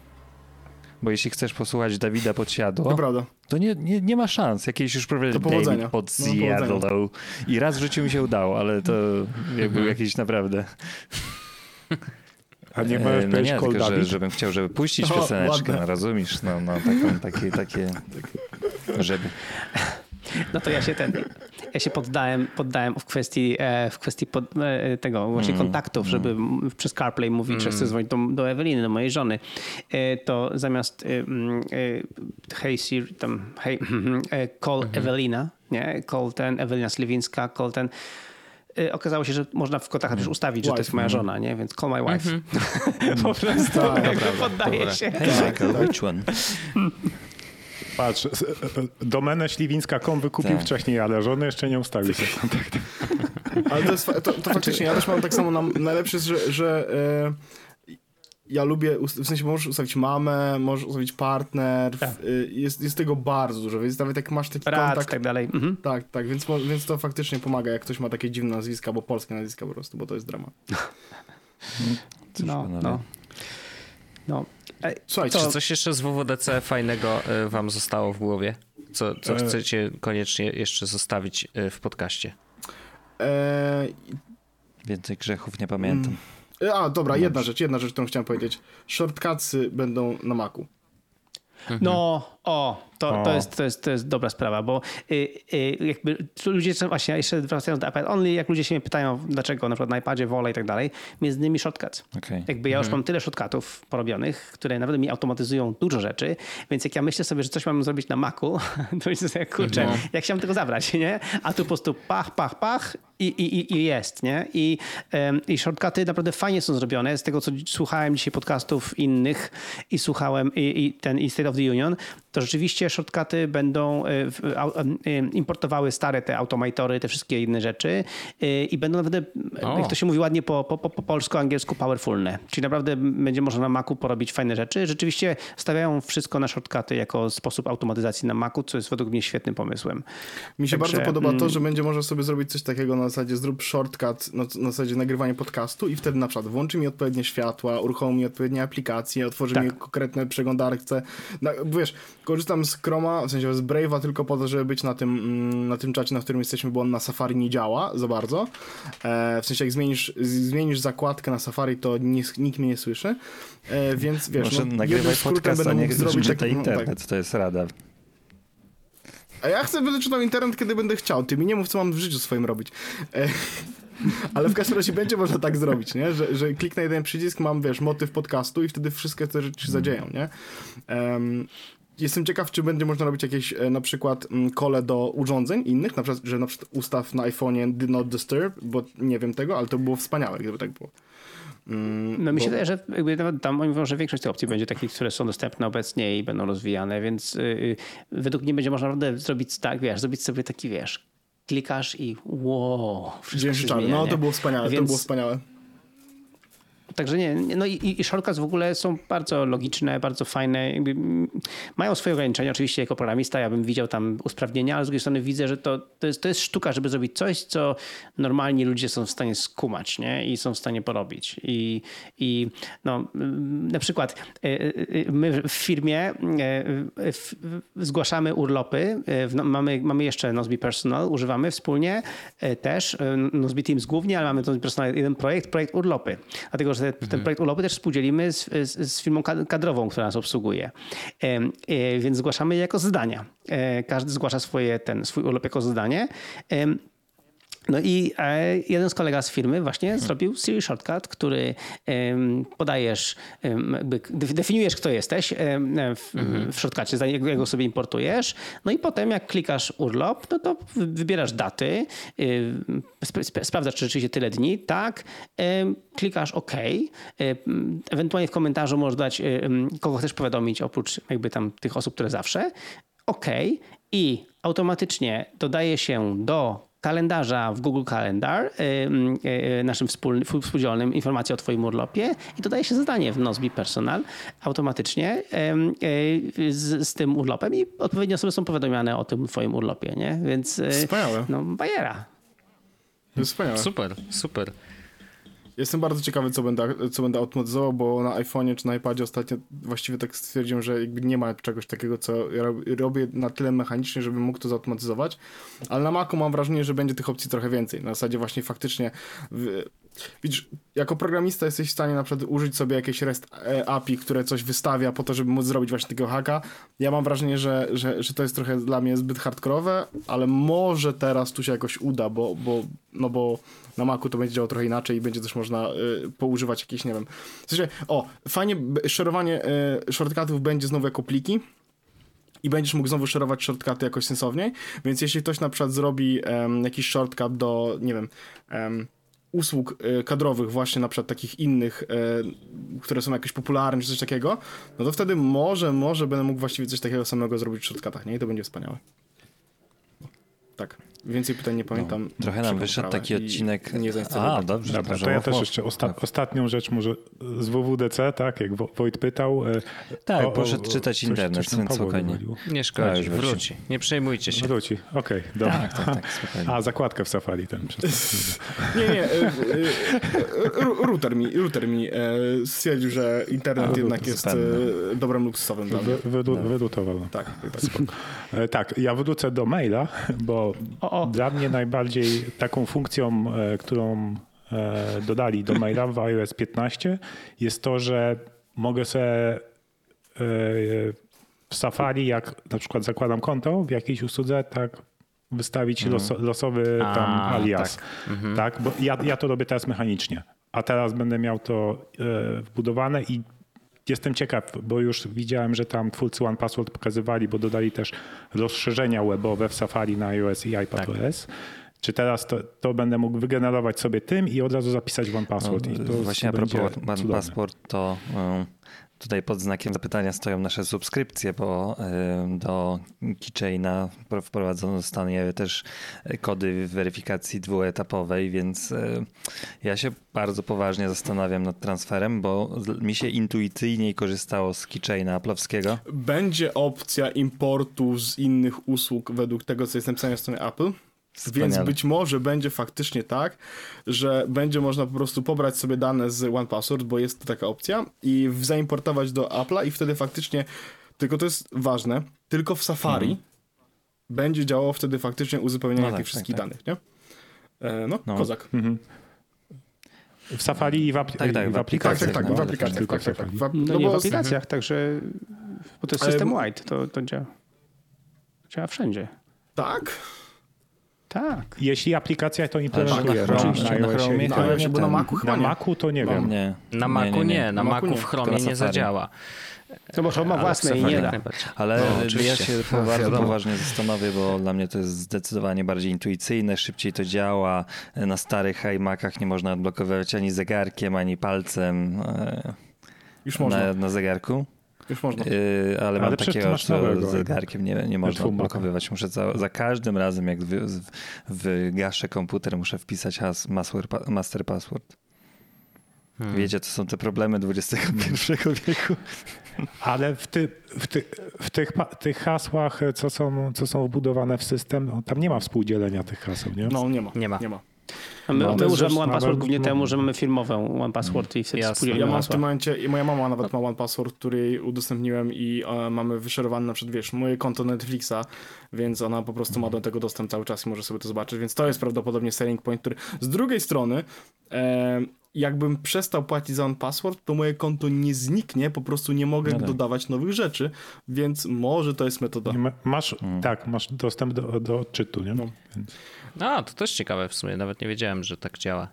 Bo jeśli chcesz posłuchać Dawida Podsiadło, to, to nie, nie, nie ma szans. Jakieś już prawie David Podsiadło. No, I raz w życiu mi się udało, ale to jakby mhm. jakiś naprawdę... A nie możesz no nie, tylko, że, żebym chciał, żeby puścić pioseneczkę, no rozumiesz? No, no taką, takie, takie, żeby... No to ja się ten, ja się poddałem, poddałem w kwestii, e, w kwestii pod, e, tego właśnie mm, kontaktów, żeby mm. przez CarPlay mówić, mm. że chcę mm. dzwonić do, do Eweliny, do mojej żony. E, to zamiast mm, Hey Siri, tam hey, call mm -hmm. Evelina, nie? Colten, Ewelina Sliwińska, Colten. Y, okazało się, że można w kotach też ustawić, że to jest moja mhm. żona, nie? Więc call my wife. po prostu Tak, poddaje się. Hey Michael, which one? Patrz, e, domenę śliwińska.com wykupił Tak. wcześniej, ale żony jeszcze nie ustawił sobie kontaktu. Ale to, jest, to, to faktycznie, ja też mam tak samo, na, najlepsze jest, że, że e, ja lubię, w sensie możesz ustawić mamę, możesz ustawić partner, Tak. y, jest, jest tego bardzo dużo, więc nawet jak masz taki Brat, kontakt, tak dalej. Mhm. tak, tak, więc, więc to faktycznie pomaga, jak ktoś ma takie dziwne nazwiska, albo polskie nazwiska po prostu, bo to jest dramat. Cóż, No, no. No. Ej, Słuchajcie, To- Czy coś jeszcze z WWDC fajnego e, wam zostało w głowie? Co, co E. chcecie koniecznie jeszcze zostawić e, w podcaście? e, Więcej grzechów nie pamiętam. a, dobra, Dobrze. jedna rzecz, jedna rzecz, którą chciałem powiedzieć. Shortcutsy będą na Macu. No, o, to, to, O. jest, to, jest, to jest dobra sprawa, bo y, y, jakby ludzie, właśnie jeszcze wracając do iPad Only, jak ludzie się mnie pytają, dlaczego na przykład na iPadzie wolę i tak dalej, między innymi shortcuts. Okej. Jakby ja już mam tyle shortcutów porobionych, które naprawdę mi automatyzują dużo rzeczy, więc jak ja myślę sobie, że coś mam zrobić na Macu, to myślę sobie, kurczę, jak chciałem tego zabrać, nie? A tu po prostu pach, pach, pach i, i, i- jest, nie? I, I shortcuty naprawdę fajnie są zrobione. Z tego, co słuchałem dzisiaj podcastów innych i słuchałem i, i ten i State of the Union, to rzeczywiście shortcuty będą e, importowały stare te automatory, te wszystkie inne rzeczy e, i będą naprawdę, O. jak to się mówi ładnie po, po, po, po polsku, angielsku, powerfulne. Czyli naprawdę będzie można na Macu porobić fajne rzeczy. Rzeczywiście stawiają wszystko na shortcuty jako sposób automatyzacji na Macu, co jest według mnie świetnym pomysłem. Mi się Także, bardzo podoba to, mm, że będzie można sobie zrobić coś takiego na zasadzie zrób shortcut, na, na zasadzie nagrywania podcastu i wtedy na przykład włączy mi odpowiednie światła, uruchomi mi odpowiednie aplikacje, otworzy Tak. mi konkretne przeglądarce. Na, wiesz, korzystam z Chroma, w sensie z Brave'a tylko po to, żeby być na tym, mm, na tym czacie, na którym jesteśmy, bo on na Safari nie działa za bardzo. E, w sensie jak zmienisz, zmienisz zakładkę na Safari, to nie, nikt mnie nie słyszy. E, więc wiesz, Może no, nagrywaj podcast, a nie zrobić czytaj tak- no, tak. internet, to jest rada. A ja chcę, będę czytał internet, kiedy będę chciał. Ty mi nie mów, co mam w życiu swoim robić. E, ale w każdym razie będzie można tak zrobić, nie? Że, że kliknę jeden przycisk, mam, wiesz, motyw podcastu i wtedy wszystkie te rzeczy się zadzieją, nie? Em, Jestem ciekaw, czy będzie można robić jakieś e, na przykład mm, kole do urządzeń innych, na przykład, że na przykład ustaw na iPhone'ie Did Not Disturb, bo nie wiem tego, ale to było wspaniałe, gdyby tak było. Mm, No mi się bo- wydaje, że jakby nawet tam oni mówią, że większość tych opcji będzie takich, które są dostępne obecnie i będą rozwijane, więc yy, według mnie będzie można naprawdę zrobić tak, wiesz, zrobić sobie taki, wiesz, klikasz i wow, wszystko Dzień się zmienia, No to było wspaniałe, to Więc- było wspaniałe. Także nie, no i, i shortcuts w ogóle są bardzo logiczne, bardzo fajne. Jakby, mają swoje ograniczenia. Oczywiście jako programista ja bym widział tam usprawnienia, ale z drugiej strony widzę, że to, to, jest, to jest sztuka, żeby zrobić coś, co normalni ludzie są w stanie skumać nie? i są w stanie porobić. I, i no, na przykład y, y, y, my w firmie zgłaszamy urlopy. no, Mamy, mamy jeszcze Nozbe Personal, używamy wspólnie też. Nozbe Teams głównie, ale mamy Nozbe Personal jeden projekt, projekt urlopy. Dlatego, że ten, ten projekt urlopy też współdzielimy z, z, z firmą kad- kadrową, która nas obsługuje. E, Więc zgłaszamy je jako zadania. E, Każdy zgłasza swoje, ten, swój urlop jako zadanie. No i e, jeden z kolega z firmy właśnie zrobił Siri Shortcut, który podajesz, definiujesz kto jesteś w, w shortcucie, zanim jak- go sobie importujesz. No i potem jak klikasz urlop, no to wy- wybierasz daty, sp- sprawdzasz czy rzeczywiście tyle dni, tak, klikasz OK. Ewentualnie w komentarzu możesz dać, em, kogo chcesz powiadomić oprócz jakby tam tych osób, które zawsze. OK. I automatycznie dodaje się do kalendarza w Google Calendar, ym, y, naszym wspólnym, współdzielnym, informację o Twoim urlopie i dodaje się zadanie w Nozbe Personal automatycznie y, z, z tym urlopem i odpowiednie osoby są powiadomione o tym Twoim urlopie, nie? Więc y, Wspaniałe. no bajera. Wspaniałe. Super, super. Jestem bardzo ciekawy, co będę, co będę automatyzował, bo na iPhone'ie czy na iPadzie ostatnio właściwie tak stwierdziłem, że nie ma czegoś takiego, co ja rob- robię na tyle mechanicznie, żebym mógł to zautomatyzować. Ale na Macu mam wrażenie, że będzie tych opcji trochę więcej. Na zasadzie właśnie faktycznie widzisz, jako programista jesteś w stanie na przykład użyć sobie jakieś REST e, API, które coś wystawia po to, żeby móc zrobić właśnie takiego haka. Ja mam wrażenie, że, że, że to jest trochę dla mnie zbyt hardkorowe, ale może teraz tu się jakoś uda, bo, bo, no bo na Macu to będzie działało trochę inaczej i będzie też można y, poużywać jakieś, nie wiem. W sensie, o, fajnie, szerowanie y, shortcutów będzie znowu jako pliki. i będziesz mógł znowu szerować shortcuty jakoś sensowniej, więc jeśli ktoś na przykład zrobi um, jakiś shortcut do, nie wiem, um, usług e, kadrowych właśnie na przykład takich innych, e, które są jakieś popularne czy coś takiego, no to wtedy może, może będę mógł właściwie coś takiego samego zrobić w shortcutach, nie? I to będzie wspaniałe. Tak. Więcej pytań nie pamiętam. No, trochę nam wyszedł taki odcinek. Nie A, dobrze. Dobra, to ja też jeszcze osta tak. ostatnią rzecz może z WWDC, tak, jak Wojt pytał. E, tak, o, poszedł czytać coś, internet, coś więc spokojnie. Nie szkodzi, tak, wróci. Nie przejmujcie się. Wróci, okej, okay, dobra. Tak, tak, tak, A, zakładkę w Safari ten. nie, nie. E, e, router mi, router mi stwierdził, że internet A, jednak jest dobrem luksusowym dla mnie. Wyrutował. Tak, tak. tak, ja wrócę do maila, bo o, o. Dla mnie najbardziej taką funkcją, e, którą e, dodali do maila w iOS 15 jest to, że mogę sobie e, w Safari, jak na przykład zakładam konto w jakiejś usłudze, tak wystawić mhm. los, losowy A, tam alias. Tak, mhm. tak? bo ja, ja to robię teraz mechanicznie, a teraz będę miał to wbudowane i Jestem ciekaw, bo już widziałem, że tam twórcy One Password pokazywali, bo dodali też rozszerzenia webowe w Safari na iOS i iPadOS. Tak. Czy teraz to, to, będę mógł wygenerować sobie tym i od razu zapisać One Password? No, właśnie a propos One Password, to um, Tutaj pod znakiem zapytania stoją nasze subskrypcje, bo do Keychaina wprowadzone zostanie też kody weryfikacji dwuetapowej, więc ja się bardzo poważnie zastanawiam nad transferem, bo mi się intuicyjniej korzystało z Keychaina Apple'owskiego. Będzie opcja importu z innych usług według tego, co jest napisane na stronie Apple? Wspaniale. Więc być może będzie faktycznie tak, że będzie można po prostu pobrać sobie dane z OnePassword, bo jest to taka opcja i zaimportować do Apple'a i wtedy faktycznie, tylko to jest ważne, tylko w Safari mhm. będzie działało wtedy faktycznie uzupełnienie no tak, tych wszystkich tak, tak. danych, nie? E, no, no, kozak. Mhm. W Safari i w, apl- tak, tak, w aplikacjach. Tak, tak, w aplikacjach. Tylko tak, tak, tak. W, no, no nie w aplikacjach, także bo to jest system wide, to, to działa. Działa wszędzie. Tak? Tak. Jeśli aplikacja to implementuje tak, oczywiście, na, na Chromie, na, na, na Macu chyba Na Macu to nie no, wiem. Nie. Na Macu nie, nie, nie. na Macu w Chromie nie zadziała. To może on ma własne i nie da. Ale no, ja się bardzo poważnie zastanowię, bo dla mnie to jest zdecydowanie bardziej intuicyjne, szybciej to działa. Na starych iMacach nie można odblokowywać ani zegarkiem, ani palcem. Już można. Na, na zegarku? Już można. Yy, ale, ale mam takiego, z zegarkiem nie, nie można odblokowywać. Muszę za, za, każdym razem, jak wygaszę komputer, muszę wpisać has, master password. Hmm. Wiecie, to są te problemy XXI wieku. Ale w, ty, w, ty, w tych, tych, hasłach, co są, co są wbudowane w system, no, tam nie ma współdzielenia tych haseł, nie? No, nie ma. Nie ma. Nie ma. A my, no, my używamy One Password głównie no, temu, że mamy firmową One Password i wtedy Ja mam w tym momencie, i moja mama nawet ma One Password, który udostępniłem i e, mamy wyszerowane na przykład, wiesz, moje konto Netflixa, więc ona po prostu ma do tego dostęp cały czas i może sobie to zobaczyć, więc to jest prawdopodobnie selling point, który z drugiej strony e, jakbym przestał płacić za on password, to moje konto nie zniknie, po prostu nie mogę no tak. dodawać nowych rzeczy, więc może to jest metoda. Masz, hmm. tak, masz dostęp do, do odczytu, nie? No. Więc... A, to też ciekawe w sumie, nawet nie wiedziałem, że tak działa.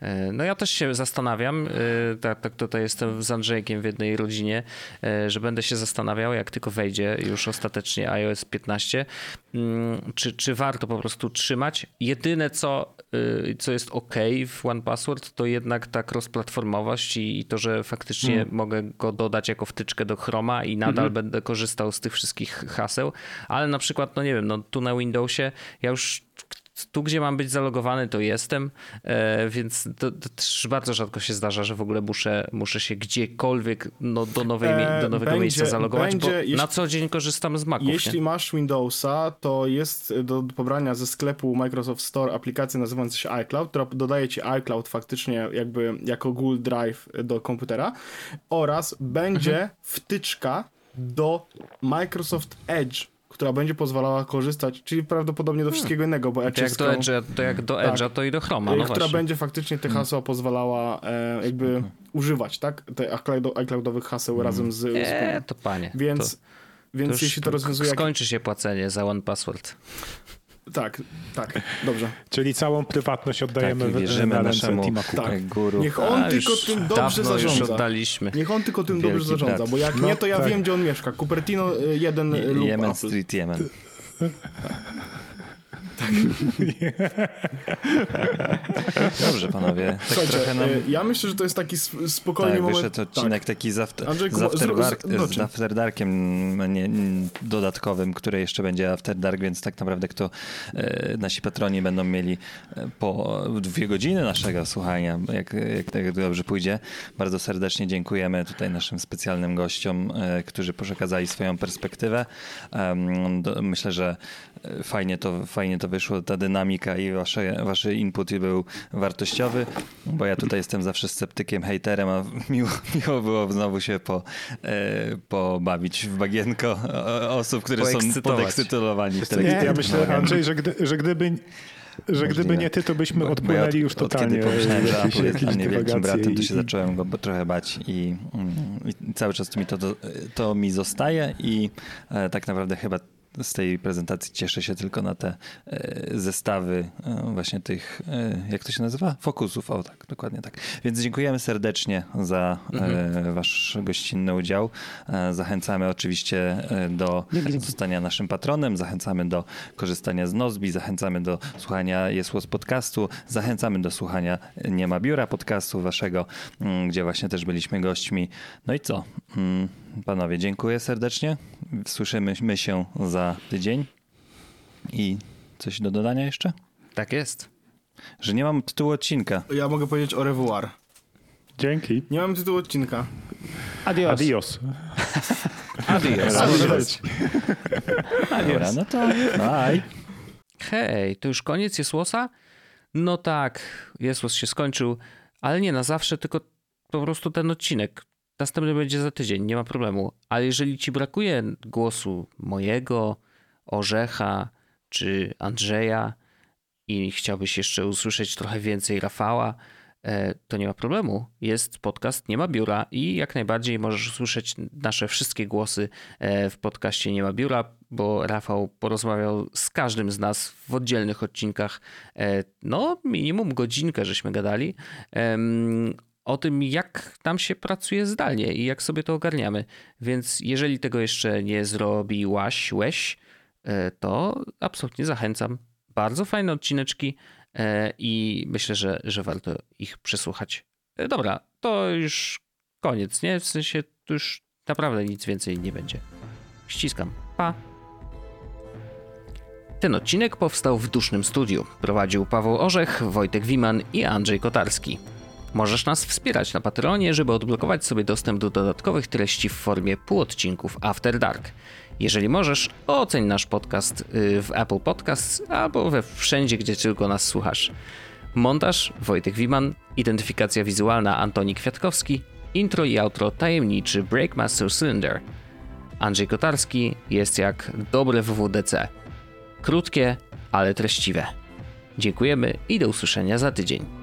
E, no ja też się zastanawiam, e, tak, tak tutaj jestem z Andrzejkiem w jednej rodzinie, e, że będę się zastanawiał, jak tylko wejdzie już ostatecznie iOS 15, mm, czy, czy warto po prostu trzymać. Jedyne co, co jest ok w One Password, to jednak ta cross-platformowość i, i to, że faktycznie hmm. mogę go dodać jako wtyczkę do Chroma i nadal hmm. będę korzystał z tych wszystkich haseł, ale na przykład, no nie wiem, no tu na Windowsie ja już tu, gdzie mam być zalogowany, to jestem, e, więc to, to, też bardzo rzadko się zdarza, że w ogóle muszę, muszę się gdziekolwiek no, do, nowej, do nowego będzie, miejsca zalogować, będzie, bo jeśli, na co dzień korzystam z Maców. Jeśli nie? masz Windowsa, to jest do pobrania ze sklepu Microsoft Store aplikacja nazywająca się iCloud, która dodaje ci iCloud faktycznie jakby jako Google Drive do komputera oraz będzie mhm. wtyczka do Microsoft Edge która będzie pozwalała korzystać, czyli prawdopodobnie do hmm. wszystkiego innego, bo Edge to jak, do Edge'a, to jak do Edge'a, tak, to i do Chroma, no Która właśnie. będzie faktycznie te hmm. hasła hmm. pozwalała e, jakby hmm. używać, tak? Te iCloudowych haseł hmm. razem z... Eee, to panie. Więc, to, więc to jeśli to rozwiązuje... Skończy się płacenie za One Password. Tak, tak, dobrze. Czyli całą prywatność oddajemy tak, w, na ręce Tima Tak. Guru. Niech on A, tylko tym dobrze zarządza. Już oddaliśmy. Niech on tylko tym Wielki dobrze zarządza, brat. bo jak no, nie, to ja tak. wiem, gdzie on mieszka. Cupertino 1 y, lub Yemen Apple. Street, Yemen. Tak. Dobrze, panowie. Tak Słuchajcie, nam... Y, ja myślę, że to jest taki spokojny tak, moment. wyszedł odcinek tak. taki z, after, z, after dark, z, z After Darkiem nie, dodatkowym, który jeszcze będzie After Dark, więc tak naprawdę kto e, nasi patroni będą mieli e, po dwie godziny naszego słuchania, jak, jak tak dobrze pójdzie. Bardzo serdecznie dziękujemy tutaj naszym specjalnym gościom, e, którzy przekazali swoją perspektywę. Do, myślę, że fajnie to, fajnie to wyszło, ta dynamika i wasze, wasz input był wartościowy, bo ja tutaj jestem zawsze sceptykiem, hejterem, a miło, miło było znowu się po, e, pobawić w bagienko osób, które są podekscytowani. Nie, ja myślę, Andrzej, że, gdy, że gdyby że gdyby nie ty, to byśmy odpłynęli już totalnie. Od kiedy pomyślałem, że Apple jest dla mnie wielkim bratem, to się zacząłem go trochę bać i, mm, i cały czas to mi, to, to mi zostaje i e, tak naprawdę chyba z tej prezentacji cieszę się tylko na te e, zestawy e, właśnie tych, e, jak to się nazywa? Fokusów, o tak, dokładnie tak. Więc dziękujemy serdecznie za mhm. wasz gościnny udział. Zachęcamy oczywiście do zostania naszym patronem, zachęcamy do korzystania z Nozbi, zachęcamy do słuchania Jesłos podcastu, zachęcamy do słuchania Nie ma biura podcastu waszego, gdzie właśnie też byliśmy gośćmi. No i co? Panowie, dziękuję serdecznie. Słyszymy się za tydzień. I coś do dodania jeszcze? Tak jest. Że nie mam tytułu odcinka. Ja mogę powiedzieć o revoir. Dzięki. Nie mam tytułu odcinka. Adios. Adios. Adios. Adios. Adios. no to bye. Hej, to już koniec Jesłosa? No tak, Jesłos się skończył, ale nie na zawsze, tylko po prostu ten odcinek. Następny będzie za tydzień, nie ma problemu. Ale jeżeli ci brakuje głosu mojego, Orzecha czy Andrzeja i chciałbyś jeszcze usłyszeć trochę więcej Rafała, e, to nie ma problemu. Jest podcast Nie ma biura i jak najbardziej możesz usłyszeć nasze wszystkie głosy e, w podcaście Nie ma biura, bo Rafał porozmawiał z każdym z nas w oddzielnych odcinkach. E, no, minimum godzinkę żeśmy gadali o tym, jak tam się pracuje zdalnie i jak sobie to ogarniamy. Więc jeżeli tego jeszcze nie zrobiłaś, łeś, e, to absolutnie zachęcam. Bardzo fajne odcineczki e, i myślę, że, że warto ich przesłuchać. E, dobra, to już koniec, nie? W sensie tu już naprawdę nic więcej nie będzie. Ściskam. Pa! Ten odcinek powstał w dusznym studiu. Prowadził Paweł Orzech, Wojtek Wiman i Andrzej Kotarski. Możesz nas wspierać na Patreonie, żeby odblokować sobie dostęp do dodatkowych treści w formie półodcinków After Dark. Jeżeli możesz, oceń nasz podcast y, w Apple Podcasts albo we wszędzie, gdzie tylko nas słuchasz. Montaż Wojtek Wiman, identyfikacja wizualna Antoni Kwiatkowski, intro i outro tajemniczy Breakmaster Cylinder. Andrzej Kotarski jest jak dobre WWDC. Krótkie, ale treściwe. Dziękujemy i do usłyszenia za tydzień.